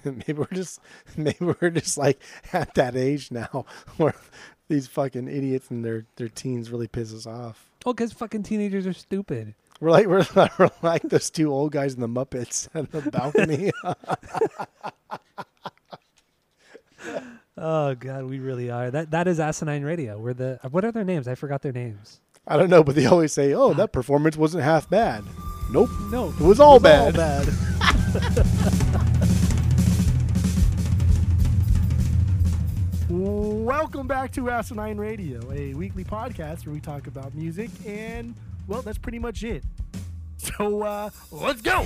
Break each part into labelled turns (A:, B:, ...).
A: maybe we're just maybe we're just like at that age now where these fucking idiots and their their teens really piss us off.
B: Oh, because fucking teenagers are stupid.
A: We're like we're, we're like those two old guys in the Muppets at the balcony.
B: Oh god, we really are. That that is asinine radio. We're the what are their names? I forgot their names.
A: I don't know, but they always say, "Oh, that performance wasn't half bad." Nope,
B: No,
A: it was all bad.
B: bad.
C: Welcome back to Asinine Radio, a weekly podcast where we talk about music, and well, that's pretty much it. So uh, let's go.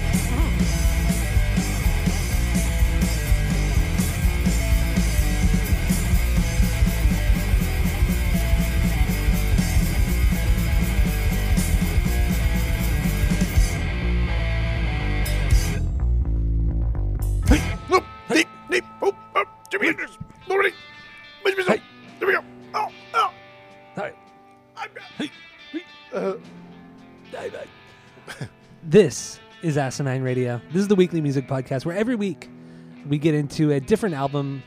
A: Whoop, neep, neep, whoop, up, Jimi Hendrix, Lordy,
B: This is Asinine Radio. This is the weekly music podcast where every week we get into a different album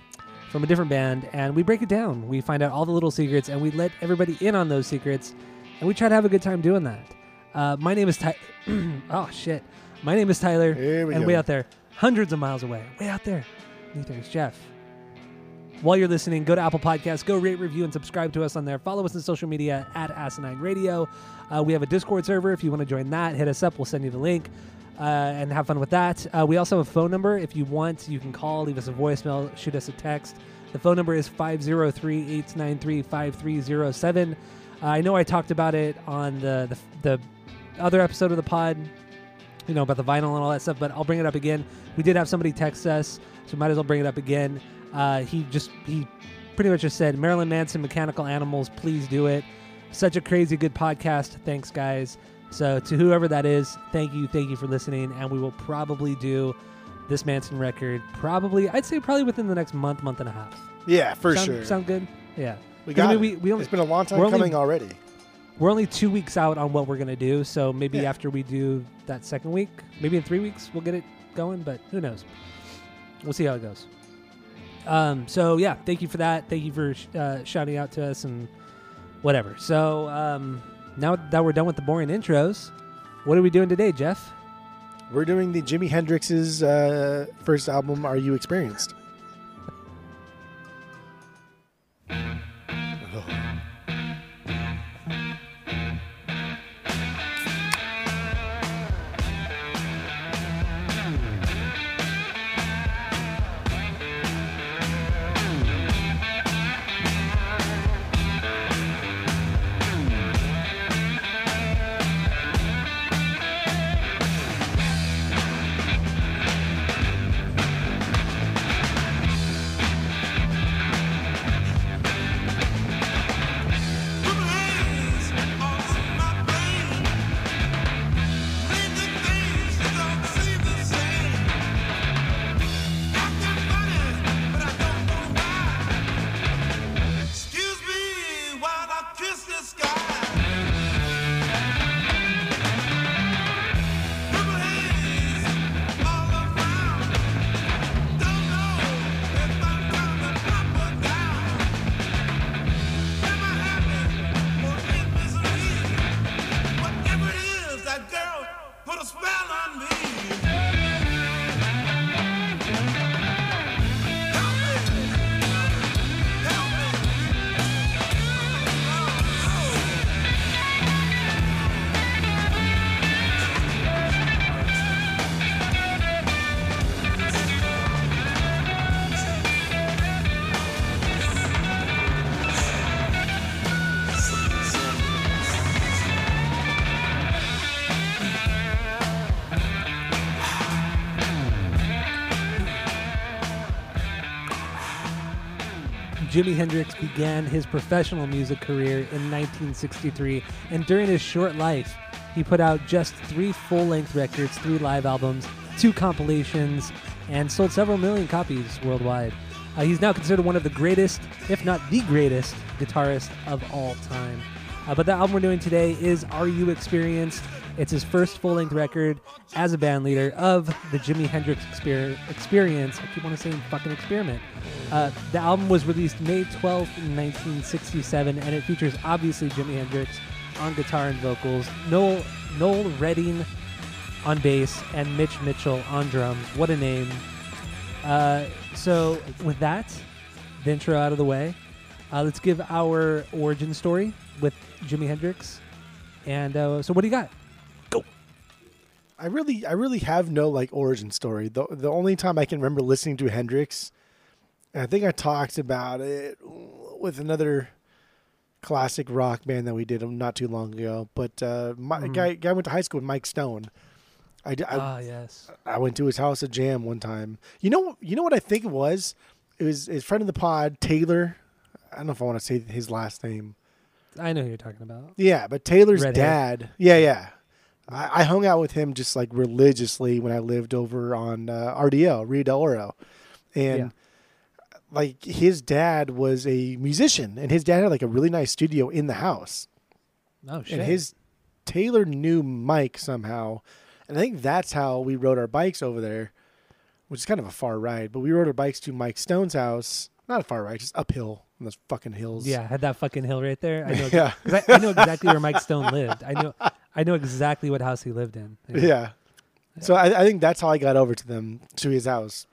B: from a different band and we break it down. We find out all the little secrets and we let everybody in on those secrets and we try to have a good time doing that. Uh, my name is Ty. oh shit. My name is Tyler.
A: We
B: and
A: go.
B: way out there, hundreds of miles away, way out there, there's Jeff. While you're listening, go to Apple Podcasts, go rate, review, and subscribe to us on there. Follow us on social media at Asinine Radio. Uh, we have a Discord server. If you want to join that, hit us up. We'll send you the link uh, and have fun with that. Uh, we also have a phone number. If you want, you can call, leave us a voicemail, shoot us a text. The phone number is 503 893 5307. I know I talked about it on the, the, the other episode of the pod, you know, about the vinyl and all that stuff, but I'll bring it up again. We did have somebody text us, so might as well bring it up again. Uh, he just, he pretty much just said, Marilyn Manson, Mechanical Animals, please do it. Such a crazy good podcast. Thanks, guys. So, to whoever that is, thank you, thank you for listening. And we will probably do this Manson record, probably, I'd say probably within the next month, month and a half.
A: yeah, for
B: sound,
A: sure.
B: Sound good? Yeah.
A: we
B: 'Cause I
A: got
B: mean,
A: it.
B: we, we only,
A: it's been a long time
B: we're only-
A: coming already.
B: we're only two weeks out on what we're gonna do, so maybe
A: Yeah.
B: after we do that second week, maybe in three weeks we'll get it going. But who knows? We'll see how it goes. Um, so yeah, thank you for that. Thank you for sh- uh, shouting out to us and whatever. So um, now that we're done with the boring intros, what are we doing today, Jeff?
A: We're doing the Jimi Hendrix's uh, first album. Are you experienced?
B: Jimi Hendrix began his professional music career in 1963, and during his short life, he put out just three full length records, three live albums, two compilations, and sold several million copies worldwide. Uh, he's now considered one of the greatest, if not the greatest, guitarist of all time. Uh, but the album we're doing today is Are You Experienced? It's his first full length record as a band leader of the Jimi Hendrix exper- Experience. I keep wanting to say fucking experiment. Uh, the album was released May 12th, 1967, and it features obviously Jimi Hendrix on guitar and vocals, Noel, Noel Redding on bass, and Mitch Mitchell on drums. What a name. Uh, so, with that, the intro out of the way, uh, let's give our origin story with Jimi Hendrix. And uh, so, what do you got?
A: I really, I really have no like origin story. The the only time I can remember listening to Hendrix, and I think I talked about it with another classic rock band that we did not too long ago. But uh, my
B: Mhm.
A: guy, guy went to high school with Mike Stone. I, I
B: Ah, yes.
A: I went to his house at Jam one time. You know, you know what I think it was? It was his friend of the pod, Taylor. I don't know if I want to say his last name.
B: I know who you're talking about.
A: Yeah, but Taylor's
B: Red
A: dad. Yeah, yeah. I, I hung out with him just like religiously when I lived over on uh, RDO, Rio de Oro, and
B: Yeah.
A: like his dad was a musician, and his dad had like a really nice studio in the house,
B: Oh, shit.
A: and his Taylor knew Mike somehow, and I think that's how we rode our bikes over there, which is kind of a far ride, but we rode our bikes to Mike Stone's house. Not a far ride, just uphill in those fucking hills.
B: yeah, had that fucking hill right there. I know,
A: yeah,
B: I, I know exactly where Mike Stone lived. I know, I know exactly what house he lived in.
A: yeah. So I, I think that's how I got over to them to his house.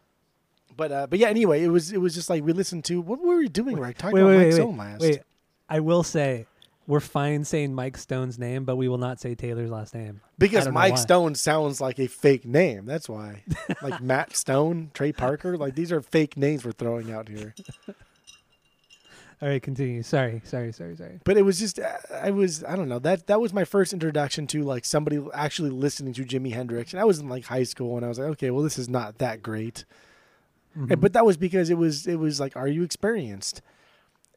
A: But uh, but yeah. Anyway, it was it was just like we listened to what were we doing? Right, talking
B: Wait,
A: about
B: wait,
A: Mike
B: wait,
A: Stone last.
B: wait. I will say we're fine saying Mike Stone's name, but we will not say Taylor's last name.
A: Because Mike. Stone sounds like a fake name. That's why. like Matt Stone, Trey Parker, like these are fake names we're throwing out here.
B: All right, continue. Sorry, sorry, sorry, sorry.
A: But it was just uh, I was I don't know that that was my first introduction to like somebody actually listening to Jimi Hendrix, and I was in like high school, and I was like, okay, well this is not that great.
B: Mhm.
A: And, but that was because it was it was like, are you experienced?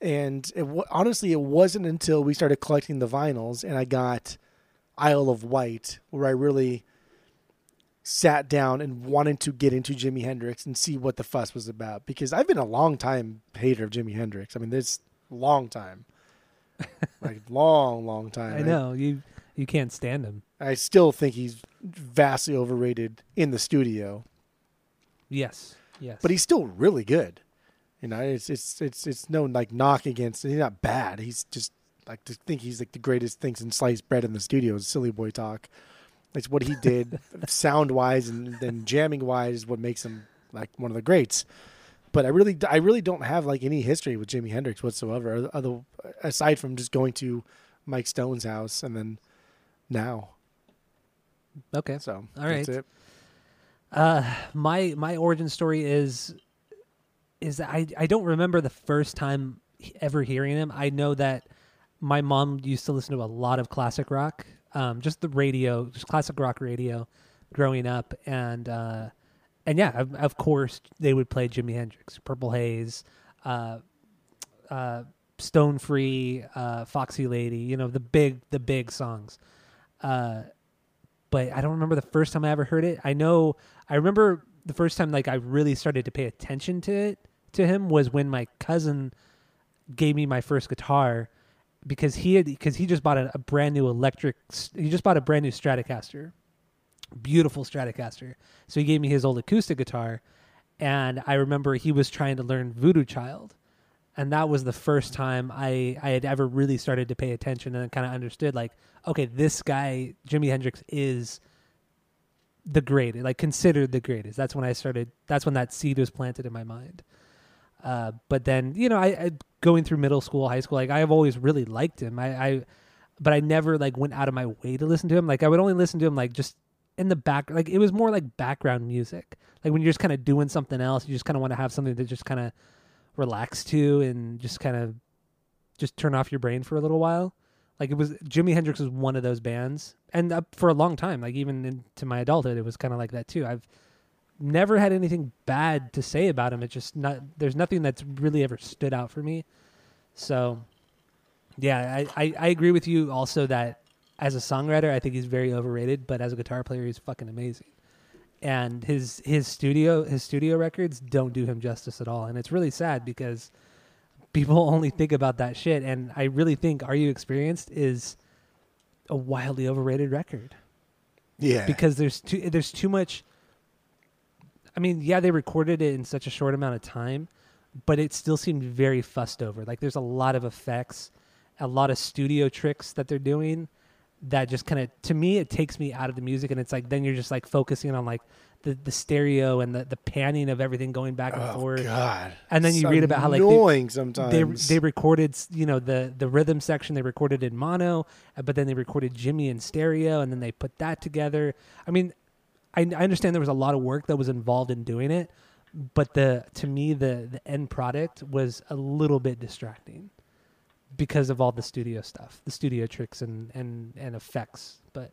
A: And it, honestly, it wasn't until we started collecting the vinyls and I got Isle of Wight where I really sat down and wanted to get into Jimi Hendrix and see what the fuss was about. Because I've been a long time hater of Jimi Hendrix. I mean, this long time, like long, long time.
B: I know you. You can't stand him.
A: I still think he's vastly overrated in the studio.
B: Yes, yes.
A: but he's still really good. You know, it's it's it's it's no like knock against. He's not bad. He's just like to think he's like the greatest thing since sliced bread in the studio is silly boy talk. It's what he did, sound wise and then jamming wise, is what makes him like one of the greats. But I really, I really don't have like any history with Jimi Hendrix whatsoever, other aside from just going to Mike Stone's house and then now.
B: okay.
A: So
B: all right.
A: that's it.
B: Uh, my my origin story is is that I I don't remember the first time ever hearing him. I know that my mom used to listen to a lot of classic rock, um, just the radio, just classic rock radio, growing up, and uh, and yeah, of, of course they would play Jimi Hendrix, Purple Haze, uh, uh, Stone Free, uh, Foxy Lady, you know the big the big songs. Uh, but I don't remember the first time I ever heard it. I know I remember the first time like I really started to pay attention to it to him was when my cousin gave me my first guitar because he had because he just bought a, a brand new electric he just bought a brand new Stratocaster, beautiful Stratocaster. So he gave me his old acoustic guitar, and I remember he was trying to learn Voodoo Child, and that was the first time I I had ever really started to pay attention and kind of understood like okay this guy Jimi Hendrix is the greatest like considered the greatest that's when I started that's when that seed was planted in my mind uh, but then you know I, I going through middle school high school like I've always really liked him I, I but I never like went out of my way to listen to him like I would only listen to him like just in the back like it was more like background music like when you're just kind of doing something else you just kind of want to have something to just kind of relax to and just kind of just turn off your brain for a little while. Like it was Jimi Hendrix was one of those bands, and uh, for a long time, like even into my adulthood, it was kind of like that too. I've never had anything bad to say about him. It's just not there's nothing that's really ever stood out for me. So, yeah, I, I, I agree with you also that as a songwriter, I think he's very overrated, but as a guitar player, he's fucking amazing. And his his studio his studio records don't do him justice at all, and it's really sad because people only think about that shit. And I really think "Are You Experienced" is a wildly overrated record.
A: Yeah.
B: because there's too there's too much. I mean, yeah, they recorded it in such a short amount of time, but it still seemed very fussed over. Like there's a lot of effects, a lot of studio tricks that they're doing that just kind of to me it takes me out of the music and it's like then you're just like focusing on like the, the stereo and the, the panning of everything going back and
A: oh
B: forth
A: God.
B: And then you
A: It's
B: read about how, like, they-
A: sometimes.
B: they they recorded you know the the rhythm section they recorded in mono uh, but then they recorded Jimi in stereo and then they put that together i mean i, I understand there was a lot of work that was involved in doing it but the to me the the end product was a little bit distracting because of all the studio stuff the studio tricks and and and effects but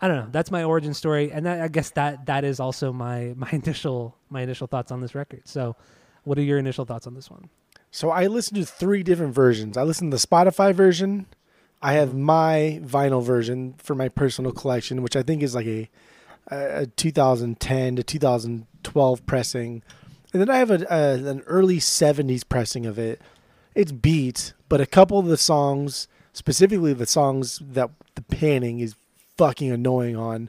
B: I don't know. That's my origin story, and that, I guess that that is also my my initial my initial thoughts on this record. So, what are your initial thoughts on this one?
A: So I listened to three different versions. I listened to the Spotify version. I have my vinyl version for my personal collection, which I think is like a, a 2010 to 2012 pressing, and then I have a, a an early 70s pressing of it. It's beat, but a couple of the songs, specifically the songs that the panning is fucking annoying on,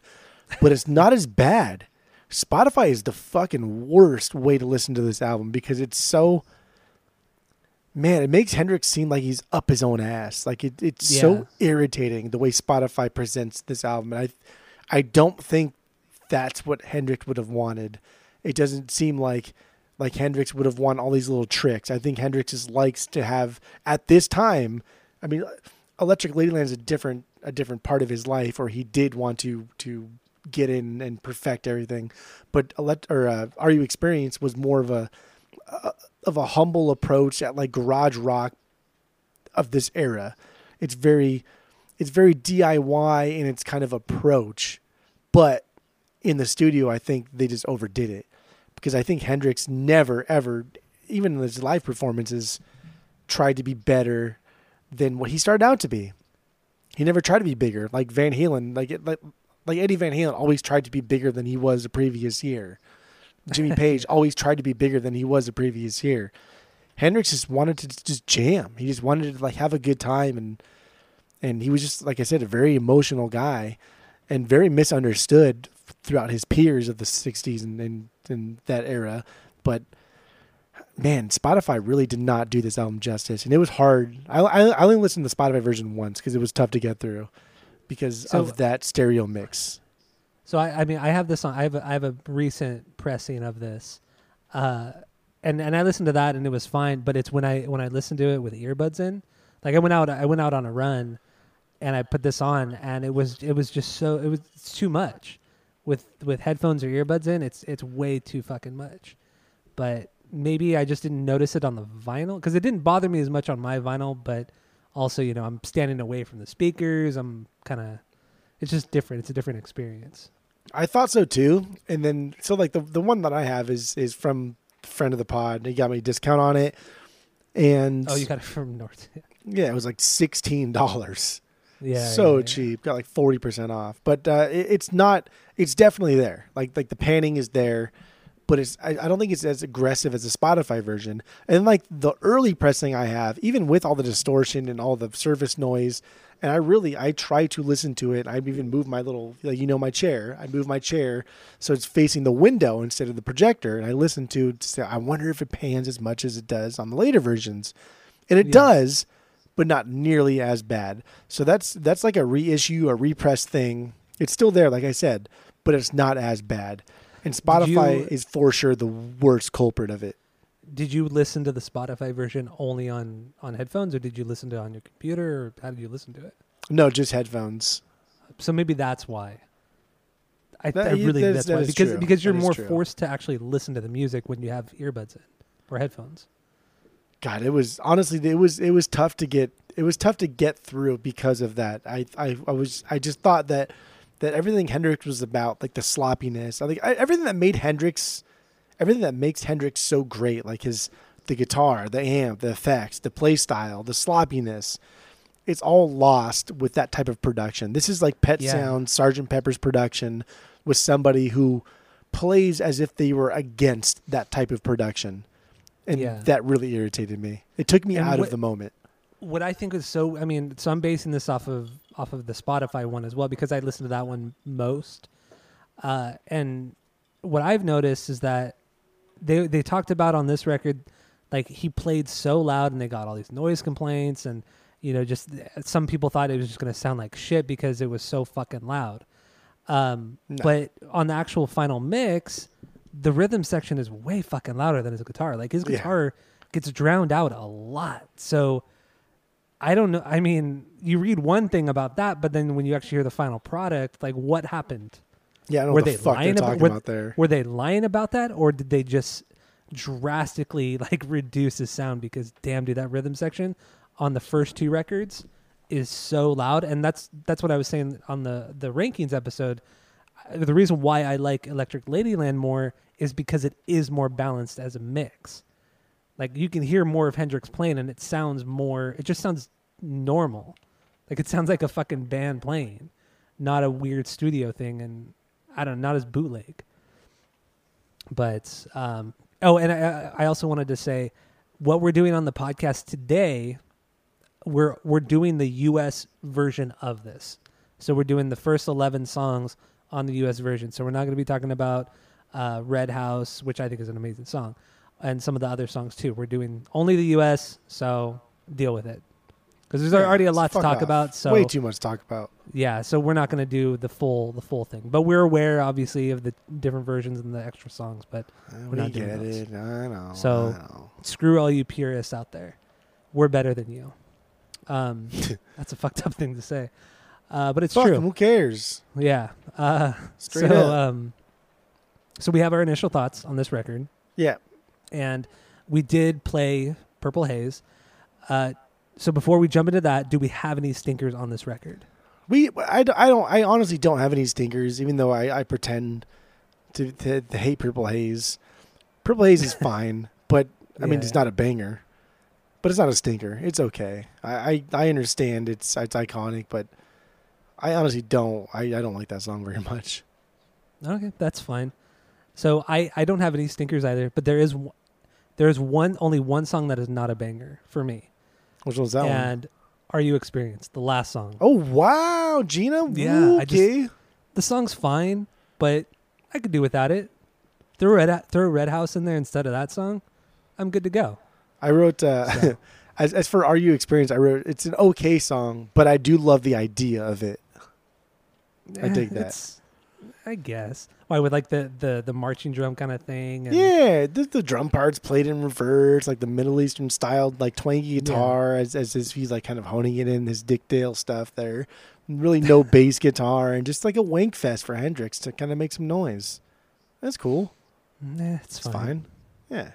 A: but it's not as bad. Spotify is the fucking worst way to listen to this album because it's so man, it makes Hendrix seem like he's up his own ass. Like it, it's
B: Yeah.
A: so irritating the way Spotify presents this album. And I, I don't think that's what Hendrix would have wanted. It doesn't seem like like Hendrix would have won all these little tricks. I think Hendrix just likes to have at this time. I mean, Electric Ladyland is a different a different part of his life, or he did want to to get in and perfect everything. But elect or uh, Are You Experience was more of a of a humble approach at like garage rock of this era. It's very it's very DIY in its kind of approach, but in the studio I think they just overdid it because I think Hendrix never ever even in his live performances tried to be better than what he started out to be. He never tried to be bigger like Van Halen like it, like like Eddie Van Halen always tried to be bigger than he was the previous year. Jimmy Page always tried to be bigger than he was the previous year. Hendrix just wanted to just jam. He just wanted to like have a good time and and he was just like I said a very emotional guy and very misunderstood throughout his peers of the 60s and and, and that era. But man, Spotify really did not do this album justice and it was hard. I I, I only listened to the Spotify version once cuz it was tough to get through because
B: So-
A: of that stereo mix.
B: So I, I mean, I have this on. I have a, I have a recent pressing of this, uh, and and I listened to that and it was fine. But it's when I when I listened to it with earbuds in, like I went out I went out on a run, and I put this on and it was it was just so it was it's too much, with with headphones or earbuds in. It's it's way too fucking much, but maybe I just didn't notice it on the vinyl because it didn't bother me as much on my vinyl. But also, you know, I'm standing away from the speakers. I'm kind of it's just different. It's a different experience.
A: I thought so too. And then so like the the one that I have is is from friend of the pod. He got me a discount on it. And
B: Oh, you got it from North.
A: yeah, it was like sixteen dollars.
B: Yeah,
A: so
B: yeah,
A: cheap. Got like forty percent off. But uh, it, it's not. It's definitely there. Like like the panning is there, but it's. I, I don't think it's as aggressive as the Spotify version. And like the early pressing I have, even with all the distortion and all the surface noise, and I really I try to listen to it. I even move my little like you know my chair. I move my chair so it's facing the window instead of the projector, and I listen to. to say, I wonder if it pans as much as it does on the later versions, and it
B: Yeah.
A: does but not nearly as bad. So that's that's like a reissue, a repress thing. It's still there, like I said, but it's not as bad. And Spotify
B: you-
A: is for sure the worst culprit of it.
B: Did you listen to the Spotify version only on on headphones, or did you listen to it on your computer, or how did you listen to it?
A: No, just headphones.
B: So maybe that's why. I,
A: That-
B: I really
A: that is-
B: that's
A: that
B: why because
A: true.
B: because you're more
A: true.
B: forced to actually listen to the music when you have earbuds in or headphones.
A: God, it was honestly it was it was tough to get it was tough to get through because of that. I I, I was I just thought that that everything Hendrix was about, like the sloppiness, I think I, everything that made Hendrix, everything that makes Hendrix so great, like his the guitar, the amp, the effects, the play style, the sloppiness, it's all lost with that type of production. This is like Pet
B: Yeah.
A: Sound, Sergeant Pepper's production with somebody who plays as if they were against that type of production. And
B: Yeah.
A: that really irritated me. It took me
B: And
A: out
B: what-
A: of the moment.
B: what I think is so I mean, so I'm basing this off of off of the Spotify one as well because I listen to that one most. Uh, and what I've noticed is that they they talked about on this record like he played so loud and they got all these noise complaints and you know just some people thought it was just going to sound like shit because it was so fucking loud. Um,
A: No.
B: but on the actual final mix, the rhythm section is way fucking louder than his guitar. Like his
A: Yeah.
B: guitar gets drowned out a lot. So I don't know. I mean, you read one thing about that, but then when you actually hear the final product, like what happened?
A: Yeah, I don't know
B: were
A: what the
B: they
A: fuck
B: lying about,
A: talking
B: were,
A: about there.
B: were they lying about that, or did they just drastically like reduce the sound? Because damn, dude, that rhythm section on the first two records is so loud, and that's that's what I was saying on the the rankings episode. Uh, The reason why I like Electric Ladyland more is because it is more balanced as a mix. Like you can hear more of Hendrix playing, and it sounds more. It just sounds normal. Like it sounds like a fucking band playing, not a weird studio thing, and I don't know, not as bootleg. But um, oh, and I, I also wanted to say, what we're doing on the podcast today, we're we're doing the U.S. version of this. So we're doing the first eleven songs on the U.S. version. So we're not going to be talking about uh, Red House, which I think is an amazing song, and some of the other songs too. We're doing only the U.S. So deal with it, because there's
A: Yeah,
B: already a lot to talk
A: off.
B: about. So
A: way too much to talk about.
B: yeah, so we're not going to do the full the full thing, but we're aware, obviously, of the different versions and the extra songs. But
A: we're
B: not doing those.
A: it. I know.
B: So-
A: I know.
B: screw all you purists out there. We're better than you. Um, that's a fucked up thing to say, uh, but it's
A: Fuck
B: true.
A: Who cares?
B: Yeah. Uh,
A: Straight
B: so,
A: up.
B: um, so we have our initial thoughts on this record,
A: yeah.
B: and we did play Purple Haze. Uh, so before we jump into that, do we have any stinkers on this record?
A: We, I, d- I don't, I honestly don't have any stinkers, even though I, I pretend to, to, to hate Purple Haze. Purple Haze is fine, but I mean,
B: Yeah,
A: it's not a banger, but it's not a stinker. It's okay. I, I, I understand it's, it's iconic, but I honestly don't, I, I don't like that song very much.
B: Okay, that's fine. So I, I don't have any stinkers either, but there is w- there is one only one song that is not a banger for me.
A: Which was that one?
B: and Are You Experienced? The last song.
A: Oh wow, Gina.
B: Yeah, I just-
A: okay.
B: The song's fine, but I could do without it. Throw Red throw Red House in there instead of that song. I'm good to go.
A: I wrote uh,
B: So.
A: as as for "Are You Experienced," I wrote it's an okay song, but I do love the idea of it. I dig that.
B: I guess. Why with like the the the marching drum kind of thing? And
A: Yeah, the, the drum parts played in reverse, like the Middle Eastern styled, like twangy guitar, as as if he's like kind of honing it in his Dick Dale stuff there. Really, no bass guitar, and just like a wank fest for Hendrix to kind of make some noise. That's cool.
B: Nah, it's,
A: It's
B: fine.
A: fine. Yeah.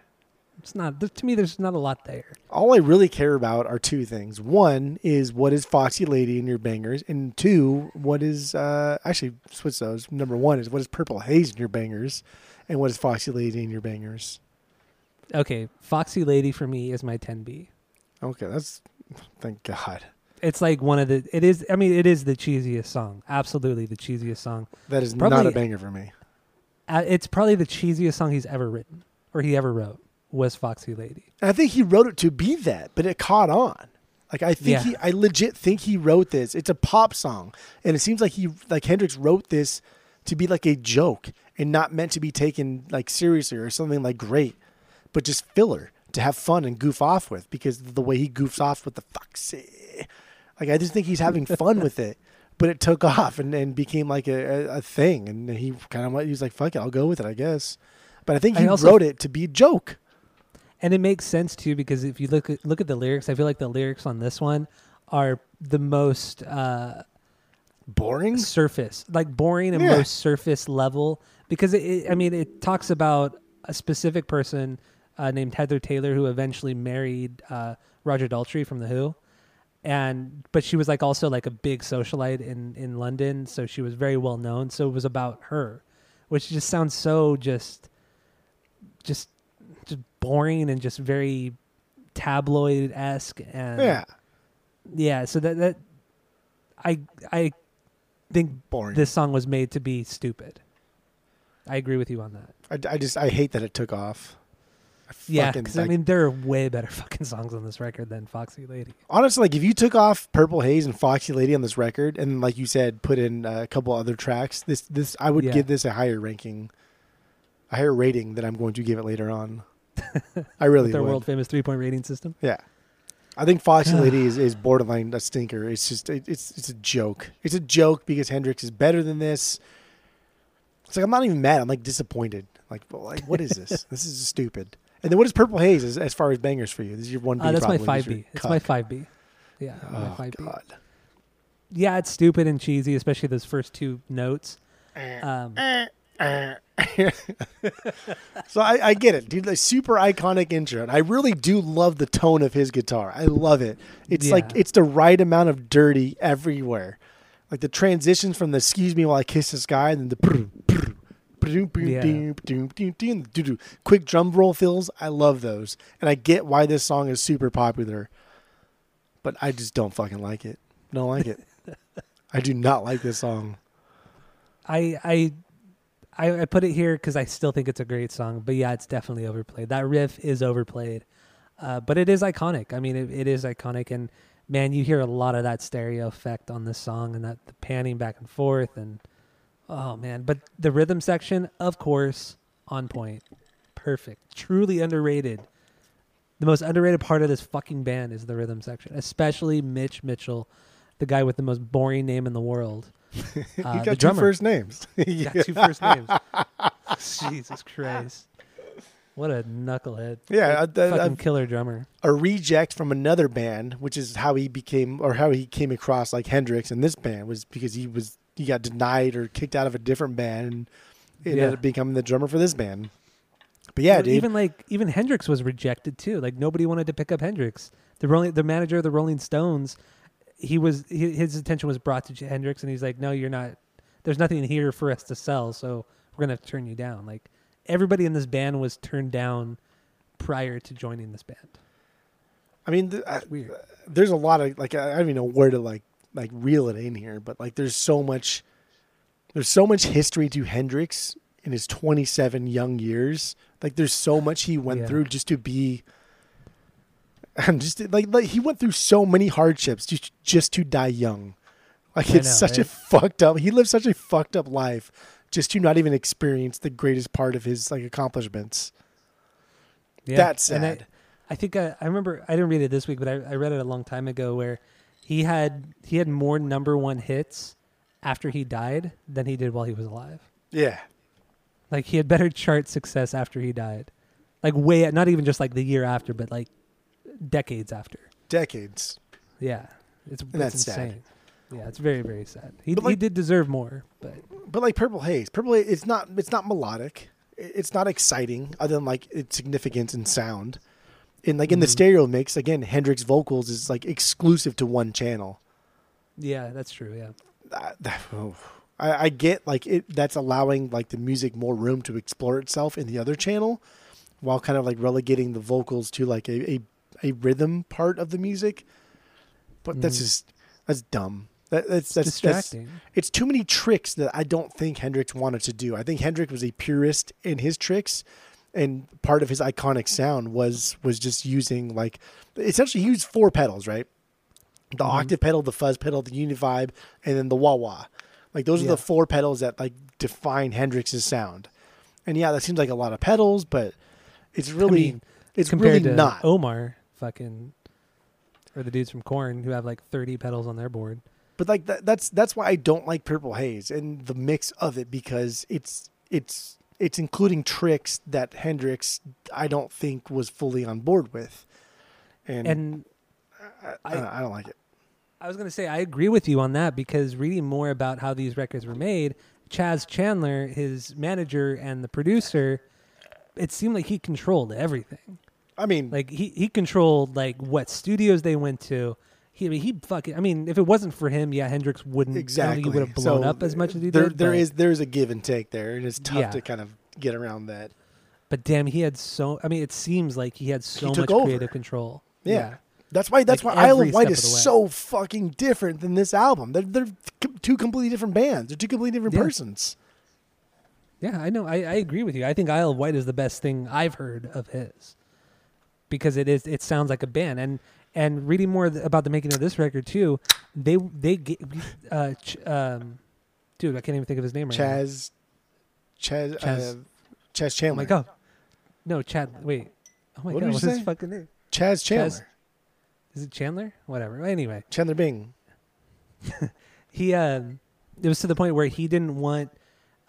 B: It's not. To me, there's not a lot there.
A: All I really care about are two things. One is what is Foxy Lady in your bangers, and two, what is uh actually switch those. Number one is what is Purple Haze in your bangers, and what is Foxy Lady in your bangers.
B: Okay, Foxy Lady for me is my 10B.
A: Okay, that's thank God.
B: It's like one of the. It is. I mean, it is the cheesiest song. Absolutely the cheesiest song.
A: That is not a banger for me.
B: Uh, it's probably the cheesiest song he's ever written or he ever wrote was Foxy Lady.
A: And I think he wrote it to be that, but it caught on. Like I think
B: Yeah.
A: he, I legit think he wrote this. It's a pop song, and it seems like he, like Hendrix, wrote this to be like a joke and not meant to be taken like seriously or something like great, but just filler to have fun and goof off with because the way he goofs off with the foxy. Like I just think he's having fun with it, but it took off and, and became like a, a, a thing, and he kind of went. He was like, "Fuck it, I'll go with it, I guess." But I think
B: I
A: he
B: also-
A: wrote it to be a joke.
B: And it makes sense too because if you look at look at the lyrics, I feel like the lyrics on this one are the most uh,
A: Boring.
B: surface, like boring and
A: Yeah.
B: most surface level. Because it, it, I mean, it talks about a specific person uh, named Heather Taylor who eventually married uh, Roger Daltrey from the Who, and but she was like also like a big socialite in in London, so she was very well known. So it was about her, which just sounds so just, just, just boring and just very tabloid esque and
A: Yeah,
B: yeah. So that that I I think
A: boring.
B: this song was made to be stupid. I agree with you on that.
A: I, I just I hate that it took off.
B: Yeah,
A: fucking,
B: because I
A: like,
B: mean, there are way better fucking songs on this record than Foxy Lady.
A: honestly, like if you took off Purple Haze and Foxy Lady on this record, and like you said, put in a couple other tracks, this this I would
B: Yeah.
A: give this a higher ranking, a higher rating than I'm going to give it later on. I really
B: With their
A: would.
B: world famous three point rating system.
A: Yeah, I think Foxy Lady is, is borderline a stinker. It's just it, it's it's a joke. It's a joke because Hendrix is better than this. It's like I'm not even mad. I'm like disappointed. Like well, like what is this? this is stupid. And then what is Purple Haze as, as far as bangers for you? This is your one. B
B: Uh, that's my five B. It's my five B. Yeah, my
A: Oh
B: five B.
A: God.
B: Yeah, it's stupid and cheesy, especially those first two notes. Um, Uh,
A: so I, I get it, dude. Like super iconic intro, and I really do love the tone of his guitar. I love it. It's like it's the right amount of dirty everywhere. Like the transitions from the "Excuse me while I kiss the sky" and then the brr, brr,
B: Yeah.
A: the quick drum roll fills. I love those, and I get why this song is super popular. But I just don't fucking like it. Don't like it. I do not like this song.
B: I I I, I put it here because I still think it's a great song. But yeah, it's definitely overplayed. That riff is overplayed, uh, but it is iconic. I mean, it, it is iconic, and man, you hear a lot of that stereo effect on this song, and that the panning back and forth, and oh man, but the rhythm section, of course, on point, perfect, truly underrated. The most underrated part of this fucking band is the rhythm section, especially Mitch Mitchell, the guy with the most boring name in the world.
A: you
B: Uh,
A: got
B: the
A: two
B: drummer.
A: first names.
B: got two first names. Jesus Christ. What a knucklehead.
A: Yeah,
B: Like,
A: I- I-
B: fucking killer drummer.
A: a reject from another band, which is how he became or how he came across like Hendrix in this band was because he was he got denied or kicked out of a different band and
B: Yeah.
A: ended up becoming the drummer for this band. But yeah,
B: Well,
A: dude.
B: Even like even Hendrix was rejected too. Like nobody wanted to pick up Hendrix. The Rolling, the manager of the Rolling Stones, he was he, his attention was brought to Hendrix, and he's like, "No, you're not. There's nothing here for us to sell, so we're gonna turn you down." Like everybody in this band was turned down prior to joining this band.
A: I mean, th- I, there's a lot of like I I don't even know where to like like reel it in here, but like there's so much there's so much history to Hendrix in his 27 young years. Like there's so much he went
B: Yeah.
A: through just to be and just like like he went through so many hardships just just to die young. Like
B: I
A: it's
B: know,
A: such a fucked up. He lived such a fucked up life just to not even experience the greatest part of his like accomplishments.
B: Yeah.
A: That's
B: And I-
A: sad.
B: I think I, I remember I didn't read it this week, but I, I read it a long time ago where he had he had more number one hits after he died than he did while he was alive.
A: yeah.
B: Like he had better chart success after he died, like way not even just like the year after, but like decades after.
A: Decades.
B: Yeah, it's,
A: that's
B: it's
A: sad.
B: insane. Yeah, it's very very sad. He
A: But,
B: he did deserve more, but
A: but like Purple Haze, Purple Haze, it's not it's not melodic. It's not exciting other than like its significance and sound. And like in the
B: Mhm.
A: stereo mix, again, Hendrix vocals is like exclusive to one channel.
B: yeah, that's true. Yeah,
A: that- oh. I, I get like it that's allowing like the music more room to explore itself in the other channel, while kind of like relegating the vocals to like a a, a rhythm part of the music. But that's
B: Mhm.
A: just that's dumb. That, that's that's that's
B: distracting.
A: it's too many tricks that I don't think Hendrix wanted to do. I think Hendrix was a purist in his tricks, and part of his iconic sound was was just using like essentially he used four pedals, right? The
B: Mhm.
A: octave pedal, the fuzz pedal, the univibe, and then the wah wah. Like those are the four pedals that like define Hendrix's sound. And yeah, that seems like a lot of pedals, but it's really
B: mean,
A: it's
B: compared
A: really
B: to
A: not.
B: Omar, fucking, or the dudes from Korn who have like thirty pedals on their board.
A: But like that, that's that's why I don't like Purple Haze and the mix of it because it's it's it's including tricks that Hendrix I don't think was fully on board with, and,
B: And
A: I, I, don't, I don't like it.
B: I was going to say I agree with you on that because reading more about how these records were made, Chas Chandler, his manager and the producer, it seemed like he controlled everything.
A: I mean,
B: Like he he controlled like what studios they went to. He I mean, he fucking I mean if it wasn't for him, yeah, Hendrix wouldn't
A: exactly.
B: he would have blown
A: So
B: up as much as he
A: there,
B: did.
A: There is there is a give and take there, and it's tough
B: Yeah.
A: to kind of get around that.
B: but damn, he had so I mean it seems like he had so
A: took
B: much
A: over.
B: creative control.
A: Yeah. That's why. That's
B: Like
A: why Isle of Wight is
B: of
A: so fucking different than this album. They're they're two completely different bands. They're two completely different
B: Yeah.
A: persons.
B: Yeah, I know. I, I agree with you. I think Isle of Wight is the best thing I've heard of his because it is. It sounds like a band. And and reading more th- about the making of this record too, they they ga- uh, ch- um, dude, I can't even think of his name right now.
A: Chas, Chas,
B: Chas-
A: uh, Chas
B: Oh my god. No, Chad. Wait. Oh my
A: What
B: god. What's his fucking name?
A: Chas Chandler.
B: Is it Chandler? Whatever. Anyway,
A: Chandler Bing.
B: he um, it was to the point where he didn't want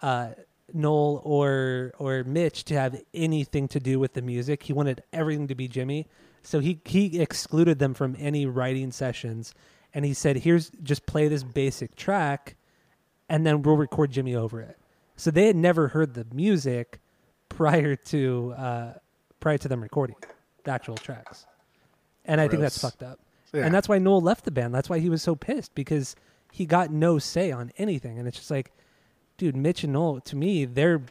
B: uh, Noel or or Mitch to have anything to do with the music. He wanted everything to be Jimi. So he he excluded them from any writing sessions, and he said, "Here's just play this basic track, and then we'll record Jimi over it." So they had never heard the music prior to uh, prior to them recording the actual tracks, and I think that's fucked up.
A: Yeah.
B: And that's why Noel left the band. That's why he was so pissed because he got no say on anything. And it's just like, dude, Mitch and Noel, to me, they're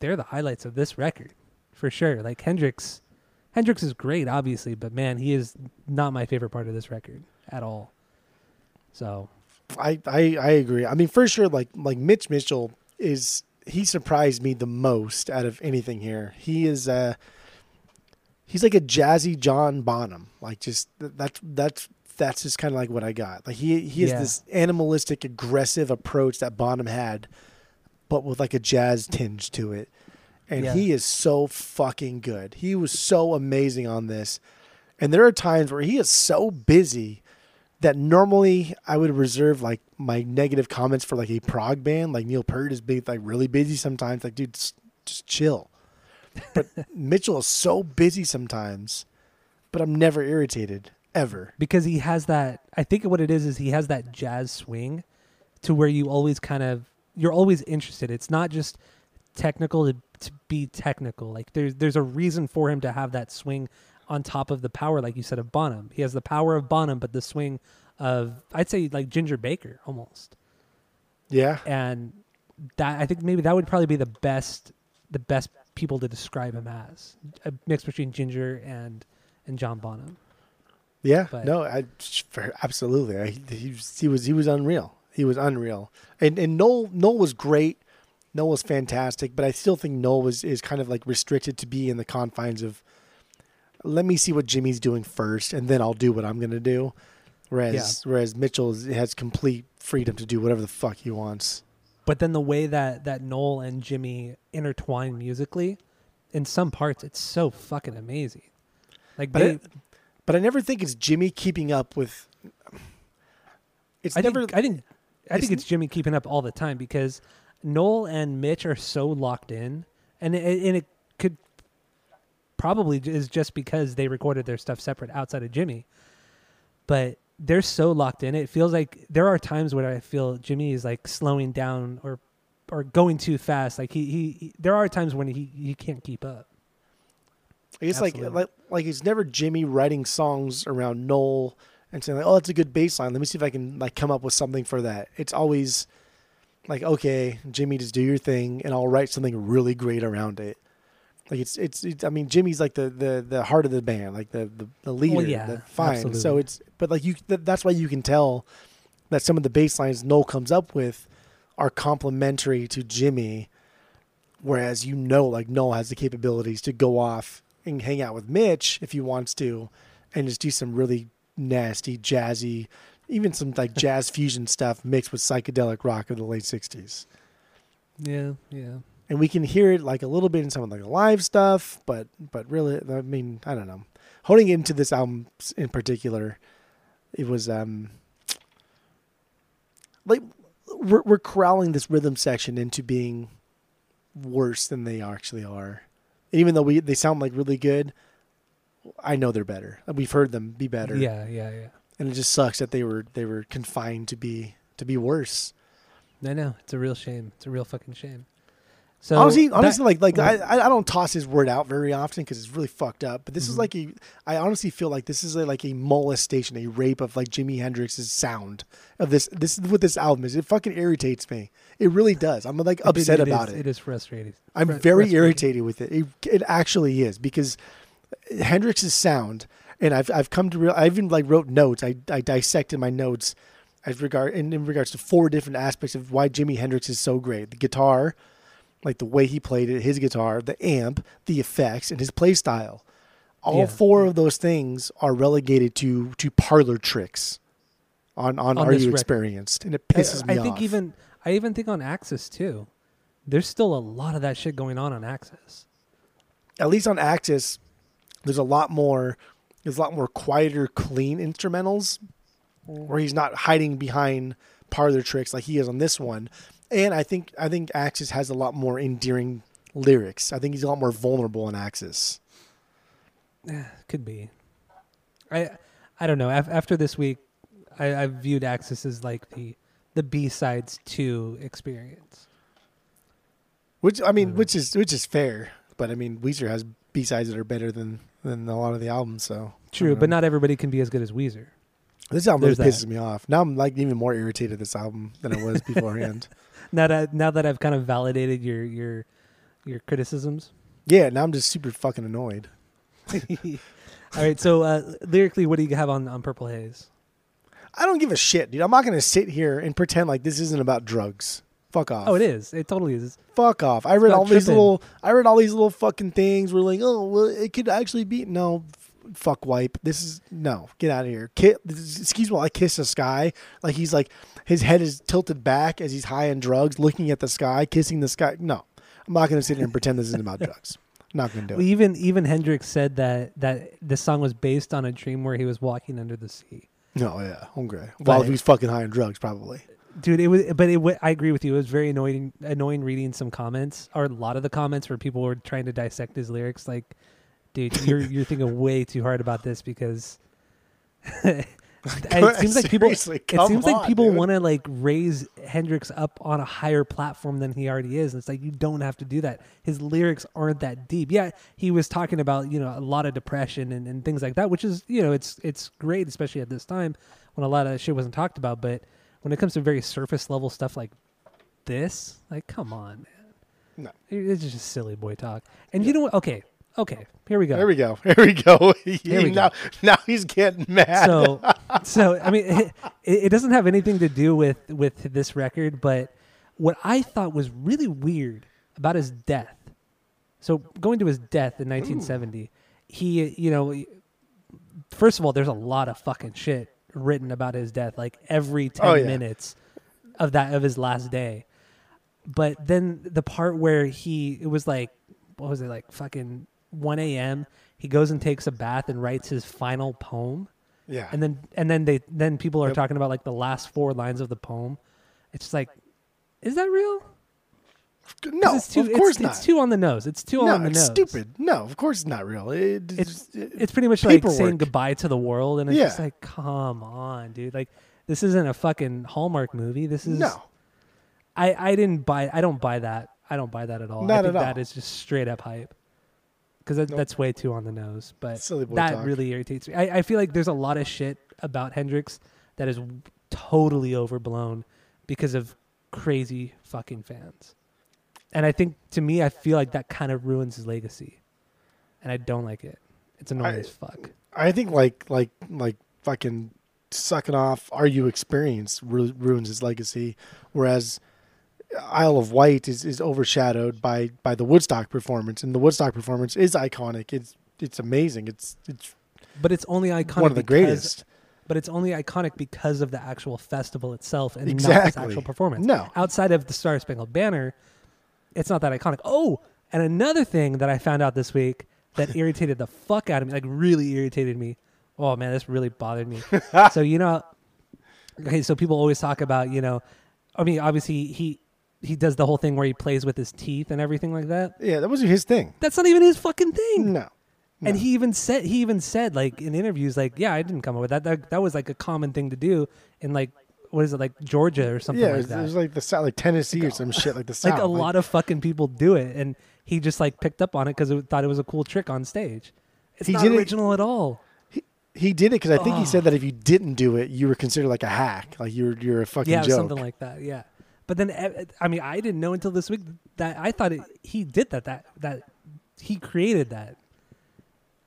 B: they're the highlights of this record for sure. Like Hendrix, Hendrix is great, obviously, but man, he is not my favorite part of this record at all. So
A: I, I I agree. I mean, for sure, like like Mitch Mitchell is he surprised me the most out of anything here. He is uh he's like a jazzy John Bonham. Like just th- that's that's that's just kind of like what I got. Like he he has
B: Yeah.
A: this animalistic, aggressive approach that Bonham had, but with like a jazz mm-hmm. tinge to it. And
B: Yeah.
A: he is so fucking good. He was so amazing on this. And there are times where he is so busy that normally I would reserve like my negative comments for like a prog band, like Neil Peart is big, like really busy sometimes. Like, dude, just, just chill. But Mitchell is so busy sometimes, but I'm never irritated ever.
B: because he has that, I think what it is is he has that jazz swing to where you always kind of you're always interested. It's not just technical to, to be technical. Like there's there's a reason for him to have that swing on top of the power, like you said, of Bonham. He has the power of Bonham, but the swing of I'd say like Ginger Baker almost.
A: Yeah,
B: And that I think maybe that would probably be the best the best people to describe him as a mix between Ginger and and John Bonham.
A: yeah.
B: But-
A: no, I absolutely. I, he, he was he was unreal. He was unreal. And and Noel Noel was great. Noel was fantastic, but I still think Noel was is kind of like restricted to be in the confines of let me see what Jimi's doing first, and then I'll do what I'm gonna do. Whereas whereas Mitchell has complete freedom to do whatever the fuck he wants.
B: But then the way that that Noel and Jimi intertwine musically, in some parts, it's so fucking amazing. Like
A: But
B: they,
A: I, but I never think it's Jimi keeping up with. It's
B: I
A: never.
B: think I think I think
A: it's-
B: Jimi keeping up all the time because Noel and Mitch are so locked in, and it, and it could probably is just because they recorded their stuff separate outside of Jimi, but they're so locked in. It feels like there are times where I feel Jimi is like slowing down or or going too fast. Like he he, he there are times when he he can't keep up.
A: It's like
B: Absolutely.
A: like like it's never Jimi writing songs around Noel and saying like, "Oh, that's a good baseline. Let me see if I can like come up with something for that." It's always like, "Okay, Jimi, just do your thing, and I'll write something really great around it." Like it's it's, it's I mean, Jimi's like the, the the heart of the band, like the the, the leader.
B: yeah,
A: the, fine. So it's but like you th- that's why you can tell that some of the bass lines Noel comes up with are complementary to Jimi whereas you know like Noel has the capabilities to go off and hang out with Mitch if he wants to and just do some really nasty jazzy even some like jazz fusion stuff mixed with psychedelic rock of the late 60s
B: Yeah, yeah.
A: and we can hear it like a little bit in some of like the live stuff but but really i mean i don't know. Holding into this album in particular it was um like we're, we're corralling this rhythm section into being worse than they actually are. Even though we they sound like really good i know they're better we've heard them be better
B: Yeah, yeah, yeah.
A: and it just sucks that they were they were confined to be to be worse
B: I know it's a real shame. It's a real fucking shame. So
A: honestly,
B: that-
A: honestly, like like
B: Mhm.
A: I I don't toss his word out very often because it's really fucked up. But this is
B: Mhm.
A: like a I honestly feel like this is a, like a molestation, a rape of like Jimi Hendrix's sound of this. This is what this album is. It fucking irritates me. It really does. I'm like upset
B: it
A: about
B: is-
A: it.
B: It is frustrating.
A: I'm
B: Fr-
A: very
B: frustrating.
A: irritated with it. it. It actually is because Hendrix's sound, and I've I've come to real. I even like wrote notes. I I dissected my notes as regard in, in regards to four different aspects of why Jimi Hendrix is so great. The guitar, like the way he played it, his guitar, the amp, the effects, and his play style. All
B: Yeah.
A: four of those things are relegated to to parlor tricks on on,
B: On
A: Are You
B: record.
A: Experienced, and it pisses
B: I,
A: me
B: think
A: off.
B: I think even I even think on Axis too. There's still a lot of that shit going on on Axis.
A: at least on Axis, there's a lot more. There's a lot more quieter, clean instrumentals, where he's not hiding behind parlor tricks like he is on this one. And I think I think Axis has a lot more endearing lyrics. I think he's a lot more vulnerable in Axis.
B: Yeah, Could be. I I don't know. After this week, I, I viewed Axis as like the the B sides to Experience.
A: Which I mean, which is which is fair. But I mean, Weezer has B sides that are better than than a lot of the albums. So
B: True, but not everybody can be as good as Weezer.
A: this album really pisses
B: that.
A: me off. Now I'm like even more irritated this album than I was beforehand.
B: Now that now that I've kind of validated your your your criticisms.
A: yeah, now I'm just super fucking annoyed.
B: All right, so uh, lyrically, what do you have on on Purple Haze?
A: I don't give a shit, dude. I'm not gonna sit here and pretend like this isn't about drugs. Fuck off.
B: Oh, it is. It totally is.
A: Fuck off. I read all these little. I read all these little fucking things. We're like, oh, well, it could actually be no. Fuck wipe. This is no. Get out of here. Ki excuse me. while I kiss the sky. Like he's like his head is tilted back as he's high on drugs, looking at the sky, kissing the sky. No, I'm not gonna sit here and pretend this isn't about drugs. I'm not gonna do
B: Well,
A: it.
B: even even Hendrix said that that the song was based on a dream where he was walking under the sea.
A: No, yeah, okay. While
B: But-
A: he's fucking high on drugs, probably.
B: Dude, it was, but it. I agree with you. It was very annoying, annoying reading some comments or a lot of the comments where people were trying to dissect his lyrics. Like, dude, you're you're thinking way too hard about this because it seems like people. It seems like people want to like raise Hendrix up on a higher platform than he already is. And it's like you don't have to do that. His lyrics aren't that deep. Yeah, he was talking about you know a lot of depression and, and things like that, which is you know it's it's great, especially at this time when a lot of shit wasn't talked about. But when it comes to very surface level stuff like this, like come on, man,
A: No.
B: It's just silly boy talk. And you know what? Okay, okay, here we go.
A: Here we go. Here we go.
B: Here we
A: now, now he's getting mad.
B: so so i mean it, it doesn't have anything to do with with this record but what i thought was really weird about his death so going to his death in 1970 he you know first of all there's a lot of fucking shit written about his death like every 10
A: Oh, yeah.
B: minutes of that of his last day but then the part where he it was like what was it like fucking 1 a.m he goes and takes a bath and writes his final poem
A: yeah.
B: and then and then they then people are
A: Yep.
B: talking about like the last four lines of the poem. It's just like, is that real?
A: No,
B: it's too,
A: of course
B: it's,
A: not.
B: It's too on the nose. It's too
A: no,
B: on the nose.
A: it's
B: nose.
A: stupid. No, of course it's not real. It,
B: It's
A: it-
B: it's pretty much like saying goodbye to the world, and it's just like, come on, dude. Like this isn't a fucking Hallmark movie. This is
A: no.
B: I I didn't buy. I don't buy that. I don't buy that at all. I think
A: at
B: that
A: all.
B: is just straight up hype. Because that,
A: Nope.
B: that's way too on the nose. But that
A: talk.
B: really irritates me. I, I feel like there's a lot of shit about Hendrix that is totally overblown because of crazy fucking fans. And I think to me, I feel like that kind of ruins his legacy, and I don't like it. It's annoying
A: I-
B: as fuck.
A: I think like like like fucking sucking off Are You Experienced" ru- ruins his legacy, whereas Isle of Wight is, is overshadowed by by the Woodstock performance, and the Woodstock performance is iconic. It's it's amazing. It's it's
B: But it's only iconic.
A: one of the
B: because-
A: greatest.
B: But it's only iconic because of the actual festival itself and not
A: Exactly.
B: its actual performance.
A: No.
B: outside of the Star Spangled Banner, it's not that iconic. Oh, and another thing that I found out this week that irritated the fuck out of me, like really irritated me. Oh man, this really bothered me. so you know, okay, so people always talk about you know, I mean, obviously he he does the whole thing where he plays with his teeth and everything like that.
A: Yeah, that wasn't his thing.
B: That's not even his fucking thing.
A: No.
B: And he even said he even said like in interviews like yeah I didn't come up with that that that was like a common thing to do in like what is it like Georgia or something
A: yeah, it
B: like
A: was,
B: that.
A: it was like the South, like Tennessee or some shit like the South.
B: like a lot of fucking people do it and he just like picked up on it because it thought it was a cool trick on stage. It's
A: He
B: not
A: did it-
B: original at all.
A: He did it because I think he said that if you didn't do it, you were considered like a hack, like you're you're a fucking
B: Yeah,
A: joke.
B: something like that. Yeah, but then eh, I mean I didn't know until this week that I thought it, he did that that that he created that.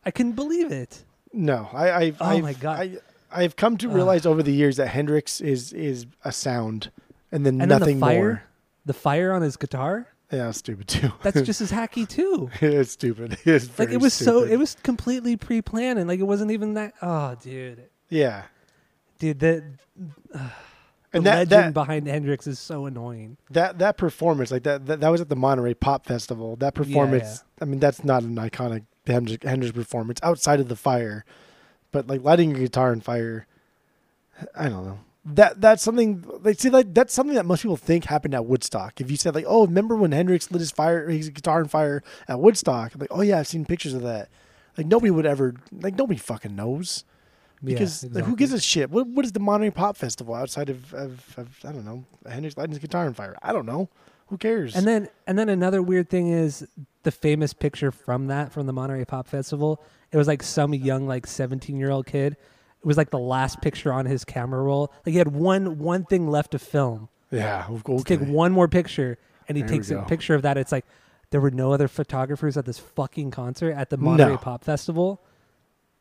B: I couldn't believe it.
A: No, I, I've,
B: Oh
A: I've,
B: my God.
A: I've come to realize over the years that Hendrix is is a sound, and then
B: And
A: nothing
B: then the fire,
A: more.
B: the fire on his guitar.
A: Yeah, stupid too.
B: That's just as hacky too.
A: it's stupid. It's
B: Like it was so it was completely pre-planned and like it wasn't even that. Oh, dude,
A: Yeah,
B: dude, the, the
A: and that
B: legend
A: that,
B: behind Hendrix is so annoying.
A: that that performance, like that, that, that was at the Monterey Pop Festival. That performance, I mean, that's not an iconic Hendrix, Hendrix performance outside of the fire, but like lighting your guitar on fire. I don't know. That that's something like see like that's something that most people think happened at Woodstock. If you said like, oh, remember when Hendrix lit his fire his guitar on fire at Woodstock? I'm like, oh yeah, I've seen pictures of that. Like nobody would ever like nobody fucking knows
B: Yeah,
A: because like, who gives a shit? What what is the Monterey Pop Festival outside of, of, of I don't know Hendrix lighting his guitar on fire? I don't know. Who cares?
B: And then and then another weird thing is the famous picture from that from the Monterey Pop Festival. It was like some young like 17 year old kid. It was like the last picture on his camera roll. Like he had one one thing left to film.
A: yeah, okay.
B: take one more picture and he
A: There we
B: takes a
A: go.
B: picture of that. It's like there were no other photographers at this fucking concert at the Monterey
A: No.
B: Pop Festival.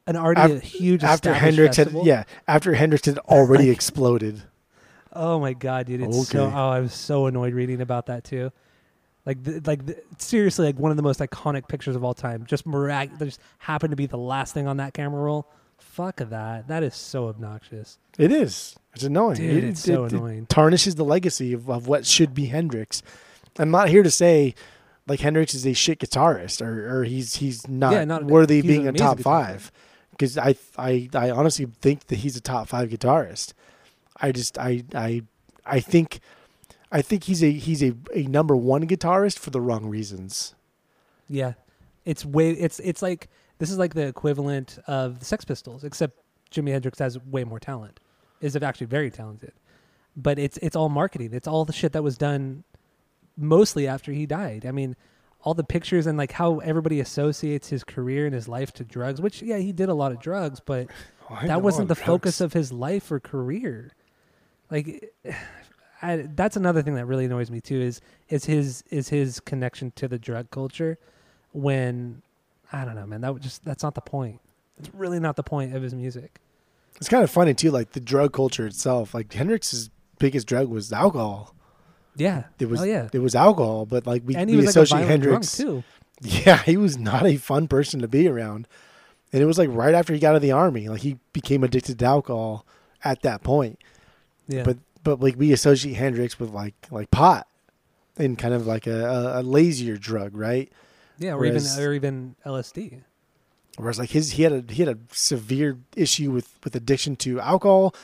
B: An already a
A: Af-
B: huge
A: after
B: established
A: Hendrix
B: festival.
A: had yeah after Hendrix had already exploded.
B: Oh my god, dude! It's so.
A: Okay.
B: Oh, I was so annoyed reading about that too. Like, the, like the, seriously, like one of the most iconic pictures of all time. Just that just happened to be the last thing on that camera roll. Fuck that. That is so obnoxious.
A: It is. It's annoying.
B: Dude,
A: It-
B: it's so
A: it- it
B: annoying.
A: tarnishes the legacy of, of what should be Hendrix. I'm not here to say like Hendrix is a shit guitarist or, or he's he's not,
B: Yeah, not-
A: worthy of
B: he's
A: being a top five. Because I, I I honestly think that he's a top five guitarist. I just I I I think I think he's a he's a, a number one guitarist for the wrong reasons.
B: Yeah, it's way. It's it's like this is like the equivalent of the Sex Pistols, except Jimi Hendrix has way more talent. Is actually very talented, but it's it's all marketing. It's all the shit that was done mostly after he died. I mean, all the pictures and like how everybody associates his career and his life to drugs. Which yeah, he did a lot of drugs, but that wasn't the
A: drugs.
B: focus of his life or career. Like, I, that's another thing that really annoys me too. Is is his is his connection to the drug culture? When I don't know, man. That just that's not the point. It's really not the point of his music.
A: It's kind of funny too, like the drug culture itself. Like Hendrix's biggest drug was alcohol.
B: Yeah.
A: It was
B: oh yeah.
A: it was alcohol, but like we,
B: and he
A: we
B: was like
A: associate Hendrix.
B: too.
A: Yeah, he was not a fun person to be around. And it was like right after he got out of the army, like he became addicted to alcohol at that point.
B: Yeah.
A: But but like we associate Hendrix with like like pot and kind of like a, a, lazier drug, right?
B: yeah, or
A: whereas-
B: even or even LSD.
A: Whereas like his he had a he had a severe issue with with addiction to alcohol.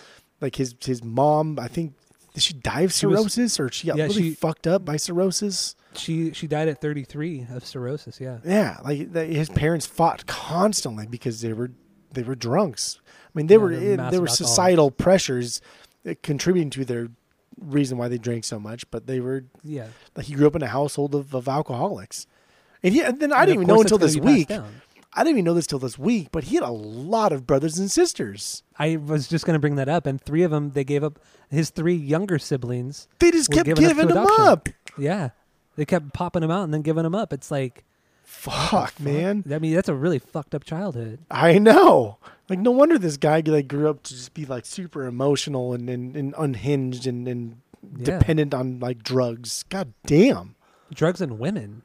A: Like his his mom, I think did she die of
B: She was-
A: cirrhosis or she got
B: Yeah,
A: really
B: she-
A: fucked up by cirrhosis?
B: She she died at 33 of cirrhosis. Yeah.
A: Yeah, like the, his parents fought constantly because they were they were drunks. I mean, they
B: Yeah,
A: were in, there were societal pressures uh, contributing to their reason why they drank so much, but they were
B: Yeah.
A: like he grew up in a household of, of alcoholics. And, he, and then I
B: And
A: didn't even know until this week. I didn't even know this till this week, but he had a lot of brothers and sisters.
B: I was just going to bring that up, and three of them they gave up. His three younger siblings
A: They just kept giving them
B: adoption.
A: up.
B: Yeah, they kept popping them out and then giving them up. It's like,
A: Fuck, man.
B: I mean, that's a really fucked up childhood.
A: I know. Like, no wonder this guy like grew up to just be like super emotional and, and, and unhinged and, and
B: Yeah.
A: dependent on like drugs. God damn.
B: Drugs and women.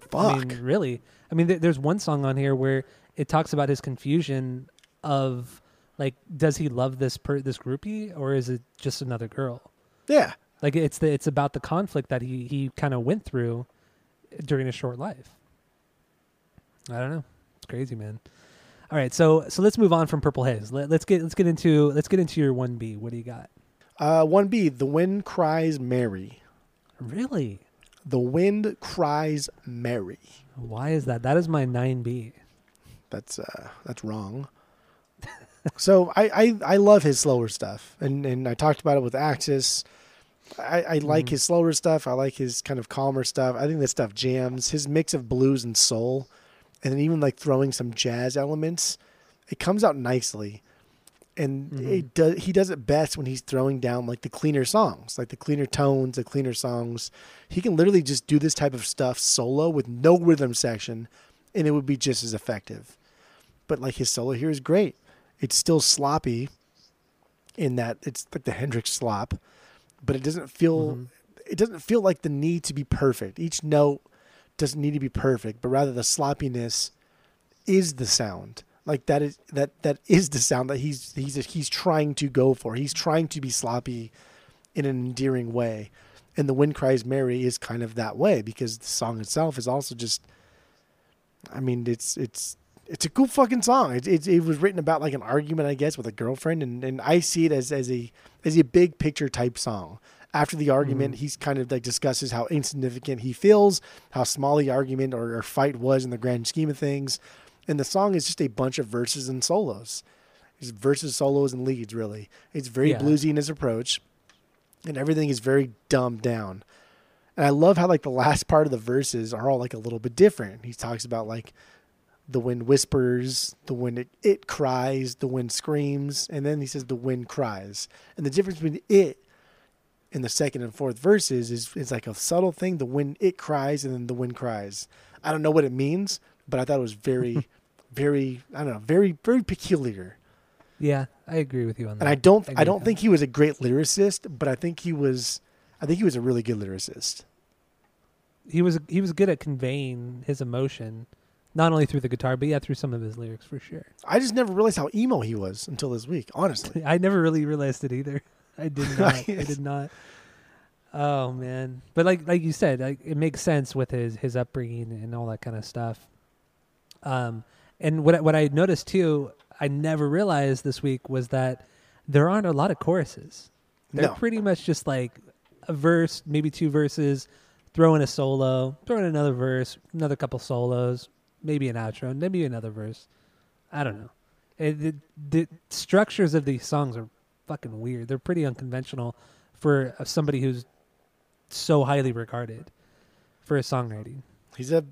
A: Fuck.
B: I mean, really. I mean, th- there's one song on here where it talks about his confusion of like, does he love this per- this groupie or is it just another girl?
A: yeah.
B: Like, it's the it's about the conflict that he he kind of went through during his short life. I don't know. It's crazy, man. All right, so so let's move on from Purple Haze. Let, let's get let's get into let's get into your one B. What do you got?
A: Uh, 1B, The Wind Cries Mary.
B: Really?
A: The Wind Cries Mary.
B: Why is that? That is my nine B.
A: That's uh, that's wrong. so I, I I love his slower stuff, and and I talked about it with Axis. I, I like
B: Mhm.
A: his slower stuff. I like his kind of calmer stuff. I think this stuff jams. His mix of blues and soul, and then even like throwing some jazz elements, it comes out nicely. And
B: Mhm.
A: it does. He does it best when he's throwing down like the cleaner songs, like the cleaner tones, the cleaner songs. He can literally just do this type of stuff solo with no rhythm section, and it would be just as effective. But like his solo here is great. It's still sloppy in that it's like the Hendrix slop, but it doesn't feel
B: Mhm.
A: it doesn't feel like the need to be perfect. Each note doesn't need to be perfect, but rather the sloppiness is the sound. Like that is that that is the sound that he's he's he's trying to go for. He's trying to be sloppy in an endearing way. And the wind cries Mary is kind of that way because the song itself is also just I mean, it's it's it's a cool fucking song. It, it, it was written about like an argument, I guess, with a girlfriend, and, and I see it as, as a as a big picture type song. After the argument, mm-hmm. he's kind of like discusses how insignificant he feels, how small the argument or, or fight was in the grand scheme of things, and the song is just a bunch of verses and solos. It's verses, solos, and leads. Really, it's very
B: Yeah.
A: bluesy in his approach, and everything is very dumbed down. And I love how like the last part of the verses are all like a little bit different. He talks about like the wind whispers, the wind it, it cries, the wind screams, and then he says the wind cries. And the difference between it in the second and fourth verses is is like a subtle thing. The wind it cries and then the wind cries. I don't know what it means, but I thought it was very, very I don't know, very very peculiar.
B: Yeah, I agree with you on that.
A: And I don't
B: agree
A: I, don't
B: that.
A: think he was a great lyricist, but I think he was I think he was a really good lyricist.
B: he was he was good at conveying his emotion, not only through the guitar, but yeah, through some of his lyrics for sure.
A: I just never realized how emo he was until this week, honestly.
B: I never really realized it either. I did not. I did not. Oh man, but like like you said, like, it makes sense with his his upbringing and all that kind of stuff. Um, and what I- what I noticed too, I never realized this week was that there aren't a lot of choruses. They're
A: No.
B: pretty much just like a verse, maybe two verses, throw in a solo, throw in another verse, another couple solos, maybe an outro, maybe another verse. I don't know. It, it, the structures of these songs are fucking weird. They're pretty unconventional for uh, somebody who's so highly regarded for his songwriting.
A: He's a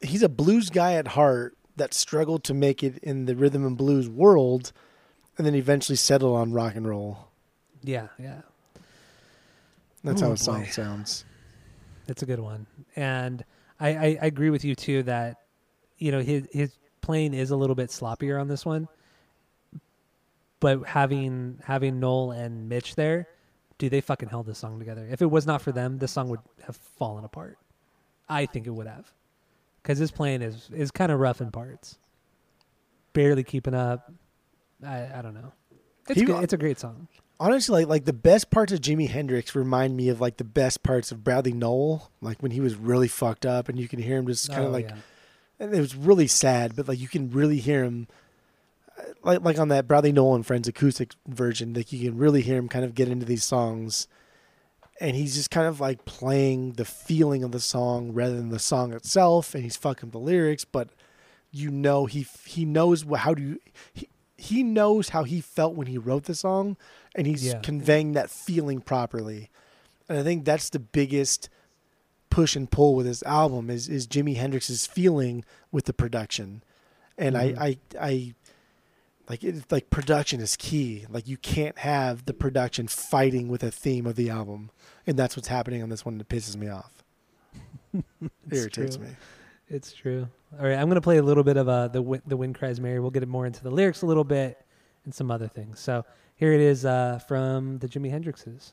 A: he's a blues guy at heart that struggled to make it in the rhythm and blues world and then eventually settled on rock and roll.
B: Yeah, yeah.
A: That's
B: Oh,
A: how a song
B: boy.
A: sounds.
B: That's a good one, and I, I, I agree with you too that you know his his playing is a little bit sloppier on this one, but having having Noel and Mitch there, dude, they fucking held this song together. If it was not for them, this song would have fallen apart. I think it would have, because this playing is is kind of rough in parts, barely keeping up. I I don't know. It's
A: He-
B: good. It's a great song.
A: Honestly, like like the best parts of Jimi Hendrix remind me of like the best parts of Bradley Nowell, like when he was really fucked up and you can hear him just kind of
B: Oh,
A: like
B: yeah.
A: and it was really sad, but like you can really hear him, like like on that Bradley Nowell and Friends acoustic version, like you can really hear him kind of get into these songs, and he's just kind of like playing the feeling of the song rather than the song itself, and he's fucking the lyrics, but you know he he knows how to he, he knows how he felt when he wrote the song, and he's
B: Yeah.
A: conveying that feeling properly, and I think that's the biggest push and pull with this album is is Jimi Hendrix's feeling with the production, and
B: Mhm.
A: I I I like it like production is key. Like you can't have the production fighting with a theme of the album, and that's what's happening on this one. That pisses me off.
B: It's
A: Irritates
B: true.
A: me.
B: It's true. All right, I'm gonna play a little bit of uh, the the Wind Cries Mary. We'll get it more into the lyrics a little bit and some other things. So here it is uh, from the Jimi Hendrixes.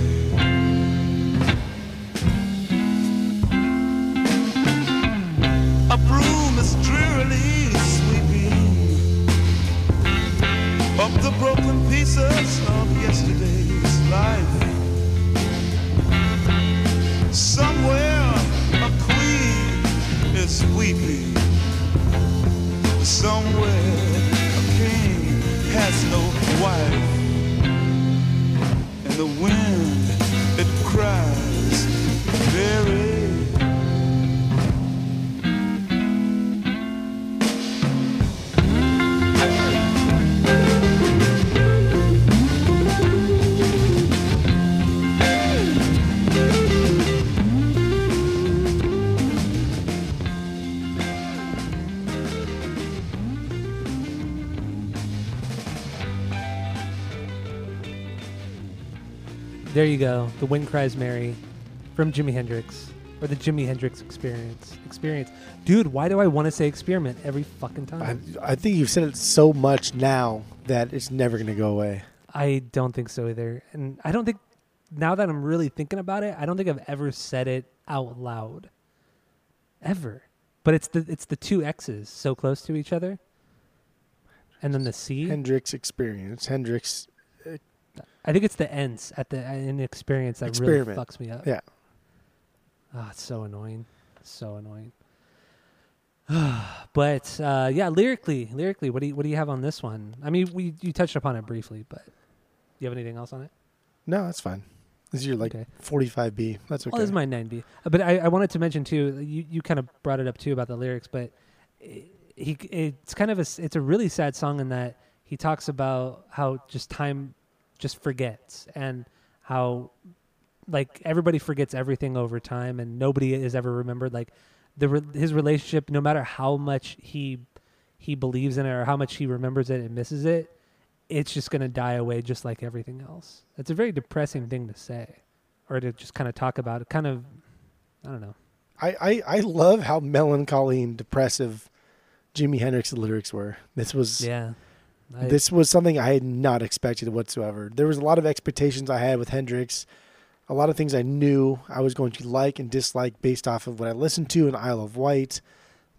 D: A broom is drearily sweeping up the broken pieces of yesterday's life. Somewhere a queen is weeping. Somewhere a king has no wife. And the wind, it cries
B: There you go. The Wind Cries Mary from Jimi Hendrix or the Jimi Hendrix experience. Experience. Dude, why do I want to say experiment every fucking
A: I,
B: time?
A: I think you've said it so much now that it's never going to go away.
B: I, don't think so either. And I don't think now that I'm really thinking about it, I don't think I've ever said it out loud. Ever. But it's the it's the two X's so close to each other. And then the C.
A: Hendrix experience. Hendrix.
B: I think it's the ends at the in experience that
A: Experiment.
B: really fucks me up.
A: Yeah.
B: Ah, it's so annoying. So annoying. but uh, yeah, lyrically, lyrically, what do you what do you have on this one? I mean, we you touched upon it briefly, but do you have anything else on it?
A: No, that's fine. This is your like
B: Okay.
A: 45B. That's okay.
B: Well, this is my 9B. Uh, But I, I wanted to mention too. You you kind of brought it up too about the lyrics, but i he it's kind of a s- it's a really sad song in that he talks about how just time just forgets and how like everybody forgets everything over time and nobody is ever remembered. Like the re- his relationship no matter how much he he believes in it or how much he remembers it and misses it it's just going to die away just like everything else. It's a very depressing thing to say or to just kind of talk about. It kind of i don't know.
A: I, I, I love how melancholy and depressive Jimi Hendrix's lyrics were. This was
B: yeah I,
A: this was something I had not expected whatsoever. There was a lot of expectations I had with Hendrix, a lot of things I knew I was going to like and dislike based off of what I listened to in Isle of Wight,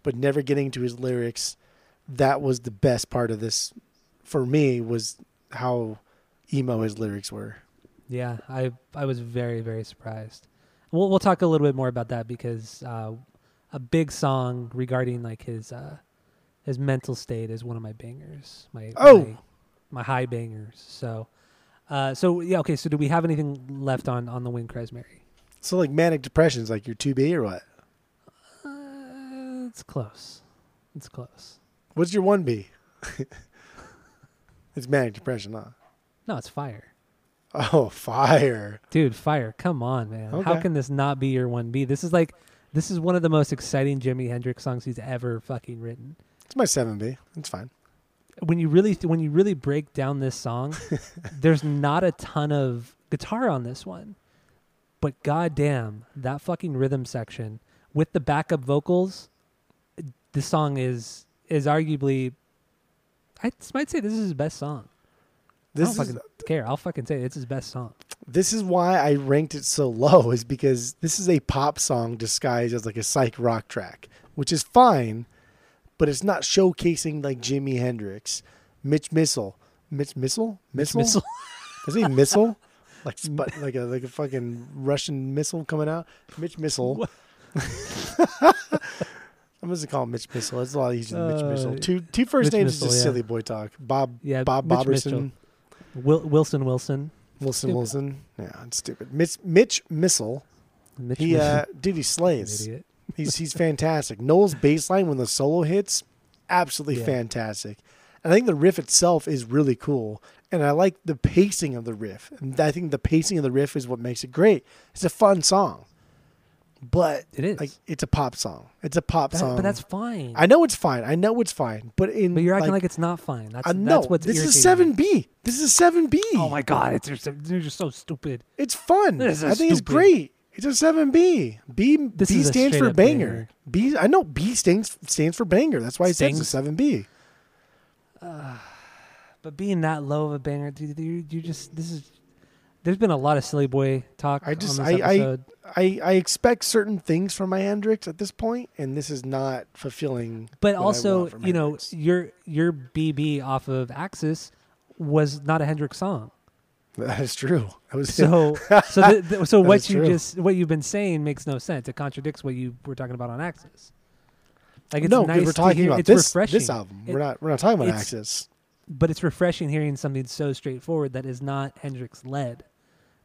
A: but never getting to his lyrics. That was the best part of this for me was how emo his lyrics were.
B: Yeah, I I was very very surprised. We'll we'll talk a little bit more about that because uh, a big song regarding like his uh, his mental state is one of my bangers. My
A: Oh.
B: my, my high bangers. So uh, so yeah okay. So do we have anything left on on the Wind Cries Mary?
A: So like manic depression's like your 2B or what?
B: Uh, it's close. It's close.
A: What's your 1B? it's manic depression, huh?
B: No, it's fire.
A: Oh, fire.
B: Dude, fire. Come on, man. How can this not be your 1B? This is like this is one of the most exciting Jimi Hendrix songs he's ever fucking written.
A: It's my 7B. It's fine.
B: when you really when you really break down this song, there's not a ton of guitar on this one. But goddamn, that fucking rhythm section with the backup vocals, this song is is arguably I might say this is his best song.
A: This
B: I
A: is
B: don't fucking care. I'll fucking say it's his best song.
A: this is why I ranked it so low is because this is a pop song disguised as like a psych rock track, which is fine, but it's not showcasing like Jimi Hendrix, Mitch Missile, Mitch Missile, Missile,
B: Missile.
A: Is he missile? Like sp- like a like a fucking Russian missile coming out. Mitch Missile. I'm just gonna call him Mitch Missile. It's a lot easier than Mitch
B: Uh,
A: Missile. Two two first
B: Mitch
A: names
B: Missile,
A: is just
B: yeah.
A: silly boy talk. Bob
B: Yeah,
A: Bob
B: Mitch
A: Boberson.
B: Mitchell. Wilson Wilson.
A: Wilson
B: Stupid.
A: Wilson. Yeah, it's stupid. Mitch Mitch Missile.
B: Mitch
A: He uh dude he slays.
B: idiot.
A: He's he's fantastic. Noel's bass line when the solo hits, absolutely
B: Yeah.
A: fantastic. And I think the riff itself is really cool. And I like the pacing of the riff. And I think the pacing of the riff is what makes it great. It's a fun song. But
B: It is.
A: like it's a pop song. It's a pop
B: That-
A: song.
B: but that's fine.
A: I know it's fine. I know it's fine. But in
B: but you're acting like, it's not fine. That's
A: I know
B: that's what's
A: this is seven B. This is seven B.
B: Oh my god, it's just, they're just so stupid.
A: It's fun. I think it's great. It's a seven B. B
B: This
A: B stands for banger.
B: banger.
A: B I know B stands stands for banger. That's why it says a seven B.
B: Uh, but being that low of a banger, dude, you, you just this is. There's been a lot of silly boy talk
A: I just
B: on this
A: I, I. I I expect certain things from my Hendrix at this point, and this is not fulfilling.
B: but also, you know,
A: Hendrix.
B: your your BB off of Axis was not a Hendrix song.
A: That is true. That was
B: So so the, the, so what you
A: true.
B: just what you've been saying makes no sense. It contradicts what you were talking about on Axis. Like it's
A: no,
B: nice
A: we're talking
B: hear,
A: about this
B: refreshing.
A: this album.
B: It-
A: we're not we're not talking about Axis.
B: but it's refreshing hearing something so straightforward that is not Hendrix led.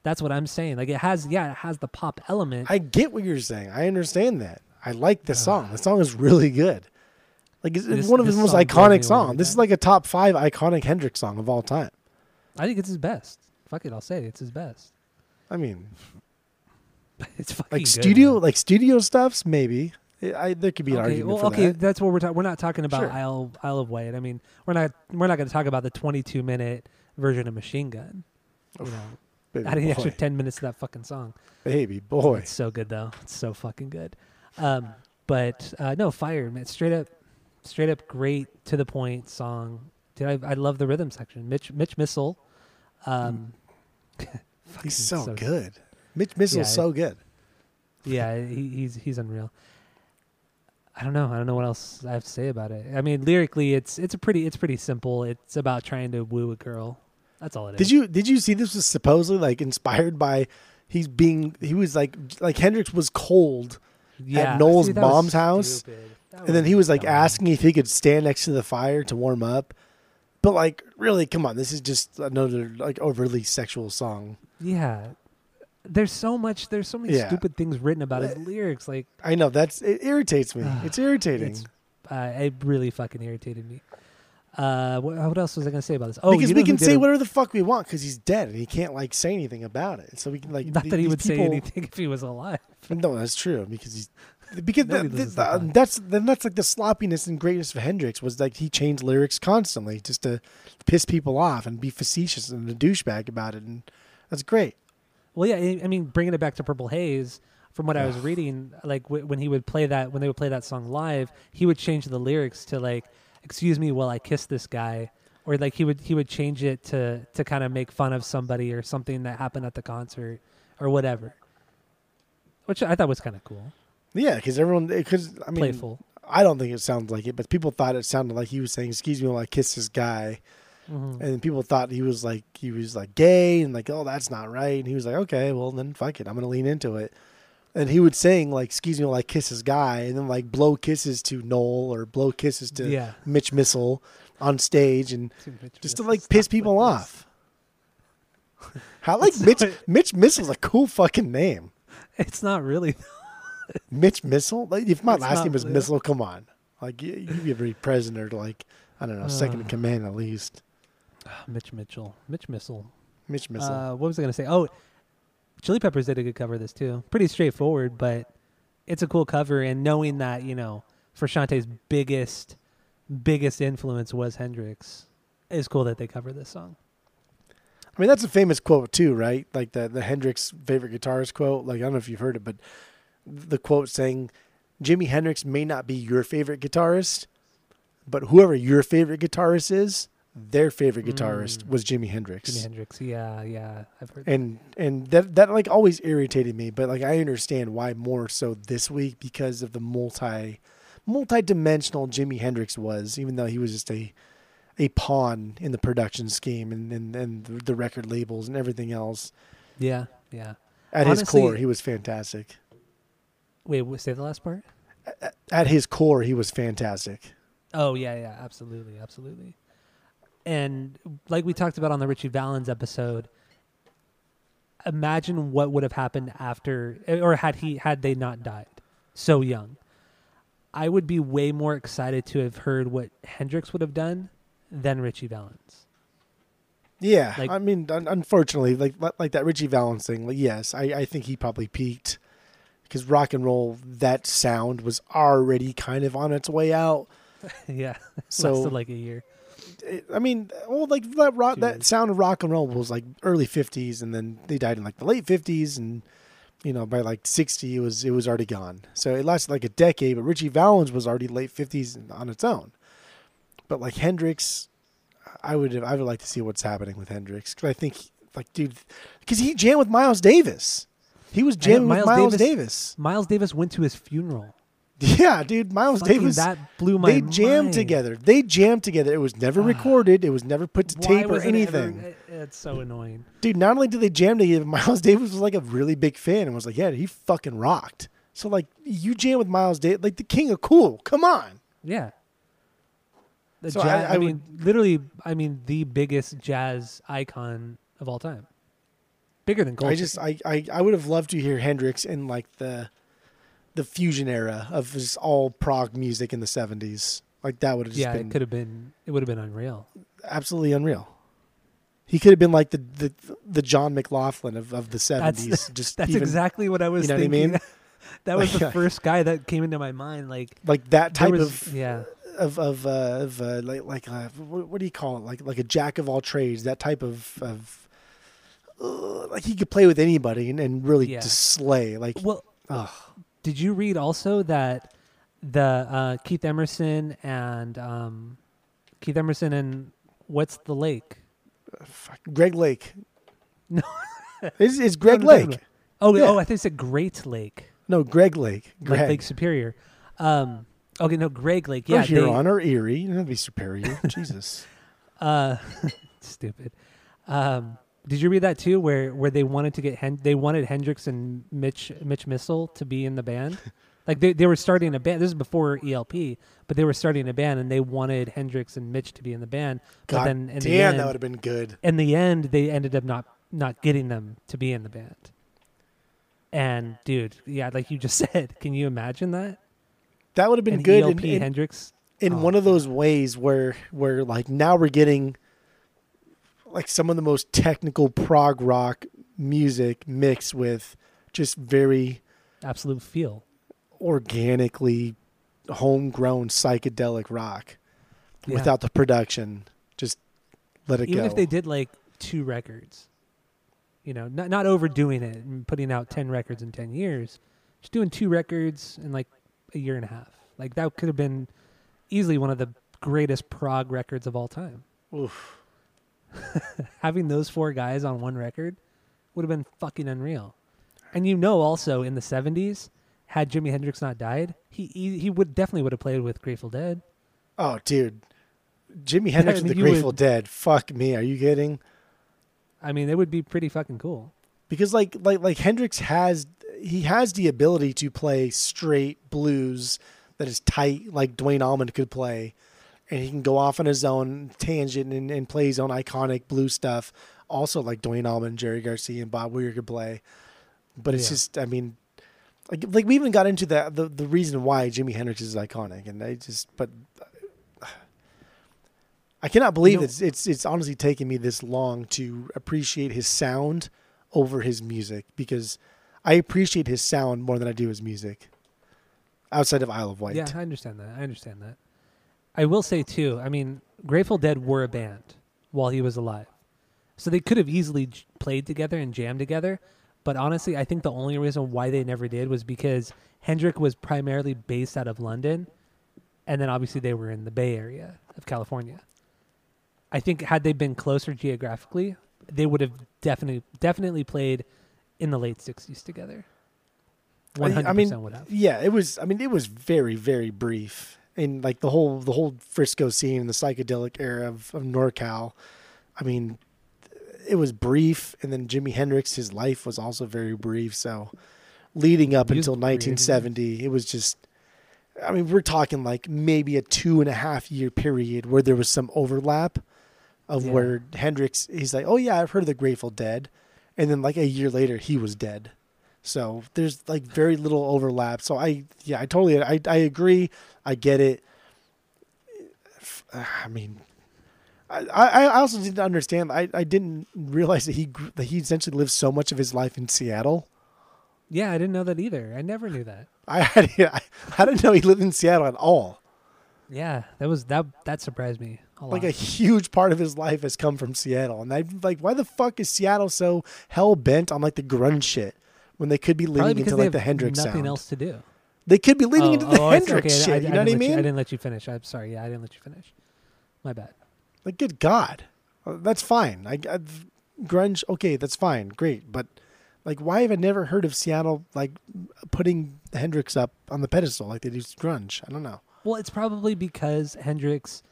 B: That's what I'm saying. Like it has, yeah, it has the pop element.
A: I get what you're saying. I understand that. I like the song. The song is really good. Like it's,
B: This-
A: one of his most
B: song blows me
A: iconic songs. This is like a top five iconic Hendrix song of all time.
B: I think it's his best. Fuck it, I'll say it. It's his best.
A: I mean,
B: It's fucking
A: like
B: good,
A: studio,
B: man.
A: like studio stuffs, maybe. I, I- there could be an
B: okay,
A: argument
B: well,
A: for
B: okay,
A: that.
B: that's what we're talking. We're not talking about
A: Sure.
B: Isle Isle of Wight. I mean, we're not we're not going to talk about the 22 minute version of Machine Gun. You know,
A: Baby
B: Adding
A: boy.
B: extra ten minutes to that fucking song.
A: Baby boy.
B: It's so good though. It's so fucking good. Um, but uh, no, fire, man. Straight up, straight up, great to the point song. Dude, I, I love the rhythm section. Mitch Mitch Missile. Um, fucking
A: He's so, good. Mitch Mitchell's
B: Yeah,
A: so good.
B: Yeah, he, he's he's unreal. I don't know. I don't know what else I have to say about it. I mean, lyrically, it's it's a pretty it's pretty simple. It's about trying to woo a girl. That's all it is.
A: Did you did you see this was supposedly like inspired by he's being he was like like Hendrix was cold
B: Yeah,
A: Noel's
B: see,
A: mom's house,
B: stupid.
A: And then he was like
B: dumb.
A: asking if he could stand next to the fire to warm up. But like really, come on, this is just another like overly sexual song.
B: Yeah. There's so much. There's so many
A: Yeah.
B: stupid things written about his lyrics. Like,
A: I know that's it irritates me. It's irritating.
B: it's, uh, it really fucking irritated me. Uh, what, what else was I gonna say about this? Oh,
A: because
B: you
A: we can
B: did
A: say
B: a-
A: whatever the fuck we want because he's dead and he can't like say anything about it. So we can like
B: Not
A: th-
B: that he
A: these
B: would say
A: people-
B: anything if he was alive.
A: No, that's true because he's because the, the, the-
B: that.
A: that's then that's like the sloppiness and greatness of Hendrix was like he changed lyrics constantly just to piss people off and be facetious and a douchebag about it, and that's great.
B: Well, yeah. I- I mean, bringing it back to Purple Haze. From what I was reading, like w- when he would play that, when they would play that song live, he would change the lyrics to like, "Excuse me while I kiss this guy," or like he would he would change it to to kind of make fun of somebody or something that happened at the concert or whatever. Which I thought was kind of cool,
A: Yeah, because everyone because I mean
B: playful.
A: I don't think it sounds like it, but people thought it sounded like he was saying "excuse me while I kiss this guy,"
B: Mhm.
A: and people thought he was like he was like gay and like oh that's not right, and he was like okay well then fuck it I'm gonna lean into it. And he would sing like "excuse me while I kiss this guy," and then like blow kisses to Noel or blow kisses to
B: Yeah.
A: Mitch Missile on stage, and just to like piss people off. How like Mitch Mitch Missile's a cool fucking name.
B: It's not really.
A: Mitch Missile. Like if my
B: It's
A: last name was
B: really-
A: Missile, come on. Like you, you'd be a very president or like I don't know, second in
B: Uh.
A: command at least.
B: Mitch Mitchell, Mitch Missile.
A: Mitch Missile.
B: Uh, what was I going to say? Oh, Chili Peppers did a good cover of this too. Pretty straightforward, but it's a cool cover. And knowing that you know, Frusciante's biggest, biggest influence was Hendrix, it's cool that they cover this song.
A: I mean that's a famous quote too, right? Like the the Hendrix favorite guitarist quote. Like I don't know if you've heard it, but the quote saying Jimi Hendrix may not be your favorite guitarist, but whoever your favorite guitarist is, their favorite guitarist
B: Mm.
A: was Jimi Hendrix.
B: Jimi Hendrix, yeah, yeah, I've heard.
A: and and that that like always irritated me but like i understand why more so this week because of the multi multi-dimensional jimi hendrix was even though he was just a a pawn in the production scheme and and, and the- the record labels and everything else
B: yeah, yeah.
A: at his core he was fantastic
B: Wait, say the last part.
A: at his core he was fantastic
B: Oh yeah, yeah, absolutely, absolutely. And like we talked about on the Ritchie Valens episode, imagine what would have happened after or had he had they not died so young. I would be way more excited to have heard what Hendrix would have done than Ritchie Valens.
A: yeah
B: Like-
A: i mean un- unfortunately like like that ritchie valens thing like yes i i think he probably peaked because rock and roll that sound was already kind of on its way out
B: yeah,
A: so
B: lasted like a year.
A: it- I mean, well, like that rock, that sound of rock and roll was like early '50s, and then they died in like the late '50s, and you know by like '60 it was it was already gone. So it lasted like a decade. But Ritchie Valens was already late '50s on its own. But like Hendrix, I would I would like to see what's happening with Hendrix because I think like dude, because he jammed with Miles Davis. He was jamming
B: Miles
A: with Miles
B: Davis-
A: Davis.
B: Miles Davis went to his funeral.
A: Yeah, dude, Miles
B: Fucking
A: Davis.
B: that blew my
A: they jammed
B: mind.
A: together. They jammed together. It was never recorded. It was never put to
B: Why
A: tape or
B: was it ever-
A: anything.
B: it- it's so annoying.
A: Dude, not only did they jam together, Miles Davis was like a really big fan and was like, yeah, he fucking rocked. So like you jam with Miles Davis, like the king of cool. Come on.
B: Yeah. The
A: So
B: jazz,
A: I-
B: I,
A: I
B: mean, literally, I mean, the biggest jazz icon of all time. Bigger than Coltrane.
A: I just I, I I would have loved to hear Hendrix in like the the fusion era of his all prog music in the seventies. Like that would have just
B: yeah,
A: been
B: it could have been. It would have been unreal.
A: absolutely unreal. He could have been like the the, the John McLaughlin of, of the seventies. Just
B: that's
A: even,
B: exactly what I was
A: you know what I
B: thinking.
A: mean?
B: that was
A: Like,
B: the first guy that came into my mind. Like
A: like that type
B: was,
A: of
B: yeah,
A: of of uh, of uh, like like uh, what, what do you call it? Like like a jack of all trades. That type of of uh, like he could play with anybody and, and really
B: Yeah.
A: just slay. Like,
B: Well,
A: ugh.
B: did you read also that the uh, Keith Emerson and um, Keith Emerson and what's the lake?
A: Fuck. Greg Lake.
B: No.
A: it's, it's Greg
B: No,
A: Lake.
B: Oh,
A: Yeah.
B: oh, I think it's a Great Lake,
A: No, Greg Lake. Greg.
B: like Lake Superior. Um, okay, no, Greg Lake.
A: or
B: Yeah, they-
A: Huron or Erie. Don't be superior. Jesus.
B: Uh, stupid. Um, did you read that too? Where where they wanted to get Hen- they wanted Hendrix and Mitch Mitch Missile to be in the band. Like they, they were starting a band. This is before ELP, but they were starting a band and they wanted Hendrix and Mitch to be in the band. But
A: God
B: then in the
A: damn,
B: end,
A: that would have been good.
B: in the end, they ended up not not getting them to be in the band. And dude, yeah, like you just said, can you imagine that?
A: That would have been good
B: ELP
A: in, in,
B: Hendrix.
A: in
B: Oh,
A: one of those ways where where like now we're getting like some of the most technical prog rock music mixed with just very
B: Absolute feel.
A: organically homegrown psychedelic rock
B: Yeah.
A: without the production. Just let it
B: even
A: go.
B: Even if they did like two records you know not not overdoing it and putting out 10 records in 10 years just doing two records in like a year and a half like that could have been easily one of the greatest prog records of all time
A: Oof.
B: having those four guys on one record would have been fucking unreal and you know also in the 70s had jimi hendrix not died he he, he would definitely would have played with grateful dead
A: Oh, dude. Jimi Hendrix and the Grateful
B: would-
A: Dead. Fuck me. Are you kidding?
B: i mean it would be pretty fucking cool
A: because like like like Hendrix has he has the ability to play straight blues that is tight like Duane Allman could play and he can go off on his own tangent and, and play his own iconic blue stuff also like Duane Allman, Jerry Garcia and Bob Weir could play but it's
B: Yeah.
A: just I mean like like we even got into the, the the reason why Jimi Hendrix is iconic and I just but I cannot believe
B: know-
A: it's it's it's honestly taken me this long to appreciate his sound over his music because I appreciate his sound more than I do his music. Outside of Isle of Wight.
B: Yeah, I understand that. I understand that. I will say too. I mean, Grateful Dead were a band while he was alive, so they could have easily j- played together and jammed together. But honestly, I think the only reason why they never did was because Hendrick was primarily based out of London, and then obviously they were in the Bay Area of California. I think had they been closer geographically, they would have definitely definitely played in the late '60s together. One hundred percent would have.
A: yeah, it was. I mean, it was very, very brief, and like the whole the whole Frisco scene, and the psychedelic era of, of NorCal. I mean, it was brief, and then Jimi Hendrix, his life was also very brief. So, leading up until
B: career,
A: 1970, it was just. I mean, we're talking like maybe a two and a half year period where there was some overlap of
B: Yeah.
A: where Hendrix, he's like, oh yeah, I've heard of the Grateful Dead, and then like a year later, he was dead. So there's like very little overlap. So I, yeah, I totally, I, I agree. I get it. I mean, I, I I also didn't understand. I, I didn't realize that he that he essentially lived so much of his life in Seattle.
B: Yeah, I didn't know that either. I never knew that.
A: I had I, I didn't know he lived in Seattle at all.
B: Yeah, that was that that surprised me a lot.
A: Like a huge part of his life has come from Seattle, and I'm like, why the fuck is Seattle so hell bent on like the grunge shit when they could be leaning into like the Hendrix
B: nothing
A: sound?
B: else to do.
A: They could be leaning
B: Oh,
A: into the
B: oh,
A: Hendrix
B: Okay, I-
A: shit.
B: I,
A: you know
B: didn't
A: what I mean?
B: I didn't let you finish. I'm sorry. Yeah, I didn't let you finish. My bad.
A: Like, good God, Uh, that's fine. I, I grunge, okay, that's fine, great. But like, why have I never heard of Seattle like putting Hendrix up on the pedestal like they do grunge? I don't know.
B: Well, it's probably because Hendrix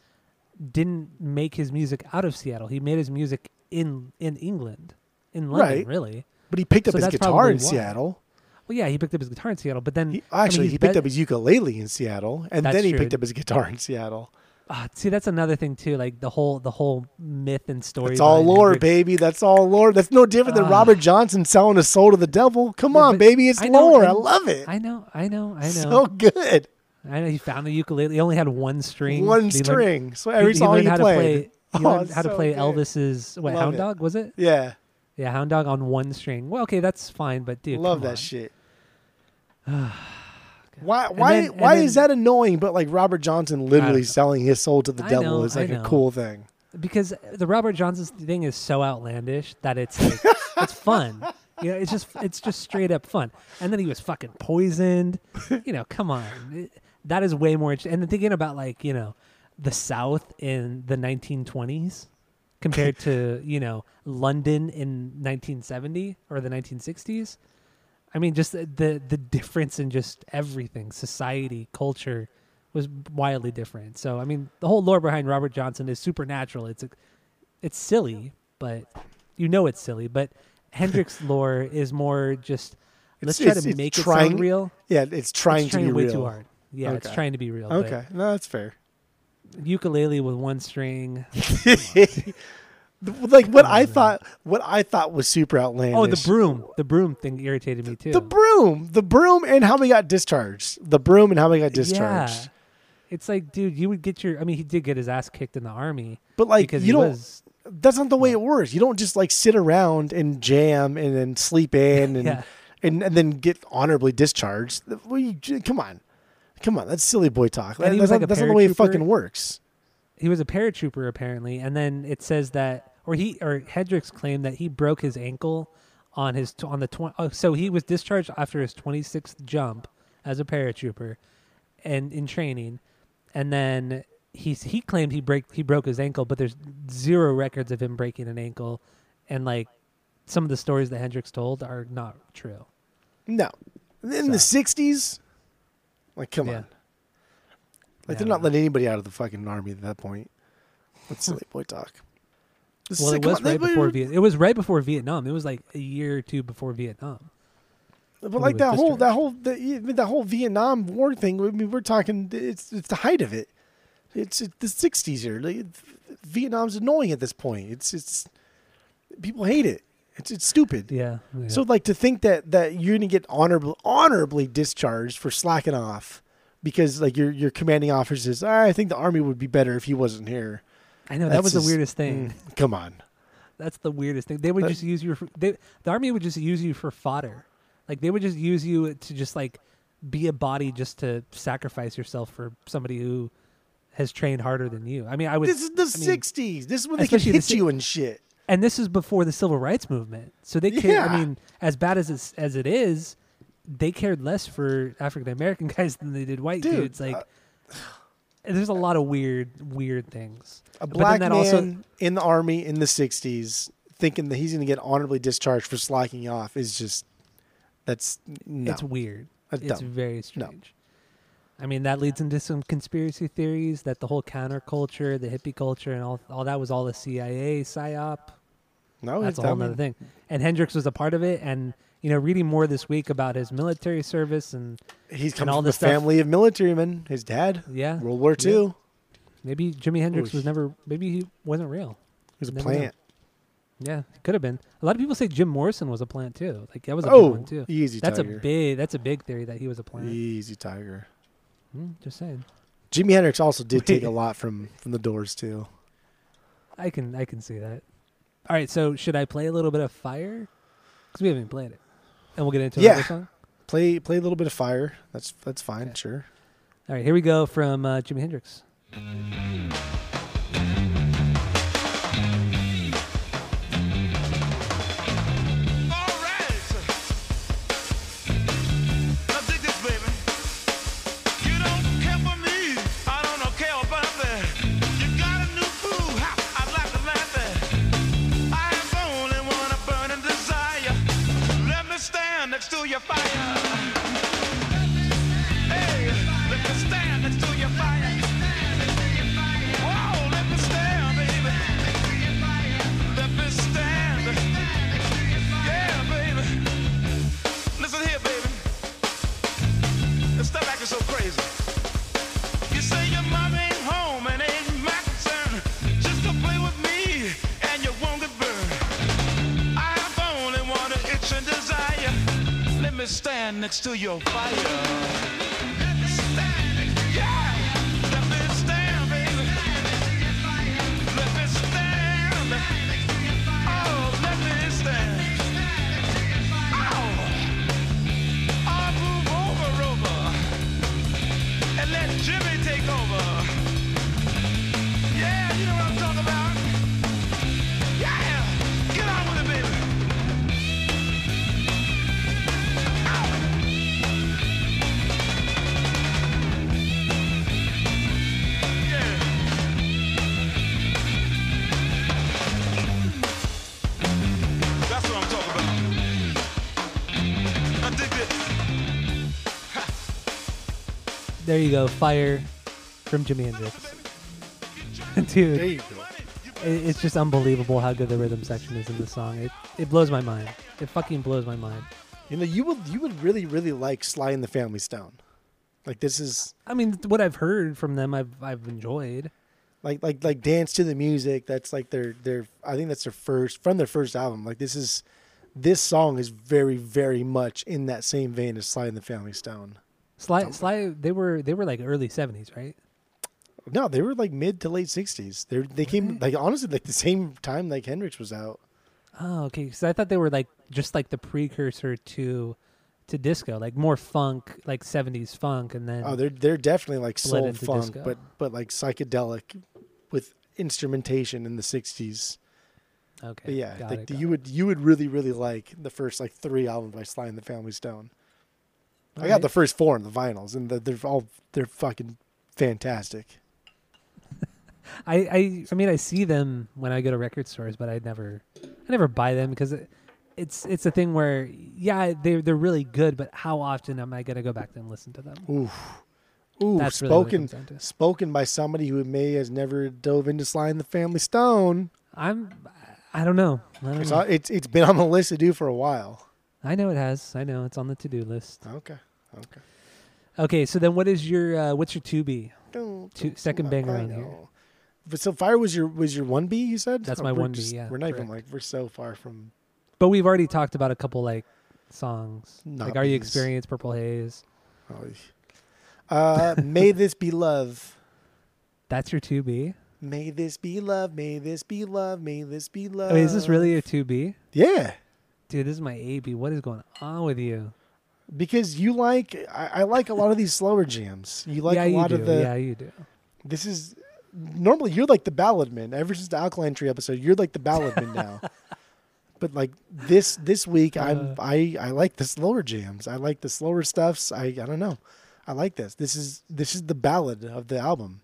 B: didn't make his music out of Seattle. He made his music in in England, in London,
A: Right.
B: really.
A: But he picked up
B: So
A: his guitar in
B: why.
A: Seattle.
B: Well, yeah, he picked up his guitar in Seattle, but then
A: He,
B: I mean,
A: actually, he picked
B: bet-
A: up his ukulele in Seattle, and
B: That's
A: then he
B: true.
A: picked up his guitar in Seattle.
B: Ah, see, that's another thing too. Like the whole the whole myth and story.
A: It's all lore,
B: Hendrix.
A: baby. That's all lore. That's no different than
B: Ah.
A: Robert Johnson selling his soul to the devil. Come
B: Yeah,
A: on, baby. It's
B: I know,
A: lore. I
B: and
A: love it.
B: I know, I know, I know.
A: So good.
B: I know he found the ukulele. He only had one string.
A: One
B: He learned-
A: string. so
B: he-
A: every
B: he
A: song
B: learned
A: he
B: how
A: played.
B: To play, he
A: Oh,
B: learned how to play
A: good.
B: Elvis's what Hound
A: it.
B: Dog was it?
A: Yeah.
B: Yeah, Hound Dog on one string. Well, okay, that's fine, but dude,
A: Love that
B: on.
A: shit. Why? Why?
B: then-
A: why
B: then-
A: is that annoying? But like Robert Johnson literally selling his soul to the
B: I
A: devil
B: know,
A: is like a cool thing.
B: because the Robert Johnson thing is so outlandish that it's like, it's fun. You know, it's just it's just straight up fun. And then he was fucking poisoned. You know, come on, It- that is way more. interesting. And then thinking about like you know, the South in the 1920s compared to you know London in 1970 or the 1960s. I mean, just the the, the difference in just everything, society, culture, was wildly different. So I mean, the whole lore behind Robert Johnson is supernatural. It's it's silly, but you know it's silly. But Hendrix lore is more just let's
A: It's-
B: try to make it
A: trying-
B: sound real.
A: Yeah, it's trying
B: it's
A: to be
B: way
A: real.
B: too hard. Yeah, it's trying to be real.
A: Okay, no, that's fair.
B: Ukulele with one string.
A: like what I
B: oh,
A: thought, what I thought was super outlandish.
B: Oh, the broom. The broom thing irritated me too.
A: The broom, the broom, and how we got discharged. The broom and how we got discharged.
B: Yeah. It's like, dude, you would get your. I mean, he did get his ass kicked in the army
A: But like,
B: because
A: you
B: he
A: don't.
B: was.
A: that's not the way it works. You don't just like sit around and jam and then sleep in and
B: Yeah.
A: and, and then get honorably discharged. Well, you, come on, come on. That's silly boy talk.
B: He
A: that's
B: was
A: not, that's not the way it fucking works.
B: He was a paratrooper apparently, and then it says that, or he or Hendrix claimed that he broke his ankle on his on the twenty. Oh, so he was discharged after his twenty sixth jump as a paratrooper, and in training, and then he he claimed he break he broke his ankle, but there's zero records of him breaking an ankle, and like some of the stories that Hendrix told are not true.
A: No, in the '60s, like, come
B: Yeah.
A: on. Like,
B: Yeah,
A: they're not letting anybody out of the fucking army at that point. That's silly boy talk. This
B: Well,
A: is-
B: it was
A: on,
B: right before Viet. It was right before Vietnam. It was like a year or two before Vietnam.
A: But like that whole that whole the, even that whole Vietnam War thing. I mean, we're talking. It's it's the height of it. It's, it's the '60s here. Like, Vietnam's annoying at this point. It's it's people hate it. It's it's stupid.
B: Yeah. yeah.
A: So like to think that that you're gonna get honorably honorably discharged for slacking off because like your your commanding officer says, "Ah, I think the army would be better if he wasn't here.
B: I know that
A: That's
B: was the weirdest thing.
A: Mm, come on.
B: That's the weirdest thing. They would
A: That-
B: just use you for they, the army would just use you for fodder. Like they would just use you to just like be a body just to sacrifice yourself for somebody who has trained harder than you. I mean, I would
A: This is the
B: I mean,
A: '60s. This is when they can
B: especially the
A: hit you and shit.
B: And this is before the civil rights movement. So they care
A: Yeah.
B: I mean, as bad as it's, as it is, they cared less for African American guys than they did white
A: Dude,
B: dudes. Like
A: uh,
B: there's a lot of weird weird things.
A: A black man
B: also-
A: in the army in the '60s thinking that he's going to get honorably discharged for slacking off is just that's no.
B: It's weird.
A: That's
B: it's
A: dumb.
B: very strange. I mean, that leads into some conspiracy theories that the whole counterculture, the hippie culture, and all all that was all the CIA psyop.
A: no,
B: That's
A: it's
B: a whole other thing. And Hendrix was a part of it. And you know, reading more this week about his military service and
A: He's come
B: all
A: from a
B: this stuff.
A: family of military men. His dad,
B: yeah,
A: World War
B: Yeah.
A: II.
B: maybe Jimi Hendrix was never. Maybe he wasn't real.
A: He was a
B: Never know.
A: plant.
B: Yeah, he could have been. A lot of people say Jim Morrison was a plant too. Like that was a
A: Oh,
B: big one too.
A: easy
B: That's
A: tiger.
B: a big. That's a big theory that he was a plant.
A: easy tiger.
B: Hmm, just saying.
A: Jimi Hendrix also did take a lot from from the Doors too.
B: I can I can see that. All right, so should I play a little bit of Fire? Because we haven't played it, and we'll get into
A: Yeah.
B: another song.
A: Play play a little bit of fire. That's that's fine.
B: Okay.
A: Sure.
B: All right, here we go from uh, Jimi Hendrix.
D: Stand next stand next to your fire.
B: There you go, Fire from Jimi Hendrix.
A: There
B: Dude,
A: you go.
B: it, it's just unbelievable how good the rhythm section is in this song. It it blows my mind. It fucking blows my mind.
A: You know, you would you would really really like Sly and the Family Stone. Like this is
B: I mean, what I've heard from them, I've I've enjoyed.
A: like like like dance to the music. That's like their their I think that's their first from their first album. Like this is this song is very very much in that same vein as Sly and the Family Stone.
B: Sly, Sly, they were they were like early seventies, right?
A: No, they were like mid to late sixties. They they came like honestly like the same time like Hendrix was out.
B: Oh, okay. Because I thought they were like just like the precursor to to disco, like more funk, like seventies funk, and then
A: Oh, they're they're definitely like soul funk,
B: disco.
A: but but like psychedelic with instrumentation in the sixties.
B: okay,
A: But yeah, like
B: it,
A: you
B: it.
A: would you would really really like the first like three albums by Sly and the Family Stone. I got the first four on the vinyls, and the, they're all they're fucking fantastic.
B: I, I I mean I see them when I go to record stores, but I never I never buy them because it, it's it's a thing where yeah they they're really good, but how often am I gonna go back and listen to them?
A: Ooh, ooh,
B: That's really
A: spoken
B: to.
A: spoken by somebody who may has never dove into Sly and the Family Stone.
B: I'm I don't know. I don't
A: It's
B: know.
A: it's it's been on the list to do for a while.
B: I know it has. I know it's on the to do list.
A: Okay, okay.
B: Okay, so then what is your uh, what's your two B? Two- second banger on here.
A: But so fire was your was your one B? You said
B: That's
A: Oh,
B: my 1B, yeah,
A: we're not even like we're so far from.
B: But we've already talked about a couple like songs.
A: Not
B: like Are You. Experienced, Purple Haze.
A: Oh, uh, may this be love.
B: That's your two B.
A: May this be love. May this be love. May this be love.
B: I mean, is this really your two B?
A: Yeah,
B: Dude, this is my A B. What is going on with you?
A: Because you like I, I like a lot of these slower jams. You like
B: yeah,
A: a lot of the.
B: yeah, you do.
A: This is normally you're like the ballad man. Ever since the Alkaline Trio episode, you're like the ballad man now. But like this this week, I'm
B: Uh.
A: I I like the slower jams. I like the slower stuffs. I I don't know. I like this. This is this is the ballad of the album.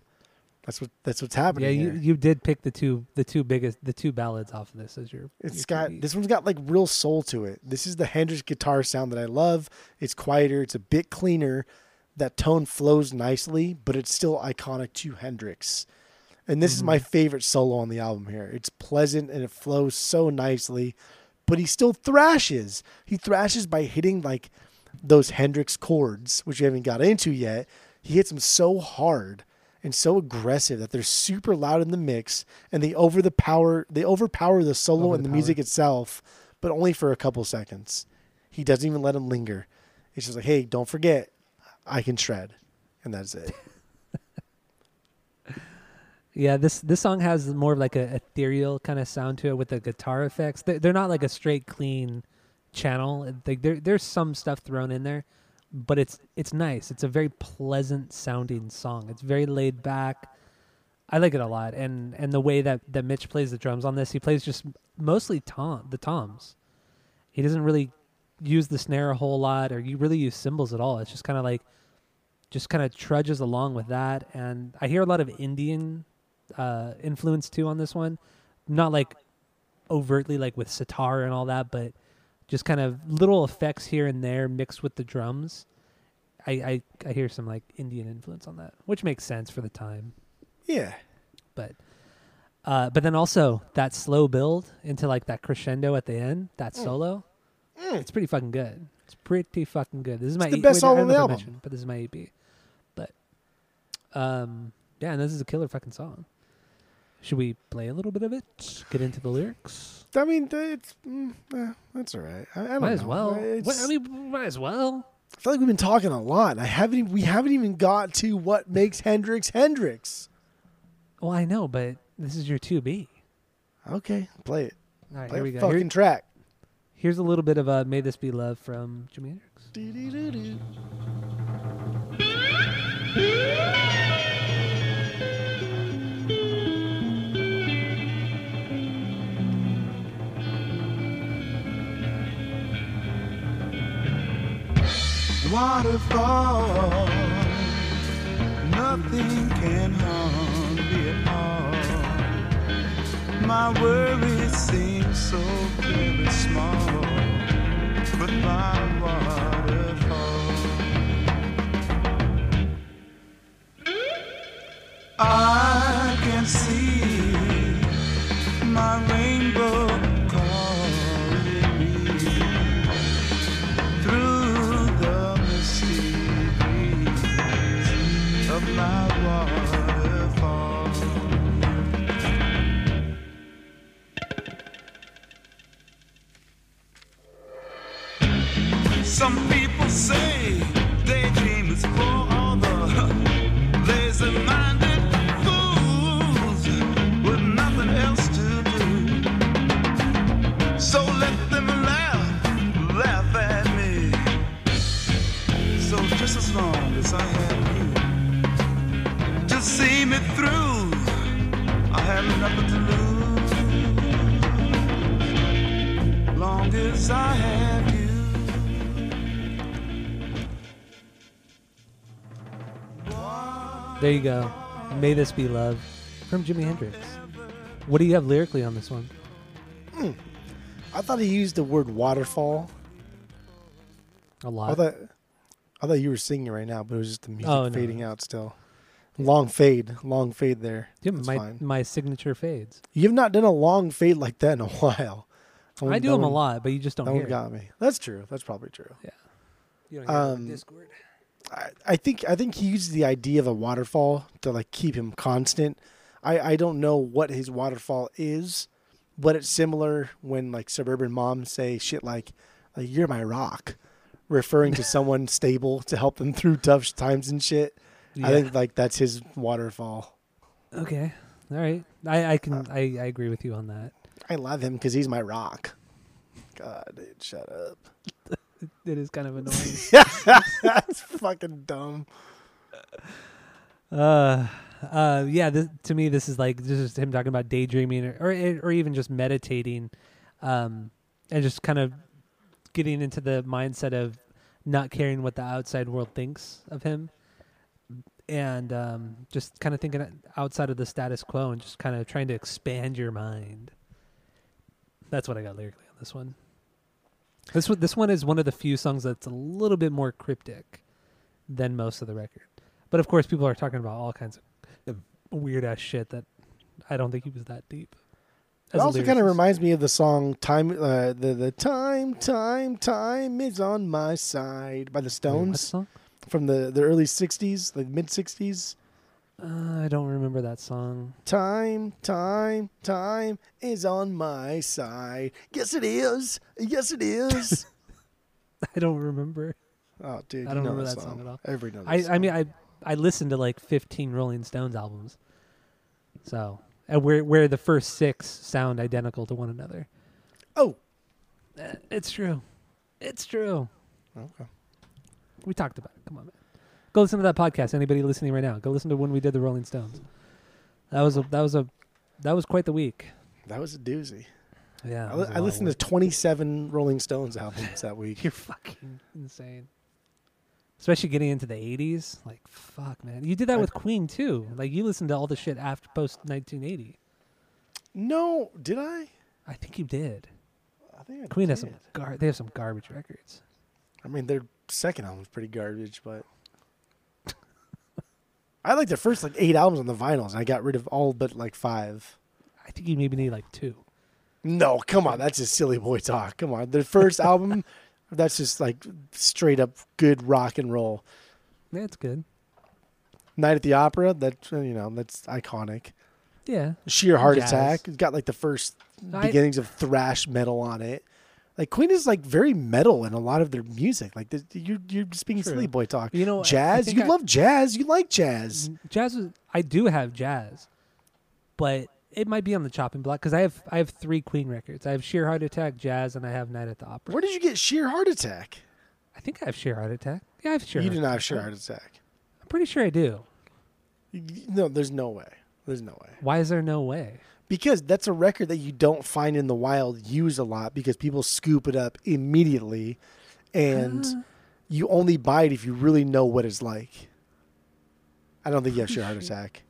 A: That's what that's what's happening.
B: Yeah, you,
A: here.
B: you did pick the two the two biggest the two ballads off of this as your.
A: It's
B: your
A: got
B: 2B.
A: this one's got like real soul to it. This is the Hendrix guitar sound that I love. It's quieter, it's a bit cleaner. That tone flows nicely, but it's still iconic to Hendrix. And this is my mm-hmm. favorite solo on the album here. It's pleasant and it flows so nicely, but he still thrashes. He thrashes by hitting like those Hendrix chords, which we haven't got into yet. He hits them so hard and so aggressive that they're super loud in the mix and they over the power they overpower the solo
B: Over
A: and
B: the
A: the music itself, but only for a couple seconds. He doesn't even let him linger. It's just like, hey, don't forget, I can shred. And that's it.
B: Yeah, this this song has more of like a ethereal kind of sound to it with the guitar effects. They're, they're not like a straight clean channel. Like there there's some stuff thrown in there, but it's it's nice. It's a very pleasant sounding song. It's very laid back. I like it a lot, and and the way that that Mitch plays the drums on this, he plays just mostly tom the toms. He doesn't really use the snare a whole lot, or you really use cymbals at all. It's just kind of like just kind of trudges along with that, and I hear a lot of Indian uh, influence too on this one. Not like overtly like with sitar and all that, but just kind of little effects here and there mixed with the drums. I, I I hear some like Indian influence on that, which makes sense for the time.
A: Yeah.
B: But uh, but then also that slow build into like that crescendo at the end, that solo, it's pretty fucking good. It's pretty fucking good. This is my
A: the
B: E-
A: best
B: I
A: on the
B: know if I
A: album.
B: mentioned, but this is my EP. But um, yeah, and this is a killer fucking song. Should we play a little bit of it? Get into the lyrics.
A: I mean, it's mm, eh, that's all right. I, I don't
B: Might as well.
A: It's-
B: I mean, might as well.
A: I feel like we've been talking a lot. I haven't. We haven't even got to what makes Hendrix Hendrix.
B: Well, I know, but this is your two B.
A: Okay, play it.
B: All right,
A: Play
B: here we go.
A: fucking
B: Here-
A: track.
B: here's a little bit of uh, "May This Be Love" from Jimi Hendrix.
D: waterfall. Nothing can harm me at all. My worries seem so very small, but my waterfall. I Long I have you.
B: There you go. May this be love from Jimi Hendrix. What do you have lyrically on this one? Hmm.
A: I thought he used the word waterfall.
B: A
A: I
B: lot.
A: I thought I thought you were singing right now, but it was just the music
B: Oh, no,
A: fading out still. Long fade, long fade there.
B: Yeah,
A: That's
B: my
A: fine.
B: my signature fades.
A: You've not done a long fade like that in a while.
B: I do them a lot, but you just don't
A: That
B: hear.
A: one
B: it.
A: got me. That's true. That's probably true. Yeah.
B: You don't it
A: Um,
B: Discord.
A: I, I think I think he used the idea of a waterfall to like keep him constant. I, I don't know what his waterfall is, but it's similar when like suburban moms say shit like like you're my rock, referring to someone stable to help them through tough times and shit.
B: Yeah.
A: I think like that's his waterfall.
B: Okay. All right. I, I can
A: Uh,
B: I, I agree with you on that.
A: I love him because he's my rock. God, dude, shut up.
B: It is kind of annoying.
A: That's fucking dumb.
B: uh uh yeah, this, to me this is like this is him talking about daydreaming or or, or even just meditating um and just kind of getting into the mindset of not caring what the outside world thinks of him and um just kind of thinking outside of the status quo and just kind of trying to expand your mind. That's what I got lyrically on this one. This one, this one is one of the few songs that's a little bit more cryptic than most of the record. But of course, people are talking about all kinds of weird ass shit that I don't think he was that deep.
A: It also kind of reminds me of the song "Time." Uh, the the time, time, time is on my side by the
B: Wait,
A: Stones
B: song?
A: from the the early '60s, the mid '60s.
B: Uh, I don't remember that song.
A: Time, time, time is on my side. Yes, it is. Yes, it is.
B: I don't remember.
A: oh, dude,
B: I don't
A: know
B: remember
A: that
B: that song at all.
A: Knows.
B: I, I mean. I I listened to like 15 Rolling Stones albums. So, and where where the first six sound identical to one another.
A: oh,
B: Uh, It's true. It's true.
A: okay.
B: We talked about it. Come on, man. Go listen to that podcast. Anybody listening right now, go listen to when we did the Rolling Stones. That was a that was a that was quite the week.
A: That was a doozy.
B: Yeah,
A: I, li- I listened to 27 Rolling Stones albums that week.
B: You're fucking insane. Especially getting into the 80s. Like, fuck, man. You did that
A: I-
B: with Queen, too. Like, you listened to all the shit after post 1980.
A: No, did I?
B: I think you did.
A: I think I
B: Queen has
A: did.
B: some gar- they have some garbage records.
A: I mean, their second album was pretty garbage, but I like their first like eight albums on the vinyls, and I got rid of all but like five.
B: I think you maybe need like two.
A: No, come on, that's just silly boy talk. Come on, their first album, that's just like straight up good rock and roll.
B: That's good.
A: Night at the Opera, that uh, you know, that's iconic.
B: Yeah.
A: Sheer Heart
B: Jazz.
A: Attack, it's got like the first
B: I-
A: beginnings of thrash metal on it. Like Queen is like very metal in a lot of their music. Like you're you're just being
B: True.
A: silly boy talk.
B: You know,
A: jazz. You
B: I-
A: love jazz. You like jazz.
B: Mm, jazz is, I do have jazz, but it might be on the chopping block because I have I have three Queen records. I have Sheer Heart Attack, Jazz, and I have Night at the Opera.
A: Where did you get Sheer Heart Attack?
B: I think I have Sheer Heart Attack. Yeah, I have Sheer.
A: you do not have Sheer Heart Attack.
B: I'm pretty sure I do.
A: No, there's no way. There's no way.
B: Why is there no way?
A: Because that's a record that you don't find in the wild used a lot because people scoop it up immediately and
B: Uh.
A: you only buy it if you really know what it's like. I don't think you have Sheer Heart Attack.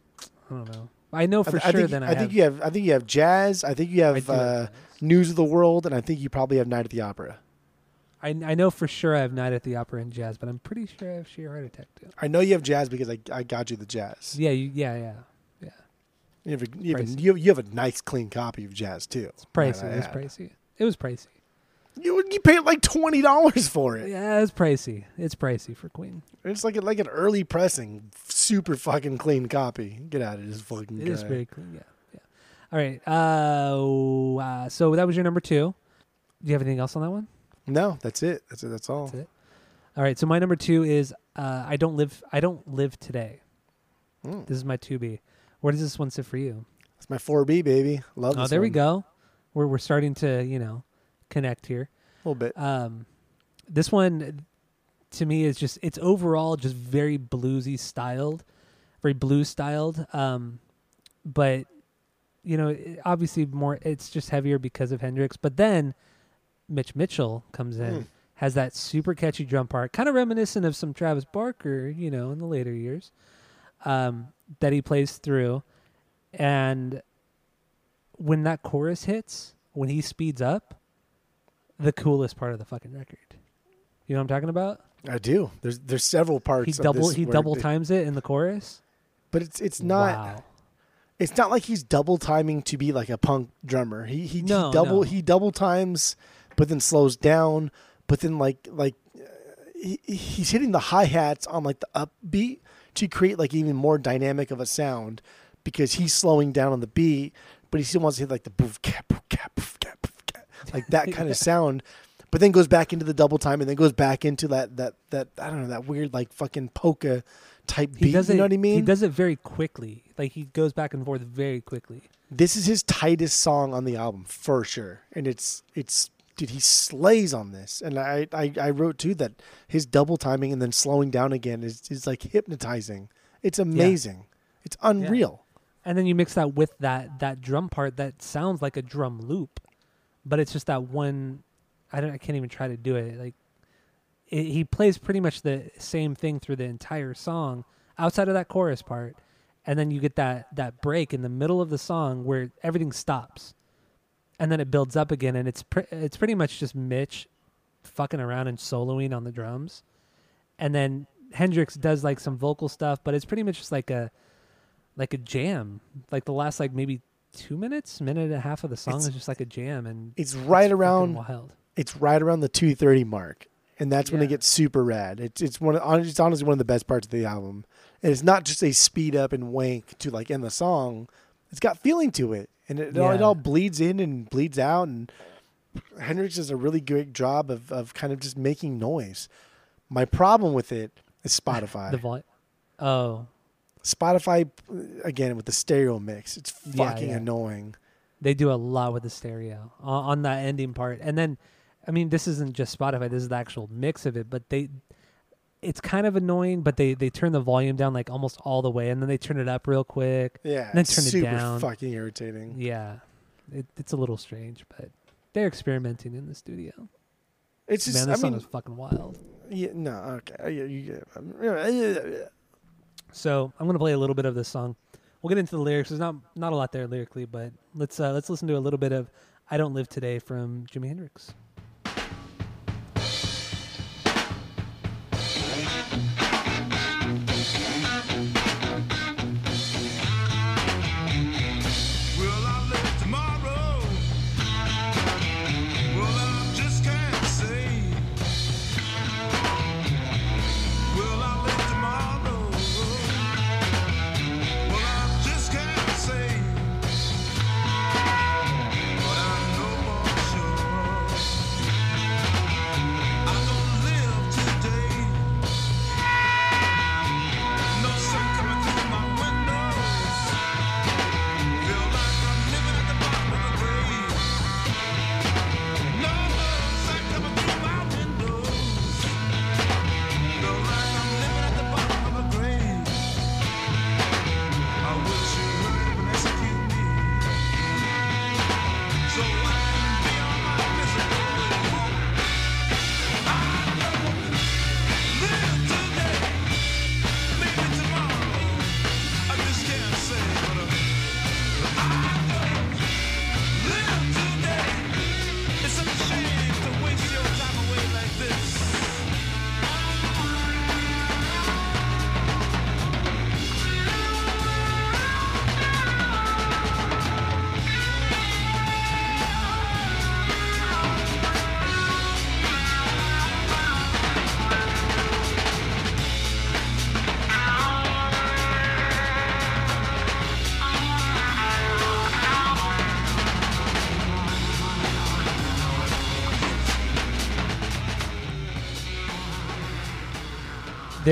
B: I don't know. I know for
A: I, th- I
B: sure.
A: think,
B: then I,
A: I
B: have,
A: think you have I think you have jazz, I think you have uh. News of the World, and I think you probably have Night at the Opera.
B: I I know for sure I have Night at the Opera and Jazz, but I'm pretty sure I have Sheer Heart Attack too.
A: I know you have jazz because I, I got you the jazz.
B: Yeah, you, yeah, yeah.
A: You have, a, you, have a, you, have, you have a nice clean copy of jazz too.
B: It's pricey. It was pricey. It was pricey.
A: You you paid like twenty dollars for it.
B: Yeah, it's pricey. It's pricey for Queen.
A: It's like a, like an early pressing, super fucking clean copy. Get out of this fucking
B: It
A: guy.
B: is very clean. Yeah, yeah. All right. Uh, uh, so that was your number two. Do you have anything else on that one?
A: No, that's it. That's it. That's all.
B: That's it. All right. So my number two is uh, I don't live. I don't live today.
A: Mm.
B: This is my two B. Where does this one sit for you?
A: It's my 4B, baby. Love
B: Oh, there we go. We're we're starting to you know connect here.
A: A little bit.
B: Um, this one to me is just it's overall just very bluesy styled, very blues styled. Um, but you know, obviously more it's just heavier because of Hendrix. But then Mitch Mitchell comes in,
A: Mm.
B: has that super catchy drum part, kind of reminiscent of some Travis Barker, you know, in the later years, um, that he plays through, and when that chorus hits, when he speeds up, the coolest part of the fucking record. You know what I'm talking about?
A: I do. There's there's several parts.
B: He
A: of
B: double
A: this
B: he double times it in the chorus.
A: but it's it's not.
B: wow.
A: It's not like he's double timing to be like a punk drummer. He he,
B: No,
A: he double
B: no.
A: he double times, but then slows down. But then like like uh, he, he's hitting the hi hats on like the upbeat to create like even more dynamic of a sound because he's slowing down on the beat, but he still wants to hit like the boof cap boof cap boof cap boof cap like that kind of sound. But then goes back into the double time and then goes back into that that that I don't know that weird like fucking polka type
B: He
A: beat.
B: does
A: you know what I mean?
B: he does it very quickly. Like he goes back and forth very quickly.
A: this is his tightest song on the album for sure and it's it's dude he slays on this and i i, I wrote too that his double timing and then slowing down again is, is like hypnotizing it's amazing it's unreal
B: And then you mix that with that that drum part that sounds like a drum loop, but it's just that one. I don't. I can't even try to do it. Like it, he plays pretty much the same thing through the entire song, outside of that chorus part, and then you get that that break in the middle of the song where everything stops, and then it builds up again, and it's pre- it's pretty much just Mitch fucking around and soloing on the drums, and then Hendrix does like some vocal stuff, but it's pretty much just like a like a jam. Like the last like maybe two minutes, minute and a half of the song
A: It's-
B: is just like a jam, and
A: it's right
B: fucking
A: around
B: wild.
A: it's right around the 230 mark and that's when it gets super rad. It's it's one of, it's honestly one of the best parts of the album. And it's not just a speed up and wank to like end the song. It's got feeling to it and it, it, all, it all bleeds in and bleeds out and hendrix does a really great job of, of kind of just making noise my problem with it is spotify
B: The volume. Oh,
A: spotify again with the stereo mix it's
B: Yeah,
A: fucking
B: yeah.
A: annoying
B: they do a lot with the stereo on, on that ending part, and then, I mean, this isn't just Spotify. This is the actual mix of it, but they. It's kind of annoying, but they, they turn the volume down like almost all the way, and then they turn it up real quick.
A: yeah
B: and
A: then
B: turn it
A: super
B: down.
A: fucking irritating
B: Yeah, it, it's a little strange, but they're experimenting in the studio.
A: it's just
B: Man, this
A: i
B: song
A: mean
B: is fucking wild.
A: Yeah, no, okay.
B: So I'm gonna play a little bit of this song. We'll get into the lyrics. There's not not a lot there lyrically, but let's uh, let's listen to a little bit of "I Don't Live Today" from Jimi Hendrix.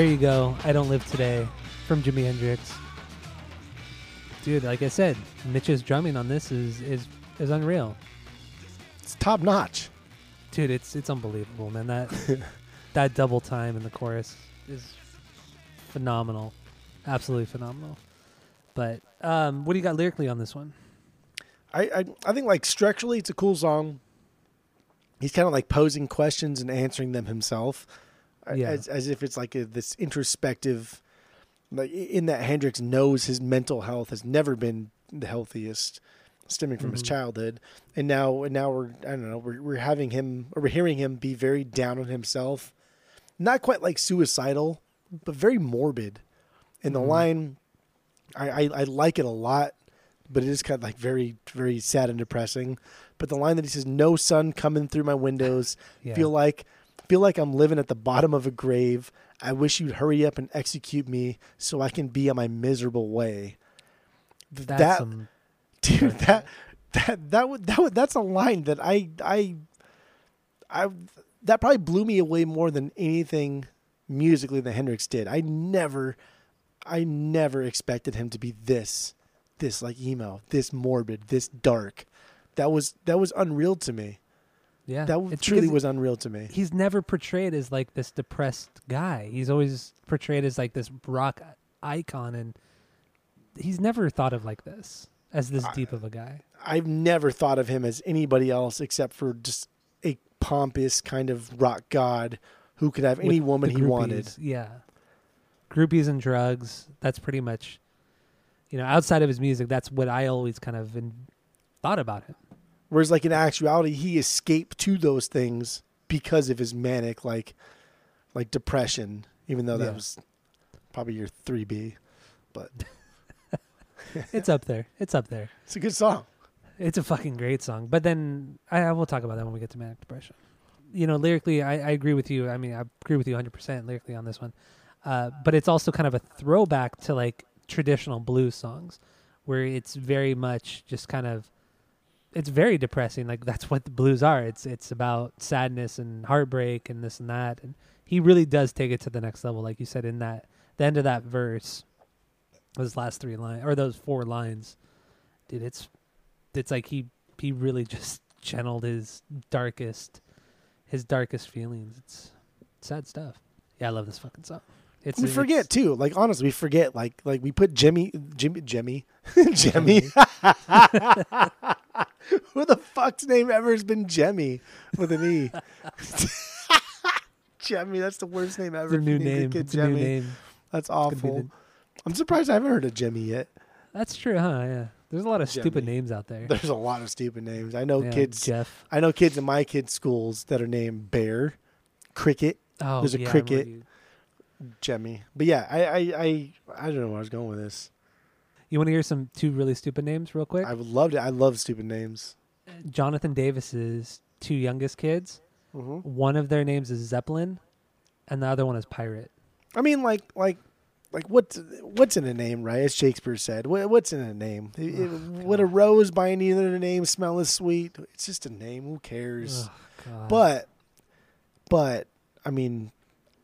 B: There you go. I don't live today from Jimi Hendrix. Dude, like I said, Mitch's drumming on this is is is unreal.
A: It's top notch.
B: Dude, it's it's unbelievable, man. That that double time in the chorus is phenomenal. Absolutely phenomenal. But um what do you got lyrically on this one?
A: I, I I think like structurally it's a cool song. He's kind of like posing questions and answering them himself,
B: Yeah.
A: as as if it's like a, this introspective. Like in that Hendrix knows his mental health has never been the healthiest, stemming from his
B: Mhm.
A: childhood, and now and now we're I don't know we're we're having him or we're hearing him be very down on himself, not quite like suicidal, but very morbid. And the
B: Mhm.
A: line, I, I I like it a lot but it is kind of like very very sad and depressing but the line that he says no sun coming through my windows
B: Yeah.
A: feel like feel like i'm living at the bottom of a grave. I wish you'd hurry up and execute me so i can be on my miserable way.
B: That's
A: that
B: some
A: dude that that that would that would that's a line that i i i that probably blew me away more than anything musically that hendrix did. I never i never expected him to be this this like emo this morbid this dark. That was that was unreal to me
B: yeah.
A: that truly was unreal to me
B: he's never portrayed as like this depressed guy. He's always portrayed as like this rock icon and he's never thought of like this as this deep of a guy.
A: i've never thought of him as anybody else except for just a pompous kind of rock god who could have any
B: With
A: woman he wanted
B: Yeah. Groupies and drugs. That's pretty much, you know, outside of his music, that's what I always kind of in, thought about him.
A: Whereas, like in actuality, he escaped to those things because of his manic, like, like depression. Even though that
B: Yeah.
A: was probably your three B, but
B: It's up there. It's up there.
A: it's a good song.
B: It's a fucking great song. But then I, I will talk about that when we get to manic depression. You know, lyrically, I, I agree with you. I mean, I agree with you 100% lyrically on this one. Uh, but it's also kind of a throwback to like traditional blues songs where it's very much just kind of it's very depressing like that's what the blues are. It's it's about sadness and heartbreak and this and that and he really does take it to the next level like you said in that the end of that verse those last three lines or those four lines dude it's it's like he he really just channeled his darkest his darkest feelings. It's sad stuff. Yeah i love this fucking song it's
A: we
B: it's-
A: forget too. Like honestly, we forget. Like like we put Jimmy Jimmy Jimmy Jimmy. Who the fuck's name ever has been Jemmy with an E? Jemmy, that's the worst name ever.
B: it's a new
A: name your
B: name a new
A: Jemmy.
B: name
A: That's awful.
B: the-
A: I'm surprised I haven't heard of Jimmy yet.
B: that's true huh yeah there's a lot of stupid names out there
A: There's a lot of stupid names. I know
B: Yeah,
A: kids.
B: jeff
A: I know kids in my kids' schools that are named Bear, Cricket,
B: oh
A: There's a
B: yeah,
A: cricket. Jemmy. But yeah, I I I, I don't know where I was going with this.
B: You want to hear some two really stupid names real quick?
A: I would love to. I love stupid names.
B: Jonathan Davis's two youngest kids.
A: Mm-hmm.
B: One of their names is Zeppelin, and the other one is Pirate.
A: I mean, like like like what's what's in a name, right? As Shakespeare said, what, what's in a name? It- it-
B: Oh,
A: would a rose by any other name smell as sweet? It's just a name. Who cares?
B: God.
A: But but I mean,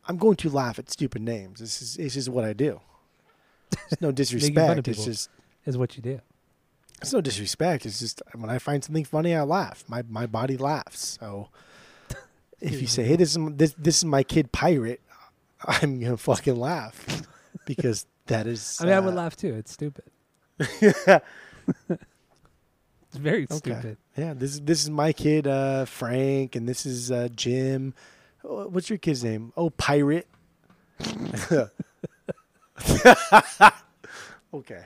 A: I'm going to laugh at stupid names. This is this is what I do. It's no disrespect. it's just
B: is what you do.
A: it's no disrespect. It's just when I find something funny, I laugh. My my body laughs. So if you say, "Hey, this is this this is my kid pirate," I'm gonna fucking laugh because that is.
B: I mean, I would
A: uh,
B: laugh too. It's stupid. It's very
A: Okay.
B: stupid.
A: Yeah, this is this is my kid uh, Frank, and this is uh, Jim. Oh, What's your kid's name? Oh, pirate. okay,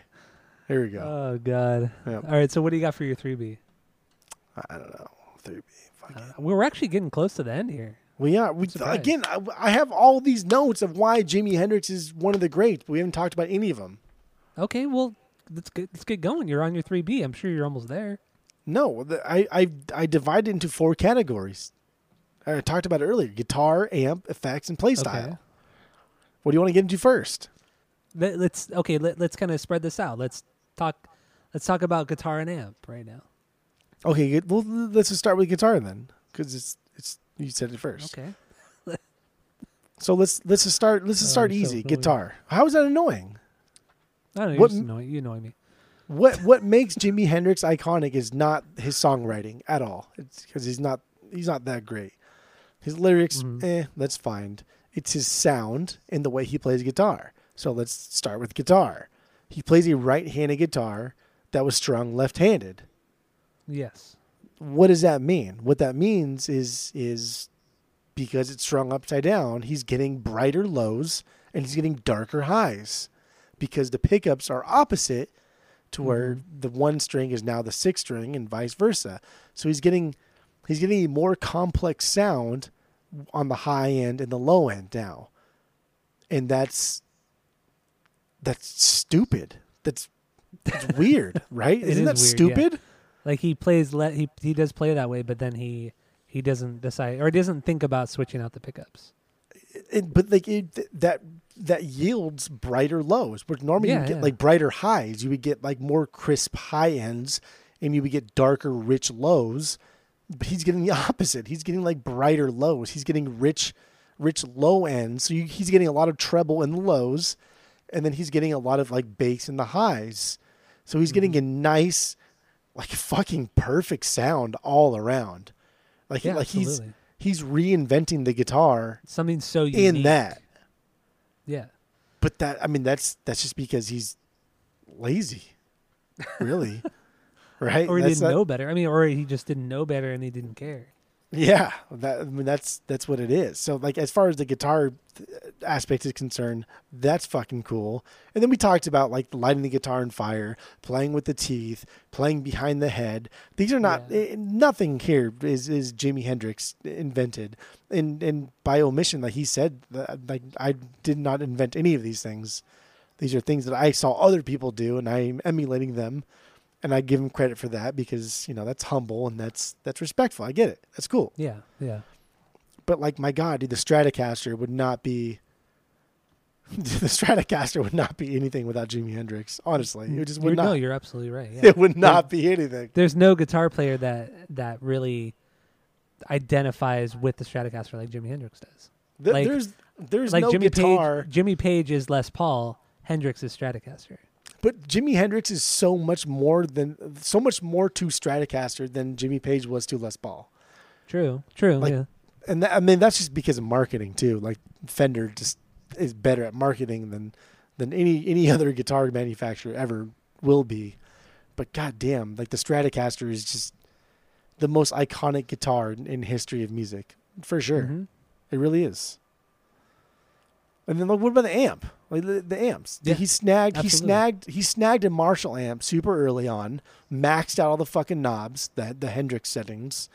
A: here we go.
B: Oh God.
A: Yep.
B: All right. So what do you got for your three B?
A: I don't know. Three B. Uh, it.
B: we're actually getting close to the end here.
A: We are. We again. I, I have all these notes of why Jimi Hendrix is one of the greats, but we haven't talked about any of them.
B: Okay. Well, let's get let's get going. You're on your three B. I'm sure you're almost there.
A: No, the, I I I divided into four categories. I talked about it earlier: guitar, amp, effects, and play style.
B: Okay.
A: What do you want to get into first?
B: Let, let's okay. Let, let's kind of spread this out. Let's talk. Let's talk about guitar and amp right now.
A: Okay, well, let's just start with guitar then, because it's it's you said it first.
B: Okay.
A: So let's let's just start let's just
B: Oh,
A: start
B: so
A: easy.
B: annoying.
A: Guitar. How is that annoying?
B: I don't know. You're
A: What
B: annoying. You annoy me.
A: What what makes Jimi Hendrix iconic is not his songwriting at all. It's because he's not he's not that great. His lyrics,
B: Mhm.
A: eh, that's fine. It's his sound and the way he plays guitar. So let's start with guitar. He plays a right-handed guitar that was strung left-handed.
B: Yes.
A: What does that mean? What that means is is because it's strung upside down, he's getting brighter lows and he's getting darker highs because the pickups are opposite to where the one string is now the sixth string and vice versa. So he's getting he's getting a more complex sound on the high end and the low end now. And that's that's stupid. That's that's weird, right? Isn't that
B: weird, yeah.
A: stupid?
B: Like he plays let he he does play that way, but then he he doesn't decide or he doesn't think about switching out the pickups.
A: it, but like it, th- that that yields brighter lows. But normally
B: Yeah,
A: you get
B: yeah.
A: like brighter highs. You would get like more crisp high ends, and you would get darker, rich lows. But he's getting the opposite. He's getting like brighter lows. He's getting rich, rich low ends. So you, he's getting a lot of treble in the lows, and then he's getting a lot of like bass in the highs. So he's getting
B: Mm-hmm.
A: a nice, like fucking perfect sound all around. Like
B: Yeah,
A: like he's he's reinventing the guitar
B: Something so unique.
A: in that.
B: Yeah.
A: But that I mean that's that's just because he's lazy. Really. right?
B: Or he
A: That's
B: didn't
A: not-
B: know better. I mean, or he just didn't know better and he didn't care.
A: Yeah. That I mean that's that's what it is. So like as far as the guitar aspect is concerned, that's fucking cool. And then we talked about like lighting the guitar on fire, playing with the teeth, playing behind the head. These are not
B: Yeah.
A: eh, nothing here is is Jimi Hendrix invented. And and by omission like he said like I did not invent any of these things. These are things that I saw other people do and I'm emulating them. And I give him credit for that because, you know, that's humble and that's that's respectful. I get it. That's cool.
B: Yeah. Yeah.
A: But like my God, dude, the Stratocaster would not be the Stratocaster would not be anything without Jimi Hendrix. Honestly, it just would
B: You're-
A: not.
B: No, you're absolutely right. Yeah.
A: it would not be anything.
B: There's no guitar player that that really identifies with the Stratocaster like Jimi Hendrix does. Like-
A: there's there's
B: like
A: no
B: Jimmy
A: guitar,
B: Page, Jimmy Page is Les Paul. Hendrix is Stratocaster.
A: But Jimi Hendrix is so much more than so much more to Stratocaster than Jimmy Page was to Les Paul.
B: True. True.
A: Like-
B: yeah.
A: And that, I mean that's just because of marketing too. Like Fender just is better at marketing than than any any other guitar manufacturer ever will be. But goddamn, like the Stratocaster is just the most iconic guitar in, in history of music for sure.
B: Mhm.
A: It really is. And then like, what about the amp? Like the, the amps.
B: Yeah,
A: he snagged he snagged he snagged a Marshall amp super early on, maxed out all the fucking knobs, the the Hendrix settings,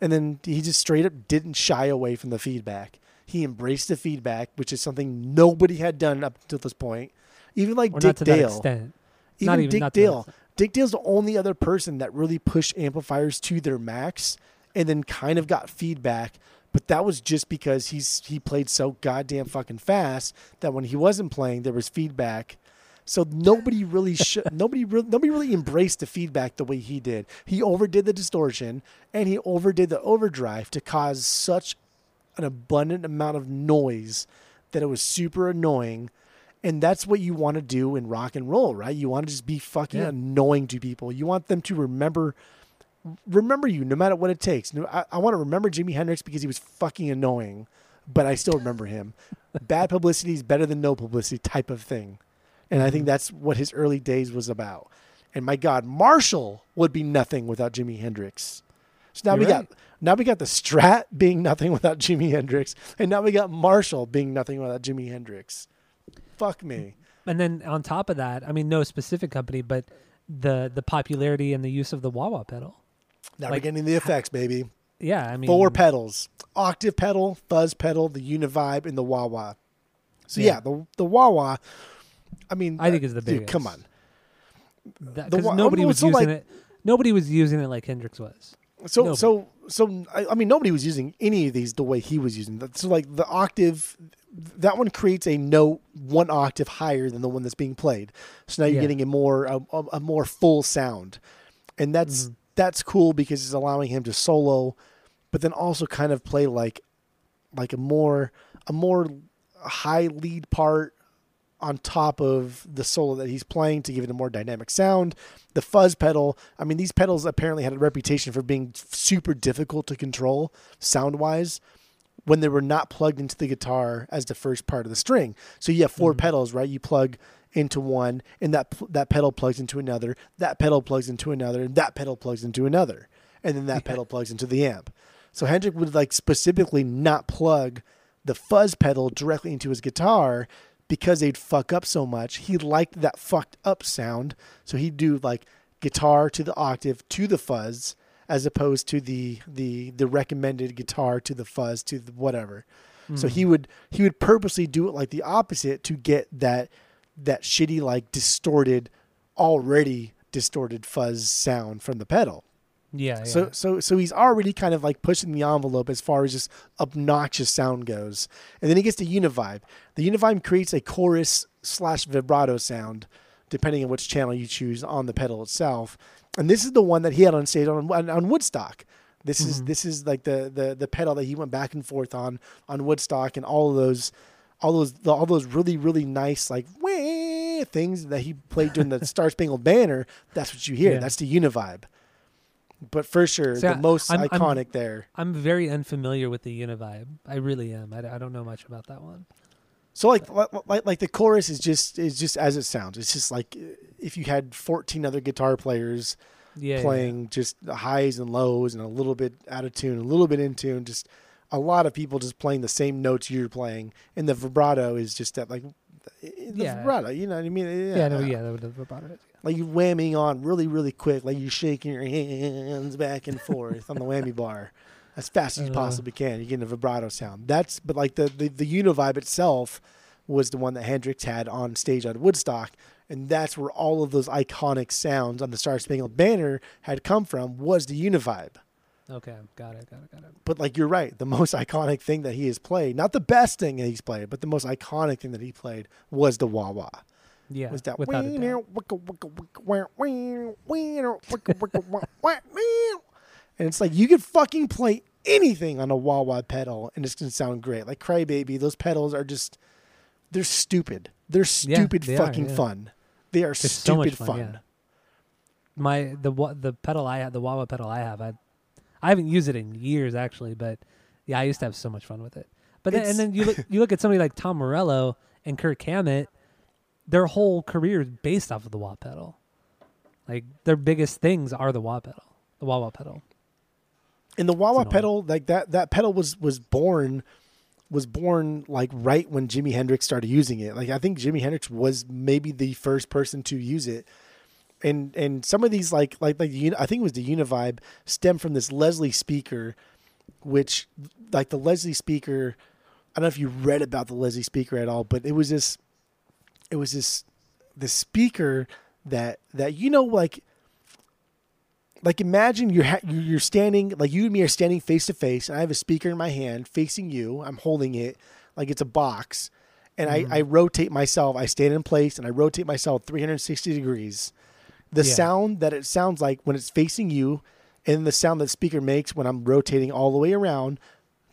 A: and then he just straight up didn't shy away from the feedback. He embraced the feedback, which is something nobody had done up until this point. Even like
B: Or
A: Dick
B: not to that
A: Dale.
B: extent.
A: Even
B: Not even-
A: Dick
B: not to that
A: Dale. Dick Dale's the only other person that really pushed amplifiers to their max and then kind of got feedback. But that was just because he's he played so goddamn fucking fast that when he wasn't playing, there was feedback. So nobody really sh- nobody re- nobody really embraced the feedback the way he did. He overdid the distortion and he overdid the overdrive to cause such an abundant amount of noise that it was super annoying. And that's what you want to do in rock and roll, right? You want to just be fucking
B: Yeah.
A: annoying to people. You want them to remember remember you no matter what it takes. I, I want to remember Jimi Hendrix because he was fucking annoying, but I still remember him. Bad publicity is better than no publicity type of thing. And I
B: Mm-hmm.
A: think that's what his early days was about. And my God, Marshall would be nothing without Jimi Hendrix. So now
B: You're
A: we
B: right.
A: got now we got the Strat being nothing without Jimi Hendrix, and now we got Marshall being nothing without Jimi Hendrix. Fuck me.
B: And then on top of that, I mean, no specific company, but the the popularity and the use of the wah wah pedal.
A: Now
B: Like,
A: we're getting the effects, baby.
B: Yeah, I mean,
A: Four pedals: octave pedal, fuzz pedal, the Univibe, and the wah wah. So yeah,
B: Yeah.
A: the the wah wah. I mean,
B: I think is the
A: dude, Come on.
B: because nobody was
A: so,
B: using
A: like-
B: it. Nobody was using it like Hendrix was.
A: So
B: Nobody.
A: so so I, I mean nobody was using any of these the way he was using them. So like the octave that one creates a note one octave higher than the one that's being played. So now you're
B: Yeah.
A: getting a more a, a, a more full sound. And that's
B: Mm-hmm.
A: That's cool because it's allowing him to solo but then also kind of play like like a more a more high lead part on top of the solo that he's playing to give it a more dynamic sound. The fuzz pedal, I mean, these pedals apparently had a reputation for being super difficult to control sound wise when they were not plugged into the guitar as the first part of the string. So you have 4 mm-hmm. pedals, right? You plug into one, and that that pedal plugs into another, that pedal plugs into another, and that pedal plugs into another, and then that pedal plugs into the amp. So Hendrix would like specifically not plug the fuzz pedal directly into his guitar because they'd fuck up so much. He liked that fucked up sound, so he'd do like guitar to the octave to the fuzz as opposed to the the the recommended guitar to the fuzz to the whatever. So hmm. he would he would purposely do it like the opposite to get that that shitty like distorted already distorted fuzz sound from the pedal.
B: Yeah. yeah.
A: So so so he's already kind of like pushing the envelope as far as just obnoxious sound goes. And then he gets to Univibe. The Univibe creates a chorus slash vibrato sound, depending on which channel you choose on the pedal itself. And this is the one that he had on stage on on, on Woodstock. This is mm-hmm. this is like the, the the pedal that he went back and forth on on Woodstock and all of those all those all those really really nice like wah things that he played during the Star Spangled Banner. That's what you hear.
B: Yeah.
A: That's the Univibe. But for sure,
B: See,
A: the
B: I-
A: most
B: I'm- I'm-
A: iconic there.
B: I'm very unfamiliar with the Univibe. I really am. I, I don't know much about that one.
A: So like, like like like the chorus is just is just as it sounds. It's just like if you had 14 other guitar players
B: Yeah. yeah.
A: playing just the highs and lows and a little bit out of tune, a little bit in tune, just a lot of people just playing the same notes you're playing. And the vibrato is just that like the
B: Yeah.
A: vibrato, you know what I mean?
B: Yeah. yeah no. Yeah. The, the vibrato is-
A: Like you whamming on really really quick, like you're shaking your hands back and forth on the whammy bar. As fast as you
B: Uh.
A: possibly can, you're getting a vibrato sound. That's but like the, the the Univibe itself was the one that Hendrix had on stage at Woodstock, and that's where all of those iconic sounds on the Star Spangled Banner had come from. Was the Univibe.
B: Okay. Got it. Got it. Got it.
A: But like you're right, the most iconic thing that he has played, not the best thing that he's played, but the most iconic thing that he played was the wah wah.
B: Yeah.
A: Was that
B: without a doubt.
A: and it's like you could fucking play anything on a wah wah pedal and it's gonna sound great. Like Crybaby, those pedals are just they're stupid. They're
B: Yeah,
A: stupid
B: they are,
A: fucking
B: yeah.
A: fun. They are
B: It's so much fun,
A: fun.
B: yeah. My the the pedal I have, the wah wah pedal I have, I I haven't used it in years actually, but yeah, I used to have so much fun with it. But then, and then you look you look at somebody like Tom Morello and Kirk Hammett, their whole career is based off of the wah pedal. Like their biggest things are the wah pedal, the wah wah pedal.
A: And the wah wah pedal, like that that pedal was was born was born like right when Jimi Hendrix started using it. Like I think Jimi Hendrix was maybe the first person to use it. And and some of these like like like I think it was the Univibe stem from this Leslie speaker, which like the Leslie speaker. I don't know if you read about the Leslie speaker at all, but it was this, it was this, the speaker that that you know like like imagine you're ha- you're standing like you and me are standing face to face and i have a speaker in my hand facing you i'm holding it like it's a box and I, mm-hmm. I rotate myself i stand in place and i rotate myself 360 degrees the
B: Yeah.
A: sound that it sounds like when it's facing you and the sound that the speaker makes when i'm rotating all the way around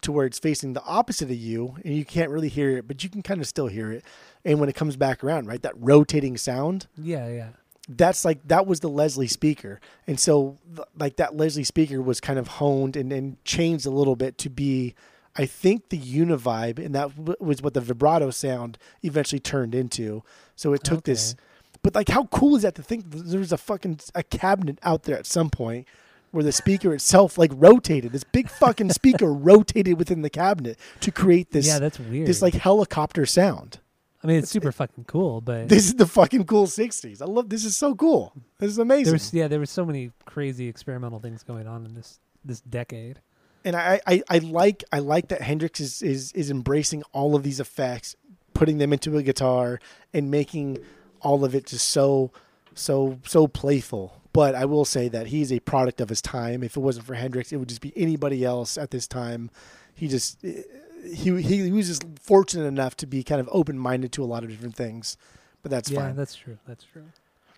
A: to where it's facing the opposite of you and you can't really hear it but you can kind of still hear it and when it comes back around right that rotating sound
B: Yeah, yeah.
A: that's like that was the Leslie speaker, and so like that Leslie speaker was kind of honed and, and changed a little bit to be, I think the Univibe, and that w- was what the vibrato sound eventually turned into. So it took this, but like how cool is that to think that there was a fucking a cabinet out there at some point where the speaker itself like rotated. This big fucking speaker rotated within the cabinet to create this
B: yeah, that's weird.
A: this like helicopter sound.
B: I mean, it's super fucking cool, but
A: This is the fucking cool '60s. I love this. Is so cool. This is amazing.
B: there's yeah, there were so many crazy experimental things going on in this this decade.
A: and I, I, I like I like that Hendrix is, is is embracing all of these effects, putting them into a guitar, and making all of it just so so so playful. But I will say that he's a product of his time. If it wasn't for Hendrix, it would just be anybody else at this time. He just he he, he was just fortunate enough to be kind of open minded to a lot of different things. But that's
B: yeah,
A: fine.
B: that's true. That's true.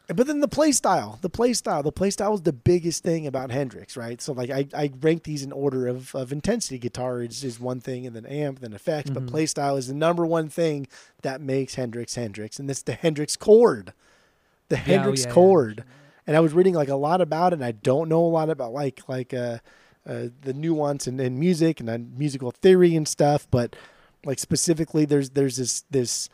A: But then the play style, the play style, the play style was the biggest thing about Hendrix, right? So like I, I rank these in order of, of intensity. Guitar is, is one thing, and then amp, then effects. But
B: Mhm.
A: play style is the number one thing that makes Hendrix Hendrix, and it's the Hendrix chord, the Hendrix
B: yeah, yeah.
A: chord. And I was reading like a lot about it, and I don't know a lot about like like uh, uh the nuance and, and music and uh, musical theory and stuff. But like specifically, there's there's this this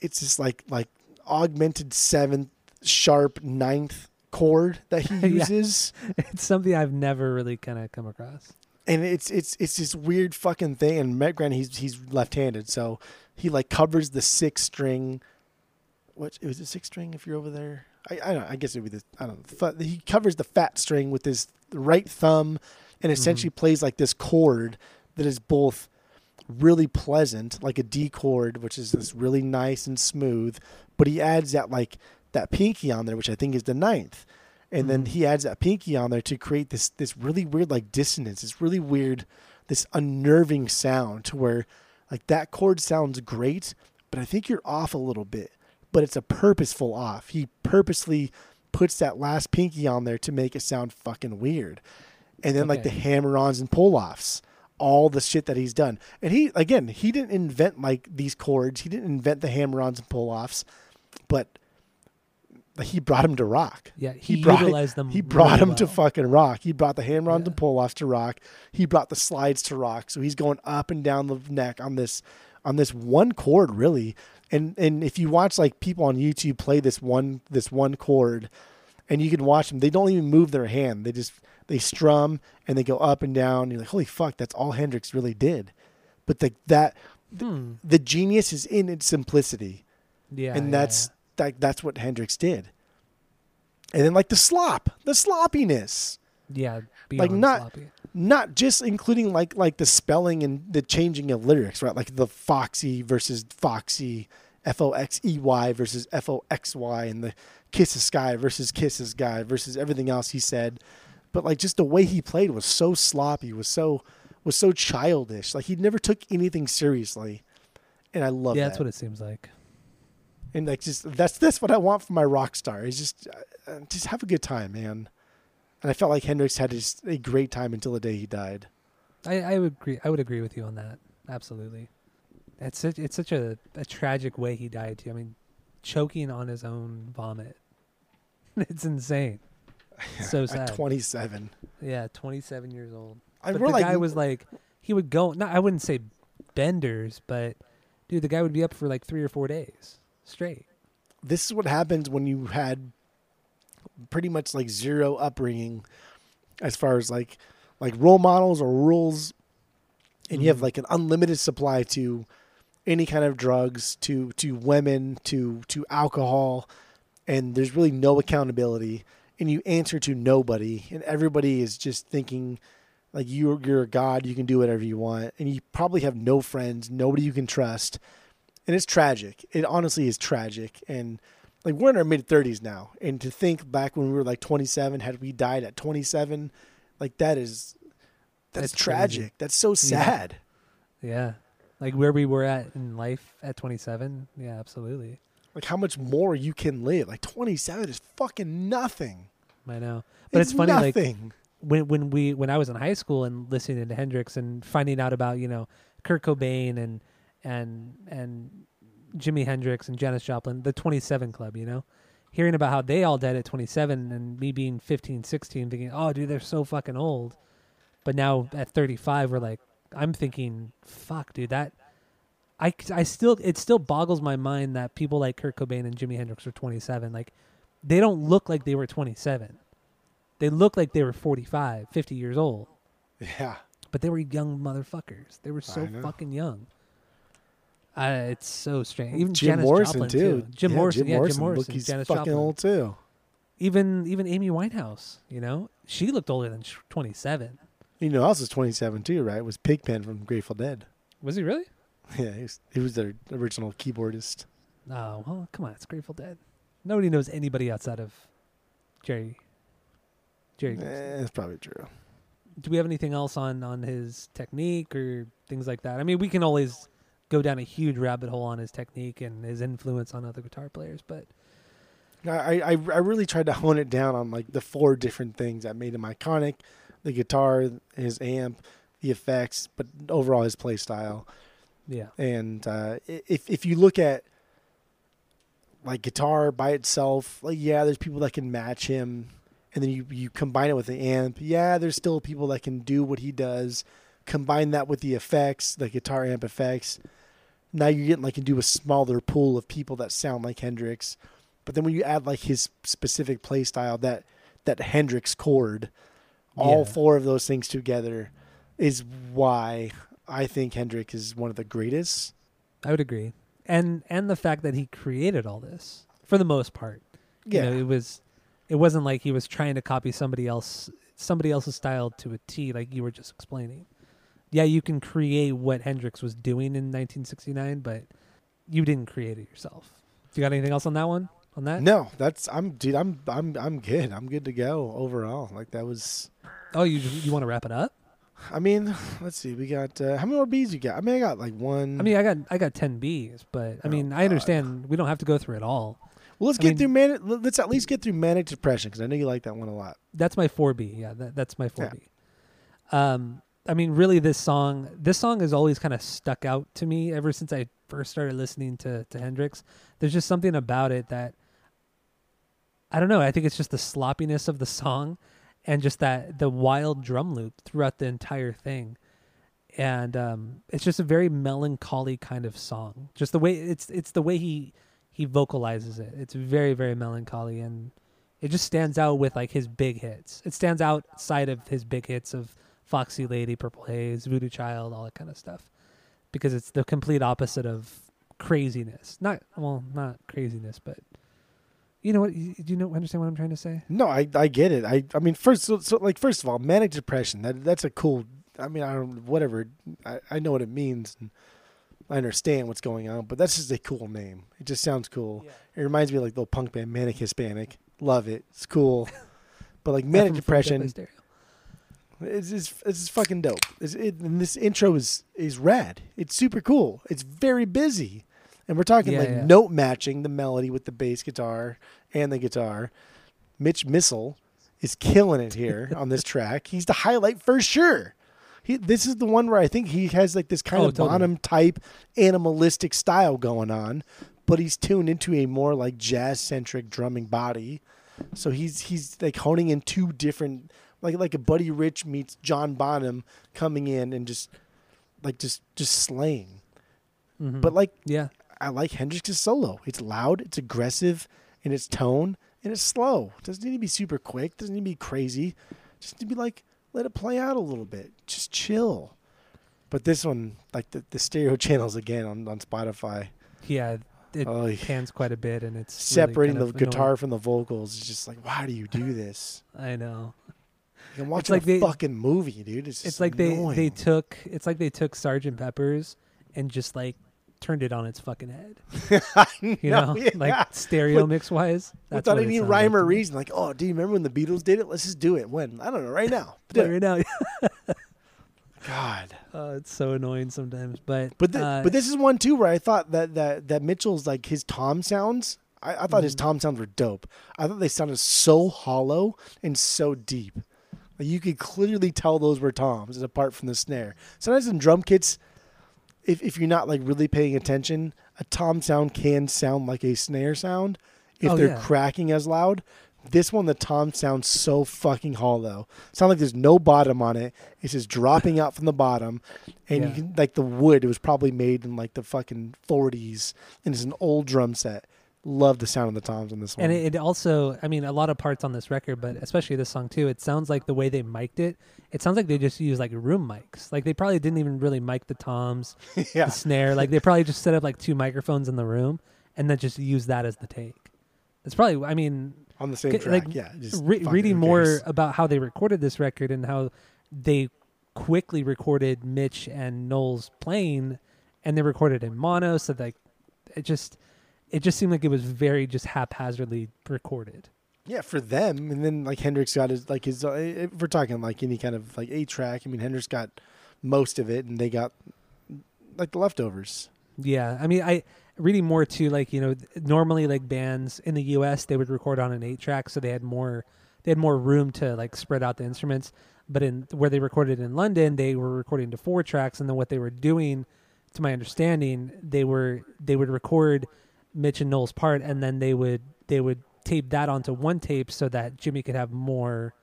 A: it's just like like augmented seventh sharp ninth chord that he
B: Yeah.
A: uses
B: It's something I've never really kind of come across.
A: and it's it's it's this weird fucking thing and Matt Grant he's he's left-handed so he like covers the six string what it was a six string if you're over there I I don't I guess it would be the I don't know he covers the fat string with his right thumb and essentially mm-hmm. plays like this chord that is both really pleasant like a D chord which is this really nice and smooth but he adds that like that pinky on there which I think is the ninth. And then
B: Mhm.
A: he adds that pinky on there to create this this really weird like dissonance. This really weird this unnerving sound to where like that chord sounds great but i think you're off a little bit but it's a purposeful off. He purposely puts that last pinky on there to make it sound fucking weird. And then like the hammer-ons and pull-offs all the shit that he's done. And he again he didn't invent like these chords. He didn't invent the hammer-ons and pull-offs but he brought him to rock
B: Yeah, he,
A: brought
B: utilized them.
A: he brought
B: really
A: him to fucking rock. He brought the hammer-ons
B: Yeah.
A: and pull-offs to rock. He brought the slides to rock. So he's going up and down the neck on this on this one chord really. And and if you watch like people on YouTube play this one this one chord and you can watch them, they don't even move their hand. They just they strum and they go up and down. You're like, "Holy fuck, that's all Hendrix really did." But the that
B: Hmm.
A: the genius is in its simplicity
B: Yeah,
A: and
B: yeah,
A: that's that, that's what Hendrix did. And then like the slop, the sloppiness,
B: yeah,
A: like, not-
B: sloppy.
A: not just including like like the spelling and the changing of lyrics, right? Like the Foxy versus Foxy, F O X E Y versus F O X Y, and the Kiss the Sky versus Kiss the Sky versus everything else he said. But like just the way he played was so sloppy, was so was so childish. Like he never took anything seriously, and I love
B: yeah,
A: that.
B: that's what it seems like.
A: And like just that's that's what I want from my rock star is just uh, just have a good time, man. And I felt like Hendrix had just a great time until the day he died.
B: I, I would agree. I would agree with you on that. Absolutely. It's such, it's such a, a tragic way he died too. I mean, choking on his own vomit. it's insane. So sad.
A: At 27,
B: Yeah, 27 years old.
A: I
B: But the
A: like
B: guy was like, he would go. Not, I wouldn't say benders, but dude, the guy would be up for like three or four days straight.
A: this is what happens when you had pretty much like zero upbringing as far as like like role models or rules and you have
B: Mhm.
A: like an unlimited supply to any kind of drugs to to women to to alcohol and there's really no accountability and you answer to nobody and everybody is just thinking like you're you're a god you can do whatever you want and you probably have no friends nobody you can trust and it's tragic it honestly is tragic and like we're in our mid 30s now and to think back when we were like 27 had we died at 27 like that is that's,
B: That's crazy.
A: tragic that's so sad
B: Yeah. Like where we were at in life at 27. Yeah, absolutely.
A: like how much more you can live like 27 is fucking nothing
B: I know. But it's, funny, like when when we when I was in high school and listening to Hendrix and finding out about you know Kurt Cobain and and and Jimi Hendrix and Janis Joplin, the 27 Club, you know, hearing about how they all died at 27 and me being 15, 16, thinking, oh, dude, they're so fucking old. But now at 35, we're like, I'm thinking, fuck, dude, that. I, I still it still boggles my mind that people like Kurt Cobain and Jimi Hendrix are 27 like they don't look like they were 27 they look like they were 45 50 years old.
A: Yeah.
B: But they were young motherfuckers. They were so fucking young uh, it's so strange. Even
A: jim
B: Janis
A: morrison
B: Joplin,
A: too.
B: Jim
A: Yeah,
B: Morrison
A: jim
B: yeah
A: morrison
B: Jim Morrison
A: look he's
B: Janis
A: fucking
B: Joplin.
A: old too.
B: Even even Amy Winehouse you know? She looked older than 27
A: you know else is 27 too right? It was pigpen from grateful dead.
B: Was he really?
A: Yeah he was, he was their original keyboardist.
B: Oh well come on it's Grateful Dead. Nobody knows anybody outside of Jerry Jerry
A: eh, that's probably true.
B: Do we have anything else on on his technique or things like that? I mean, we can always go down a huge rabbit hole on his technique and his influence on other guitar players, but
A: I, I I really tried to hone it down on like the four different things that made him iconic: the guitar, his amp, the effects, but overall his play style.
B: Yeah.
A: And uh, if if you look at like guitar by itself, like yeah, there's people that can match him, and then you you combine it with the amp. Yeah, there's still people that can do what he does. Combine that with the effects, the guitar amp effects. Now you're getting like into a smaller pool of people that sound like Hendrix. But then when you add like his specific play style, that that Hendrix chord, all
B: Yeah.
A: four of those things together is why I think Hendrix is one of the greatest.
B: I would agree. And and the fact that he created all this for the most part.
A: Yeah.
B: You know, it was it wasn't like he was trying to copy somebody else somebody else's style to a T like you were just explaining. Yeah, you can create what Hendrix was doing in 1969, but you didn't create it yourself. You got anything else on that one? On that?
A: No, that's I'm dude. I'm I'm I'm good. I'm good to go overall. Like that was.
B: Oh, you you want to wrap it up?
A: I mean, let's see. We got uh, how many more B's you got? I mean, I got like one.
B: I mean, I got I got 10 Bs, but I
A: Oh,
B: mean, I understand we don't have to go through it all.
A: well, let's
B: I
A: get
B: mean-
A: through manic. Let's at least get through manic depression because I know you like that one a lot.
B: That's my 4B. Yeah, that, that's my 4B. Um, I mean, really, this song, this song has always kind of stuck out to me ever since I first started listening to to Hendrix. There's just something about it that I don't know. I think it's just the sloppiness of the song, and just that the wild drum loop throughout the entire thing. And um, it's just a very melancholy kind of song. Just the way it's it's the way he he vocalizes it. It's very very melancholy and it just stands out with like his big hits. It stands outside of his big hits of Foxy Lady, Purple Haze, Voodoo Child, all that kind of stuff, because it's the complete opposite of craziness. Not well, not craziness, but you know what? You, do you know understand what I'm trying to say?
A: No, I I get it. I I mean, first, so, so like first of all, manic depression. That that's a cool. I mean, I don't whatever. I I know what it means. And I understand what's going on, but that's just a cool name. It just sounds cool. It reminds me of like the punk band Manic Hispanic. Love it. It's cool. But like manic
B: From Flipped Up by
A: depression. It's it's, it's fucking dope. It's, it, and this intro is is rad. It's super cool. It's very busy, and we're talking
B: Yeah,
A: like
B: yeah.
A: note matching the melody with the bass guitar and the guitar. Mitch Mitchell is killing it here on this track. He's the highlight for sure. He, this is the one where I think he has like this kind
B: Oh,
A: of
B: totally.
A: bottom type animalistic style going on, but he's tuned into a more like jazz centric drumming body. So he's he's like honing in two different like like a Buddy Rich meets John Bonham coming in and just like just just slaying.
B: Mhm.
A: But like
B: yeah,
A: I like Hendrix's solo. It's loud, it's aggressive in its tone, and it's slow. It doesn't need to be super quick, doesn't need to be crazy. Just need to be like let it play out a little bit. Just chill. But this one, like the, the stereo channels again on, on Spotify,
B: yeah, it
A: Oh,
B: pans quite a bit, and it's really
A: separating
B: kind
A: the
B: of annoying.
A: guitar from the vocals It's just like, why do you do this?
B: I know.
A: You can watch
B: like
A: a
B: they-
A: fucking movie, dude. It's,
B: It's like they they took it's like they took Sergeant Pepper's and just like turned it on its fucking head. You
A: No,
B: know,
A: yeah.
B: like stereo
A: With-
B: mix wise.
A: without any rhyme or reason. Like, oh, do you remember when the Beatles did it? Let's just do it. When? I don't know. Right now.
B: Right now,
A: God.
B: oh, it's so annoying sometimes. But
A: But th-
B: uh,
A: but this is one too where I thought that that that Mitchell's like his tom sounds. I, I thought his
B: Mhm.
A: tom sounds were dope. I thought they sounded so hollow and so deep. Like you could clearly tell those were toms apart from the snare. Sometimes in drum kits, if if you're not like really paying attention, a tom sound can sound like a snare sound if
B: Oh,
A: they're
B: yeah.
A: cracking as loud. This one, the tom sounds so fucking hollow. Sound like there's no bottom on it. It's just dropping out from the bottom, and
B: Yeah.
A: you can like the wood. It was probably made in like the fucking 40s, and it's an old drum set. Love the sound of the toms on this one.
B: and it, it also, I mean, a lot of parts on this record, but especially this song too. It sounds like the way they mic'd it. It sounds like they just used like room mics. Like they probably didn't even really mic the toms,
A: yeah,
B: the snare. Like they probably just set up like two microphones in the room and then just use that as the take. It's probably, I mean,
A: on the same track.
B: like,
A: yeah, just
B: re- reading more about how they recorded this record and how they quickly recorded Mitch and Noel's playing, and they recorded in mono, so like it just it just seemed like it was very just haphazardly recorded.
A: Yeah, for them, and then like Hendrix got his like his. Uh, if we're talking like any kind of like eight track, I mean Hendrix got most of it, and they got like the leftovers.
B: Yeah, I mean, I reading more too. Like you know, normally like bands in the U.S. they would record on an eight track, so they had more they had more room to like spread out the instruments. But in where they recorded in London, they were recording to four tracks, and then what they were doing, to my understanding, they were they would record Mitch and Noel's part, and then they would they would tape that onto one tape so that Jimi could have more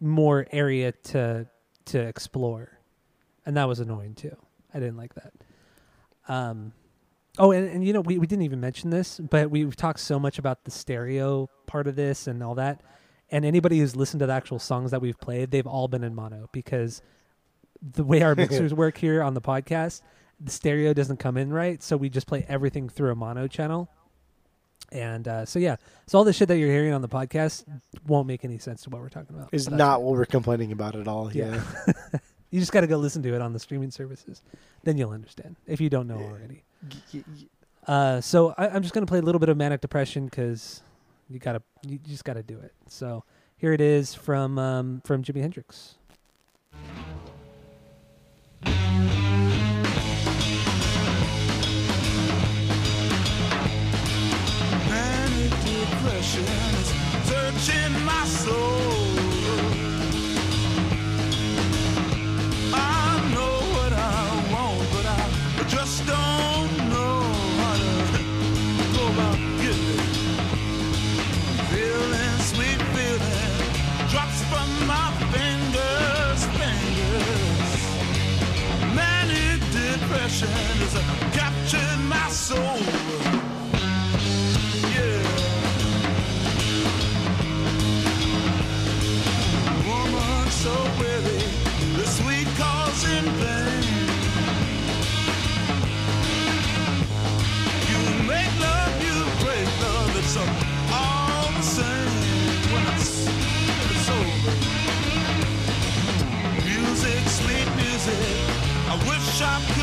B: more area to to explore, and that was annoying too. I didn't like that. Um, oh, and, and you know we, we didn't even mention this, but we've talked so much about the stereo part of this and all that. And anybody who's listened to the actual songs that we've played, they've all been in mono because the way our mixers work here on the podcast, the stereo doesn't come in right, so we just play everything through a mono channel. And uh, so yeah, so all the shit that you're hearing on the podcast won't make any sense to what we're talking about.
A: Is not what we're complaining about at all.
B: Yeah.
A: Yeah.
B: You just got to go listen to it on the streaming services, then you'll understand if you don't know
A: Yeah.
B: already. Uh, so I, I'm just gonna play a little bit of manic depression because you gotta, you just gotta do it. So here it is from um, from Jimi Hendrix.
D: Searching my soul. I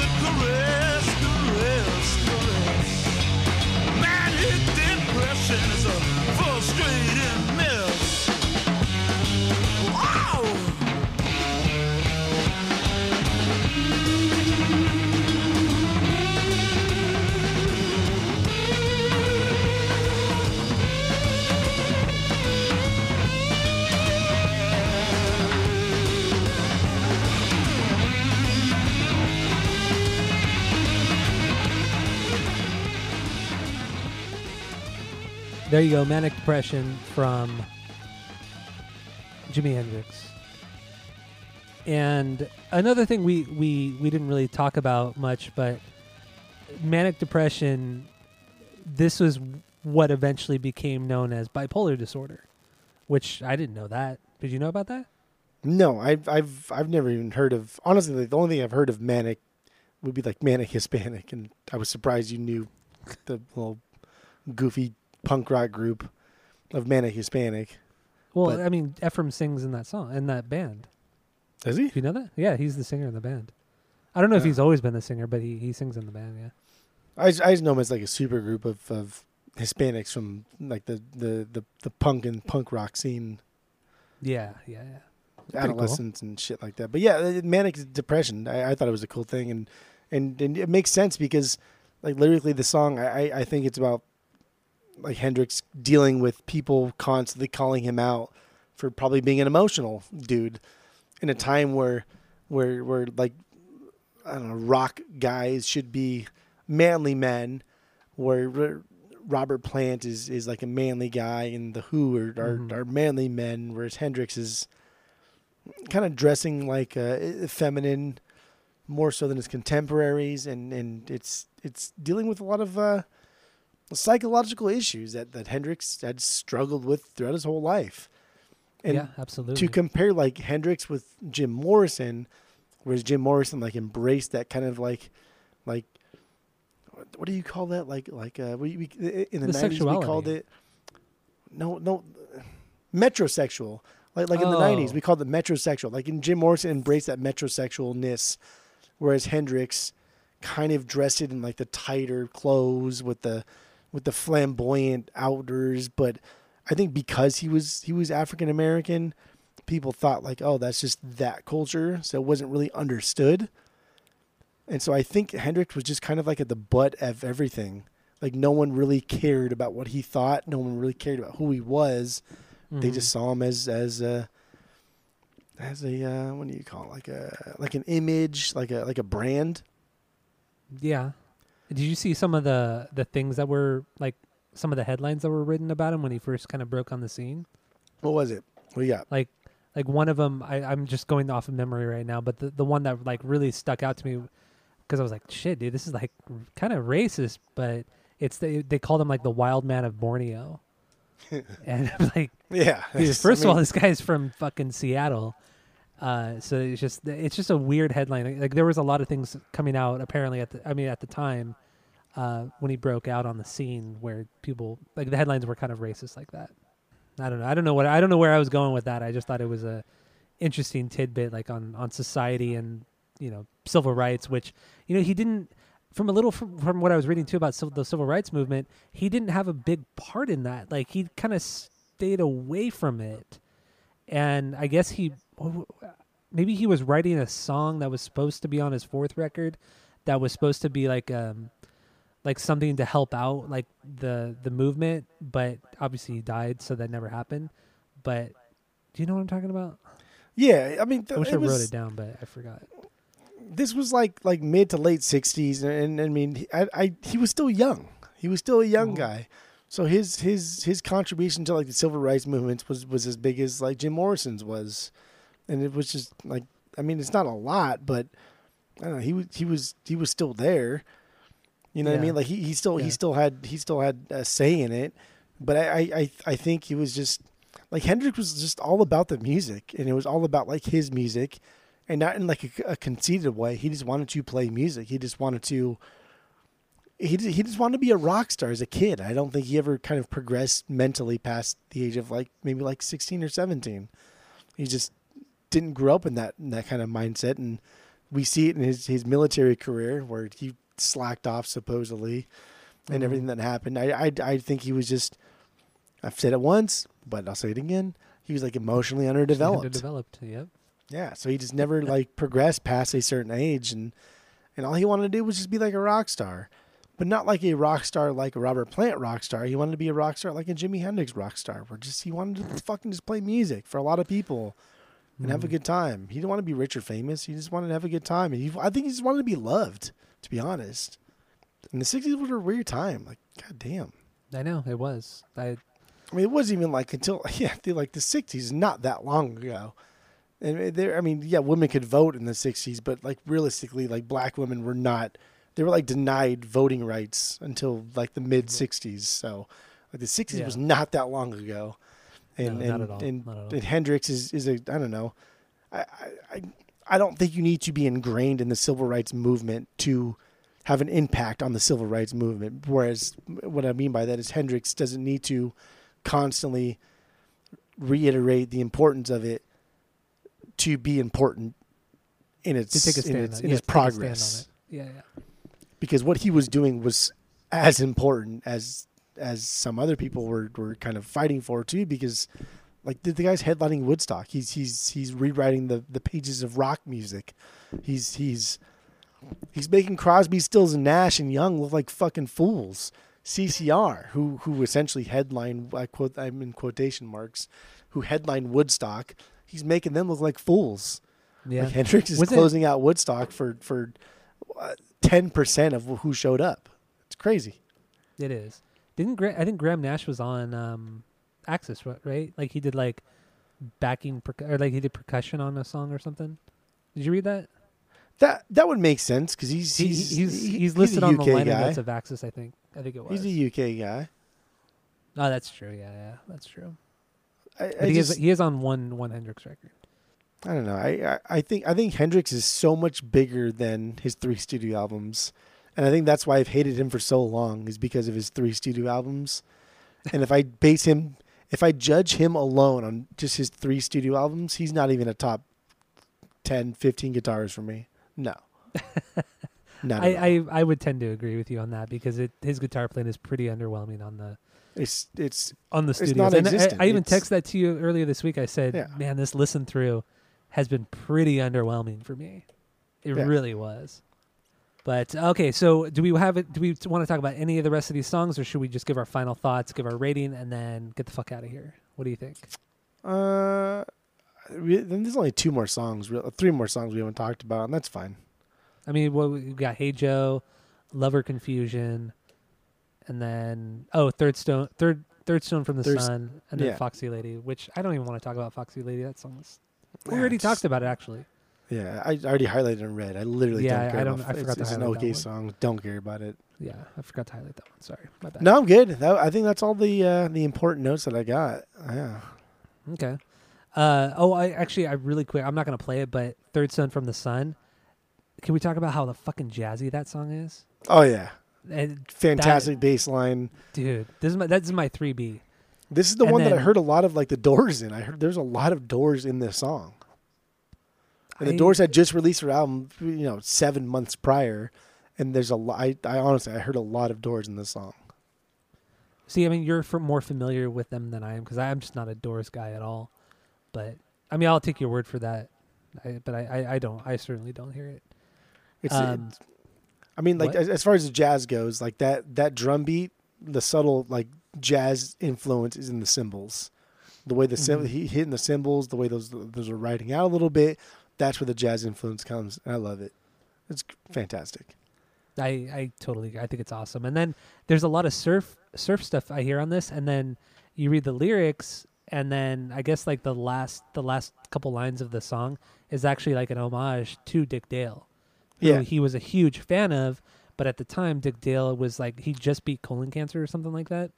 B: There you go, manic depression from Jimi Hendrix. And another thing we, we, we didn't really talk about much, but manic depression, this was what eventually became known as bipolar disorder, which I didn't know that. Did you know about that?
A: No, I've I've I've never even heard of. Honestly, like, the only thing I've heard of manic would be like manic Hispanic, and I was surprised you knew the little goofy punk rock group of manic Hispanic.
B: Well,
A: But-
B: I mean, Ephraim sings in that song, in that band.
A: Does he?
B: Do you know that? Yeah, he's the singer in the band. I don't know if
A: Yeah.
B: he's always been the singer, but he, he sings in the band, yeah.
A: I just, I just know him as like a super group of, of Hispanics from like the, the, the, the punk and punk rock scene,
B: Yeah, yeah, yeah. Pretty cool.
A: adolescents and shit like that. But yeah, uh, manic depression. I, I thought it was a cool thing, and, and and it makes sense because like lyrically the song, I I- I think it's about like Hendrix dealing with people constantly calling him out for probably being an emotional dude in a time where where where like I don't know rock guys should be manly men where Robert Plant is is like a manly guy and the Who are are,
B: Mhm.
A: are manly men whereas Hendrix is kind of dressing like uh, feminine more so than his contemporaries and and it's it's dealing with a lot of uh psychological issues that that Hendrix had struggled with throughout his whole life. And
B: yeah, absolutely.
A: to compare like Hendrix with Jim Morrison, whereas Jim Morrison like embraced that kind of like like what- do you call that? Like like uh we, we in the nineties we called it no no metrosexual. Like like in the nineties
B: Oh.
A: we called it metrosexual. Like in Jim Morrison embraced that metrosexualness, whereas Hendrix kind of dressed it in like the tighter clothes with the with the flamboyant outers, but I think because he was he was African American, people thought like, oh, that's just that culture, so it wasn't really understood. And so I think Hendrix was just kind of like at the butt of everything. Like no one really cared about what he thought. No one really cared about who he was. They
B: Mhm.
A: just saw him as as a as a uh, what do you call it? like a like an image, like a like a brand.
B: Yeah. Did you see some of the the things that were like some of the headlines that were written about him when he first kind of broke on the scene?
A: What was it? What you got?
B: Like like one of them I I'm just going off of memory right now, but the the one that like really stuck out to me because I was like, shit, dude, this is like kind of racist, but it's the, they called him like the wild man of Borneo. and I'm like,
A: Yeah.
B: Dude, first
A: I
B: of all, this guy's from fucking Seattle. Uh, so it's just it's just a weird headline. Like there was a lot of things coming out apparently at the I mean at the time uh, when he broke out on the scene where people like the headlines were kind of racist like that. I don't know. I don't know what I don't know where I was going with that. I just thought it was a interesting tidbit like on on society and you know civil rights, which you know he didn't. From a little from, from what I was reading too about civil, the civil rights movement, he didn't have a big part in that. Like he kind of stayed away from it, and I guess he maybe he was writing a song that was supposed to be on his fourth record, that was supposed to be like um like something to help out like the the movement, but obviously he died, so that never happened. But do you know what I'm talking about?
A: yeah, I mean,
B: I wish
A: it
B: I
A: was,
B: wrote it down, but I forgot.
A: This was like like mid to late '60s, and, and I mean, he- I, I he was still young. He was still a young
B: Mhm.
A: guy. So his his his contribution to like the civil rights movement was was as big as like Jim Morrison's was, and it was just like I mean, it's not a lot, but I don't know. He was he was he was still there. You know what I mean? Like he, he still
B: Yeah.
A: he still had he still had a say in it, but I, I I I think he was just like Hendrix was just all about the music, and it was all about like his music, and not in like a, a conceited way. He just wanted to play music. He just wanted to. He he just wanted to be a rock star as a kid. I don't think he ever kind of progressed mentally past the age of like maybe like sixteen or seventeen. He just didn't grow up in that in that kind of mindset, and we see it in his his military career where he slacked off supposedly, and
B: Mhm.
A: everything that happened. I, I I think he was just. I've said it once, but I'll say it again. He was like emotionally underdeveloped.
B: Underdeveloped. Yep.
A: Yeah, so he just never like progressed past a certain age, and and all he wanted to do was just be like a rock star, but not like a rock star like a Robert Plant rock star. He wanted to be a rock star like a Jimi Hendrix rock star, where just he wanted to fucking just play music for a lot of people and have a
B: Mhm.
A: good time. He didn't want to be rich or famous. He just wanted to have a good time, and he, I think he just wanted to be loved. To be honest, and the '60s was a weird time. Like, god damn.
B: I know it was. I
A: I mean, it wasn't even like until yeah, the, like the '60s, not that long ago. And there, I mean, yeah, women could vote in the '60s, but like realistically, like black women were not. They were like denied voting rights until like the mid '60s. So, like the '60s
B: Yeah.
A: was not that long ago. And
B: No,
A: and,
B: not at all.
A: and,
B: Not at all.
A: and Hendrix is is a I don't know. I, I I don't think you need to be ingrained in the civil rights movement to have an impact on the civil rights movement. Whereas what I mean by that is Hendrix doesn't need to constantly reiterate the importance of it to be important in its
B: to take a stand
A: in its, in
B: yeah,
A: its
B: to take a stand
A: progress.
B: it. Yeah, yeah.
A: Because what he was doing was as important as as some other people were, were kind of fighting for too. Because like the, the guy's headlining Woodstock, he's he's he's rewriting the, the pages of rock music. He's he's he's making Crosby, Stills, and Nash and Young look like fucking fools. CCR, who who essentially headline I quote I'm in quotation marks, who headlined Woodstock, he's making them look like fools.
B: Yeah.
A: Like Hendrix is
B: Was it-
A: closing out Woodstock for for uh, ten percent of who showed up. It's crazy.
B: It is. Didn't Gra- I think Graham Nash was on um Axis, right? Like he did like backing or like he did percussion on a song or something. Did you read that?
A: That that would make sense because he's
B: He-
A: he's
B: he's he's listed
A: a
B: on the liner
A: guy.
B: notes of Axis. I think. I think it was.
A: He's a UK guy.
B: oh, that's true. Yeah, yeah, that's true.
A: I, I
B: he
A: just
B: is he is on one one Hendrix record.
A: I don't know. I, I I think I think Hendrix is so much bigger than his three studio albums, and I think that's why I've hated him for so long is because of his three studio albums. And if I base him, if I judge him alone on just his three studio albums, he's not even a top 10, 15 guitars for me. No, not at all.
B: I, I I would tend to agree with you on that because it his guitar playing is pretty underwhelming on the
A: It's it's
B: on the. And I. I even texted that to you earlier this week. I said,
A: Yeah.
B: "Man, this listen through has been pretty underwhelming for me. It
A: Yeah.
B: really was." But okay, so do we have it? Do we want to talk about any of the rest of these songs, or should we just give our final thoughts, give our rating, and then get the fuck out of here? What do you think?
A: Uh, we, then there's only two more songs, three more songs we haven't talked about, and that's fine.
B: I mean, we got "Hey Joe," "Love or Confusion," and then oh, third stone, third third stone from the sun, and then
A: yeah.
B: "Foxy Lady," which I don't even want to talk about "Foxy Lady." That song was we
A: Yeah,
B: already talked about it actually.
A: Yeah, I already highlighted in red. I literally
B: Yeah,
A: don't care.
B: About Yeah, I don't-
A: about,
B: I forgot
A: it's,
B: to
A: it's an
B: highlight that
A: okay
B: one.
A: song. Don't care about it.
B: Yeah, I forgot to highlight that one. Sorry, my bad.
A: No, I'm good. That, I think that's all the uh, the important notes that I got. Yeah.
B: Okay. Uh, oh, I actually, I really quick. I'm not gonna play it, but Third Son from the Sun." Can we talk about how the fucking jazzy that song is?
A: Oh yeah,
B: And,
A: fantastic bass line.
B: dude, this is my that's my three B.
A: This is the
B: And
A: one that I heard a lot of like the Doors in. I heard there's a lot of Doors in this song. And the
B: I-
A: Doors had just released their album, you know, seven months prior, and there's a lot. I, I honestly, I heard a lot of Doors in this song.
B: See, I mean, you're more familiar with them than I am because I'm just not a Doors guy at all. But I mean, I'll take your word for that. I, but I, I, I don't. I certainly don't hear it.
A: It's,
B: Um,
A: it's- I mean, like as, as far as the jazz goes, like that that drum beat, the subtle like jazz influence is in the cymbals. The way the
B: Mhm.
A: he hitting the cymbals, the way those those are riding out a little bit. That's where the jazz influence comes. I love it. It's fantastic.
B: I, I totally I think it's awesome. And then there's a lot of surf surf stuff I hear on this and then you read the lyrics and then I guess like the last the last couple lines of the song is actually like an homage to Dick Dale.
A: Yeah.
B: he was a huge fan of, but at the time Dick Dale was like he just beat colon cancer or something like that.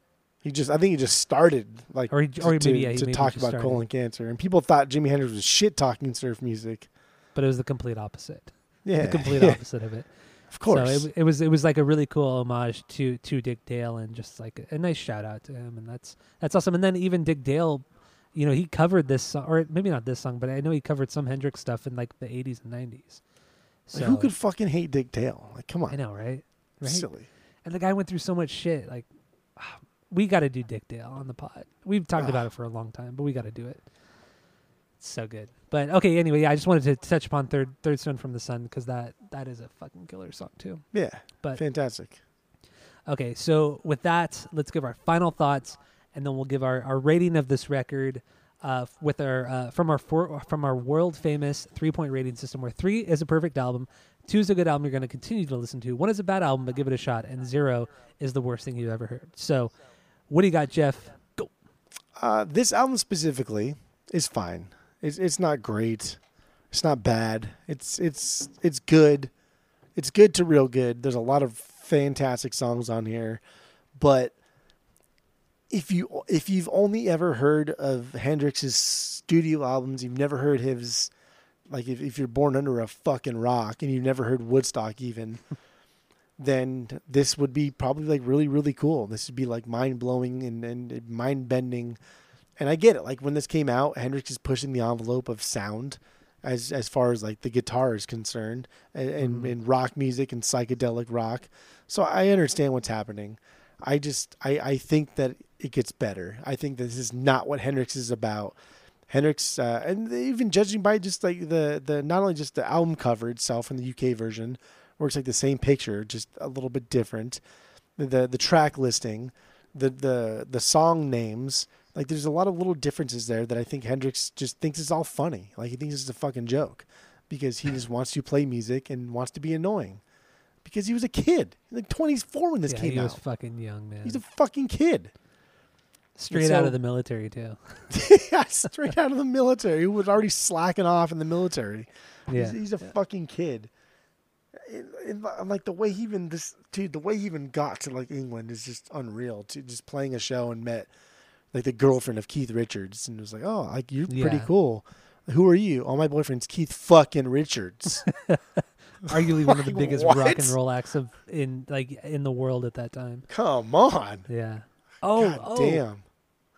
A: He just, I think he just started like
B: Or he-
A: to,
B: or maybe,
A: to,
B: yeah,
A: to
B: maybe
A: talk about
B: started.
A: colon cancer, and people thought Jimi Hendrix was shit talking surf music.
B: But it was the complete opposite.
A: Yeah,
B: The complete
A: yeah,
B: opposite of it.
A: Of course,
B: So it, it was it was like a really cool homage to to Dick Dale and just like a, a nice shout out to him and that's that's awesome. And then even Dick Dale, you know, he covered this song or maybe not this song, but I know he covered some Hendrix stuff in like the 80s and 90s. So
A: Like, who could fucking hate Dick Dale? Like, come on,
B: I know, right? Right.
A: silly.
B: And the guy went through so much shit. Like, we got to do Dick Dale on the pod. We've talked about it for a long time, but we got to do it. It's so good. But okay, anyway, yeah, I just wanted to touch upon Third Third Stone from the Sun because that that is a fucking killer song too.
A: Yeah,
B: But
A: fantastic.
B: Okay, so with that, let's give our final thoughts, and then we'll give our, our rating of this record uh, with our uh, from our four, from our world famous three point rating system, where three is a perfect album, two is a good album you're going to continue to listen to, one is a bad album but give it a shot, and zero is the worst thing you've ever heard. So, what do you got, Jeff? Go.
A: Uh, this album specifically is fine. It's it's not great. It's not bad. It's it's it's good. It's good to real good. There's a lot of fantastic songs on here, but if you if you've only ever heard of Hendrix's studio albums, you've never heard his like if, if you're born under a fucking rock and you've never heard Woodstock even, then this would be probably like really really cool. This would be like mind blowing and, and mind bending. And I get it. Like when this came out, Hendrix is pushing the envelope of sound as as far as like the guitar is concerned and, and,
B: Mhm.
A: and rock music and psychedelic rock. So I understand what's happening. I just I, I think that it gets better. I think this is not what Hendrix is about. Hendrix, uh, and even judging by just like the the not only just the album cover itself in the UK version, it's like the same picture, just a little bit different. The the track listing, the the the song names, like there's a lot of little differences there that I think Hendrix just thinks is all funny. Like he thinks it's a fucking joke, because he just wants to play music and wants to be annoying. Because he was a kid, like 24 when this
B: yeah,
A: came
B: he
A: out.
B: was fucking young, man.
A: He's a fucking kid.
B: Straight out of the military too.
A: yeah, straight out of the military, who was already slacking off in the military.
B: Yeah.
A: He's, he's a fucking kid. It, it, like the way he even this dude, the way he even got to like England is just unreal. To just playing a show and met like the girlfriend of Keith Richards and was like, oh, like you're pretty cool. Who are you? Oh, my boyfriend's Keith fucking Richards.
B: Arguably one of the biggest
A: what?
B: rock and roll acts of in like in the world at that time.
A: Come on.
B: Yeah. Oh,
A: God
B: oh.
A: damn.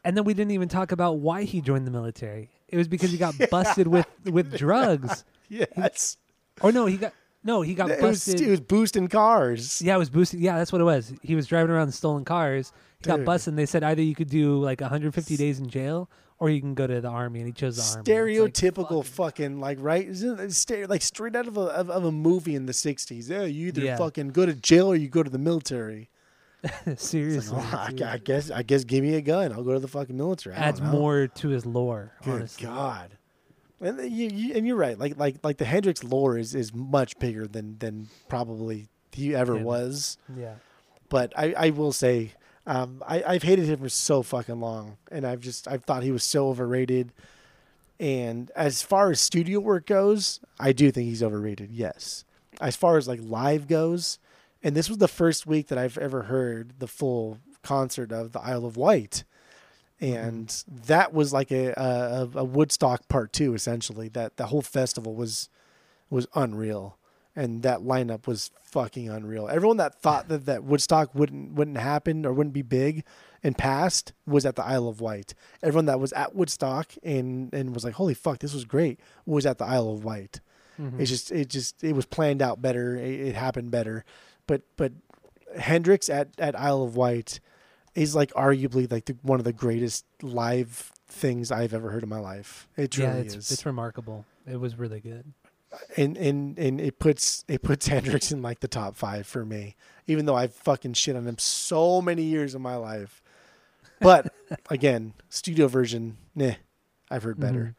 B: And then we didn't even talk about why he joined the military. It was because he got busted with with drugs.
A: Yes.
B: Or no, he got no, he got
A: It was,
B: busted.
A: it was boosting cars.
B: yeah, it was boosted. Yeah, that's what it was. He was driving around stolen cars. He got busted. and They said either you could do like 150 days in jail or you can go to the army, and he chose the army. It's like,
A: stereotypical fucking like right isn't it like straight out of a of, of a movie in the 60s yeah you either
B: Yeah.
A: fucking go to jail or you go to the military
B: seriously,
A: like, oh, I. I guess i guess give me a gun i'll go to the fucking military
B: adds
A: know.
B: more to his lore.
A: good
B: honestly.
A: god and you, you and you're right like like like the hendrix lore is is much bigger than than probably he ever
B: Yeah.
A: was
B: Yeah.
A: but I, I will say um, I, I've hated him for so fucking long, and I've just I've thought he was so overrated. And as far as studio work goes, I do think he's overrated. Yes. As far as like live goes, and this was the first week that I've ever heard the full concert of the Isle of Wight, and that was like a, a a Woodstock part two essentially. That the whole festival was was unreal and that lineup was fucking unreal. Everyone that thought that, that Woodstock wouldn't wouldn't happen or wouldn't be big and passed was at the Isle of Wight. Everyone that was at Woodstock and and was like, "Holy fuck, this was great," was at the Isle of Wight.
B: Mhm.
A: It's just it just it was planned out better. It, it happened better. But but Hendrix at at Isle of Wight is like arguably like the, one of the greatest live things I've ever heard in my life. It truly
B: yeah, it's
A: is
B: it's remarkable. It was really good.
A: and and and it puts it puts Hendrix in like the top five for me, even though I've fucking shit on him so many years of my life. But again, studio version, nah, I've heard better.
B: Mhm.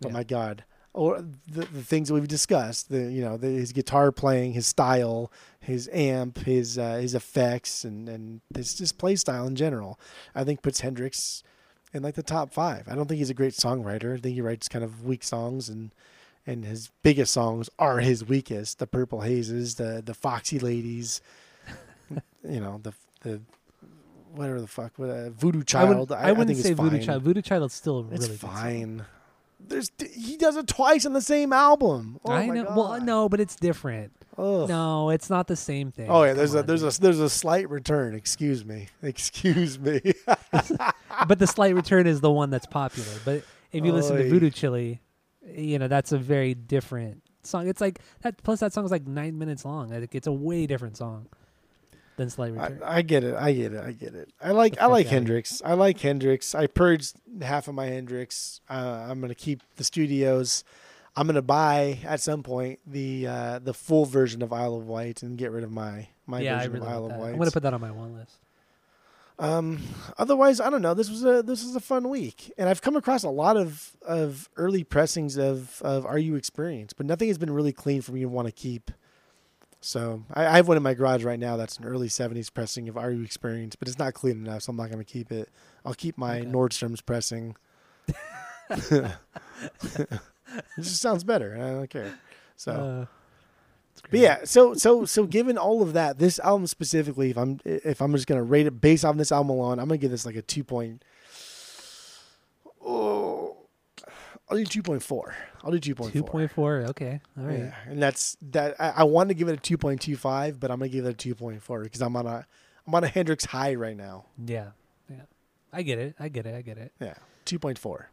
A: But
B: Yeah.
A: my God, or the, the things that we've discussed, the you know the, his guitar playing, his style, his amp, his uh, his effects, and and his just play style in general, I think puts Hendrix in like the top five. I don't think he's a great songwriter. I think he writes kind of weak songs and and his biggest songs are his weakest. The Purple Hazes, the the Foxy Ladies, you know the the whatever the fuck, what, uh, Voodoo
B: I
A: Child.
B: wouldn't, I, wouldn't
A: think
B: say
A: it's
B: Voodoo. Child. Voodoo Child is still
A: It's
B: really good song.
A: fine. There's he does it twice on the same album. Oh
B: I
A: my
B: know.
A: God.
B: Well, no, but it's different.
A: Ugh.
B: No, it's not the same thing.
A: Oh yeah,
B: Come
A: there's a
B: on,
A: there's
B: dude.
A: a there's a slight return. Excuse me. Excuse me.
B: but the slight return is the one that's popular. But if you listen to Voodoo Chile, you know that's a very different song. It's like that. Plus, that song's like nine minutes long. It's a way different song than Slight
A: I,
B: Return.
A: I get it. I get it. I get it. I like
B: The
A: I like. Hendrix. I like Hendrix. I purged half of my Hendrix. Uh, I'm gonna keep the studios. I'm gonna buy at some point the uh, the full version of Isle of Wight and get rid of my my
B: yeah,
A: version
B: really
A: of Isle of. Wight.
B: I'm gonna put that on my one list.
A: Um, otherwise, I don't know. This was a this was a fun week, and I've come across a lot of of early pressings of of Are You Experienced, but nothing has been really clean for me to want to keep. So I, I have one in my garage right now. That's an early '70s pressing of Are You Experience, but it's not clean enough, so I'm not going to keep it. I'll keep my
B: Okay.
A: Nordstrom's pressing. it just sounds better. I don't care. So.
B: Uh,
A: But yeah, so so so given all of that, this album specifically, if I'm if I'm just gonna rate it based on this album alone, I'm gonna give this like a two point. Oh, I'll do two point four. I'll do two point
B: two
A: four.
B: point four. Okay, all right.
A: Yeah, and that's that. I, I wanted to give it a two point two five, but I'm gonna give it a two point four because I'm on a I'm on a Hendrix high right now.
B: Yeah, yeah. I get it. I get it. I get it.
A: Yeah, two point four.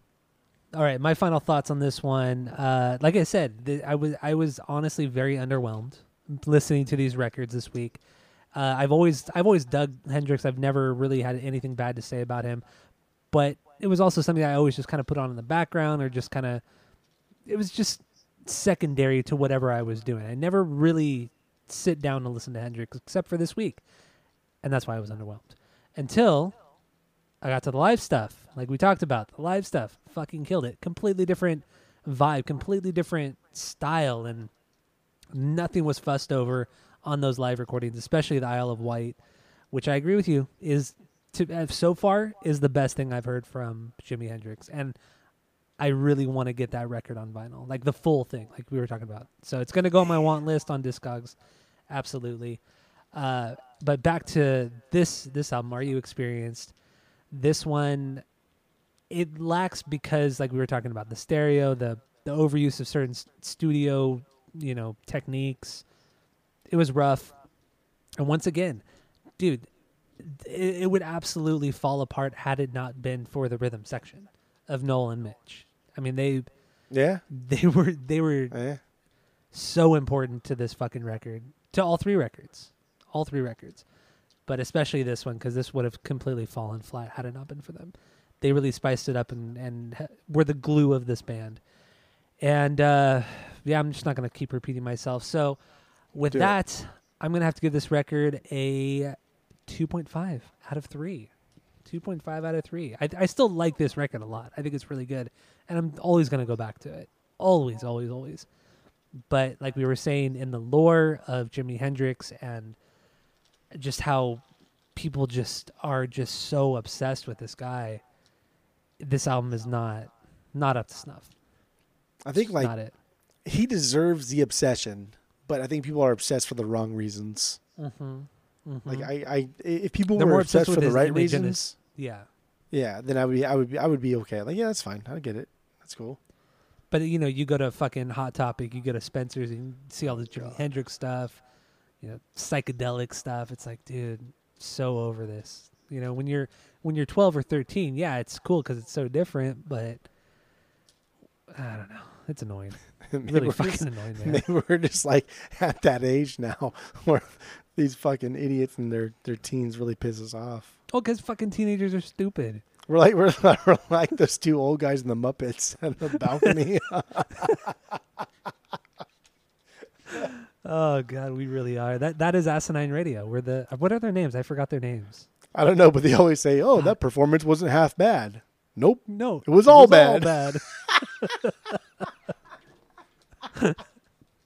B: All right, my final thoughts on this one. Uh, like I said, th- I was I was honestly very underwhelmed listening to these records this week. Uh, I've always I've always dug Hendrix. I've never really had anything bad to say about him, but it was also something I always just kind of put on in the background or just kind of. It was just secondary to whatever I was doing. I never really sit down and listen to Hendrix except for this week, and that's why I was underwhelmed until I got to the live stuff, like we talked about. The live stuff fucking killed it. Completely different vibe, completely different style, and nothing was fussed over on those live recordings, especially the Isle of Wight, which I agree with you is to uh, so far is the best thing I've heard from Jimi Hendrix, and I really want to get that record on vinyl, like the full thing, like we were talking about. So it's gonna go on my want list on Discogs, absolutely. Uh, but back to this this album, Are You Experienced? This one, it lacks because, like we were talking about, the stereo, the the overuse of certain studio, you know, techniques. It was rough, and once again, dude, it, it would absolutely fall apart had it not been for the rhythm section of Noel and Mitch. I mean, they
A: Yeah,
B: they were they were
A: yeah.
B: so important to this fucking record, to all three records, all three records, but especially this one because this would have completely fallen flat had it not been for them. they really spiced it up and and were the glue of this band. And uh, yeah, I'm just not gonna keep repeating myself. So with
A: Do it.
B: that, I'm gonna have to give this record a 2.5 out of three. 2.5 out of 3. I, I still like this record a lot. I think it's really good. And I'm always going to go back to it. Always, always, always. But like we were saying, in the lore of Jimi Hendrix and just how people just are just so obsessed with this guy, this album is not not up to snuff.
A: I think like
B: not it.
A: he deserves the obsession, but I think people are obsessed for the wrong reasons.
B: Mm-hmm.
A: Like mm-hmm. I, I if people
B: They're
A: were
B: more
A: obsessed
B: obsessed
A: for the right
B: image and
A: reasons,
B: yeah.
A: yeah, then I would be, I would be, I would be okay. Like yeah, that's fine. I get it. That's cool.
B: But you know, you go to fucking Hot Topic, you go to Spencer's, and you see all the Jimi Hendrix stuff, you know, psychedelic stuff. It's like, dude, so over this. You know, when you're when you're 12 or 13, yeah, it's cool because it's so different. But I don't know, it's annoying. Really
A: we're
B: fucking
A: just-
B: annoying, man.
A: Maybe we're just like at that age now where these fucking idiots and their their teens really piss us off.
B: Oh, because fucking teenagers are stupid.
A: We're like we're, we're like those two old guys in the Muppets on the balcony.
B: Oh god, we really are. That that is Asinine Radio. We're the uh, what are their names? I forgot their names.
A: I don't know, but they always say, "Oh, that performance wasn't half bad." Nope.
B: No,
A: It was all bad.
B: bad.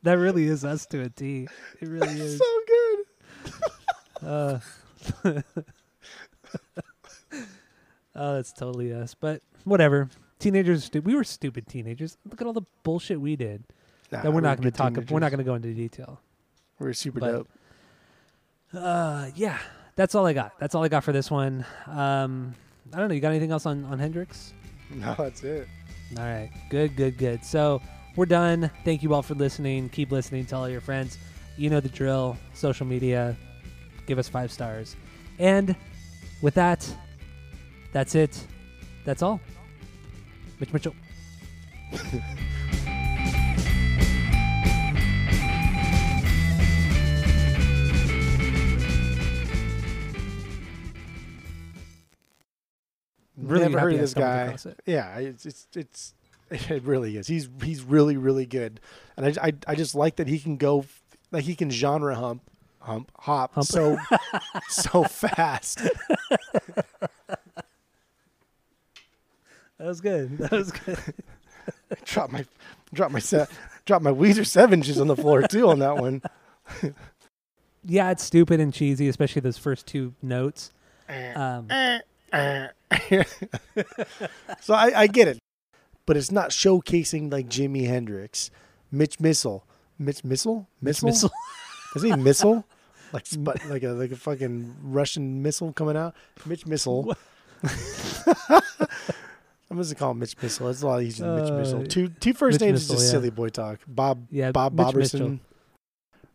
B: that really is us to a T. It really is.
A: So good.
B: Uh, oh, that's totally us. But whatever. Teenagers, stu- we were stupid teenagers. Look at all the bullshit we did.
A: Nah,
B: that we're not going to talk. About we're not going to go into detail.
A: We're super
B: but-
A: dope.
B: Uh, yeah, that's all I got. That's all I got for this one. Um, I don't know. You got anything else on on Hendrix?
A: No, that's it.
B: All right. Good, good, good. So we're done. Thank you all for listening. Keep listening. Tell all your friends. You know the drill. Social media. Give us five stars. And with that, that's it. That's all. Mitch Mitchell. Really
A: Never heard of this guy. Yeah, it's it's it's it really is. He's he's really really good, and I, I, I just like that he can go like he can genre hump hump hop
B: Hump.
A: so so fast.
B: That was good. That was good.
A: drop my drop my set drop my Weezer seven inches on the floor too on that one.
B: yeah, it's stupid and cheesy, especially those first two notes. Eh, um, eh, eh.
A: so I, I get it, but it's not showcasing like Jimi Hendrix, Mitch Missile, Mitch Missile, Missile,
B: Missile.
A: Is he missile? Like like a like a fucking Russian missile coming out. Mitch Missile. I'm just gonna call him Mitch Missile. It's a lot easier than Mitch
B: Uh,
A: Missile. Two two first
B: Mitch
A: names
B: Missile,
A: is just
B: yeah.
A: silly boy talk. Bob
B: Yeah,
A: Bob
B: Mitch Mitchell.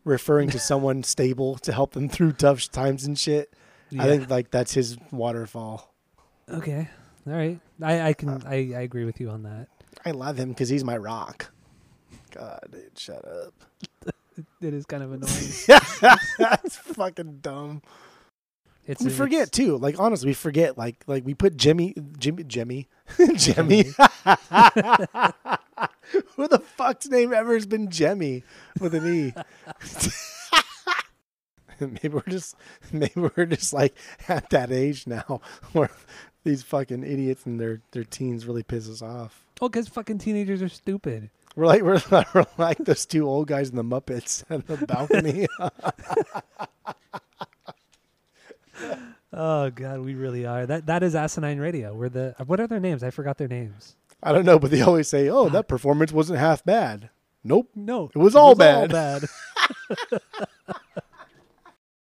A: referring to someone stable to help them through tough times and shit.
B: yeah.
A: I think like that's his waterfall.
B: Okay. All right. I, I can
A: Uh,
B: I, I agree with you on that.
A: I love him because he's my rock. God, dude, shut up.
B: It is kind of annoying.
A: That's fucking dumb.
B: It's
A: we
B: it's-
A: forget too. Like honestly, we forget. Like like we put Jimmy, Jimmy, Jimmy, Jimmy. Who the fuck's name ever has been Jemmy with an E? maybe we're just maybe we're just like at that age now where these fucking idiots and their their teens really piss us off.
B: Oh, because fucking teenagers are stupid.
A: We're like we're, we're like those two old guys in the Muppets on the balcony.
B: Oh god, we really are. That that is Asinine Radio. We're the what are their names? I forgot their names.
A: I don't know, but they always say, "Oh, that performance wasn't half bad." Nope.
B: No,
A: It was all
B: all
A: bad.
B: bad.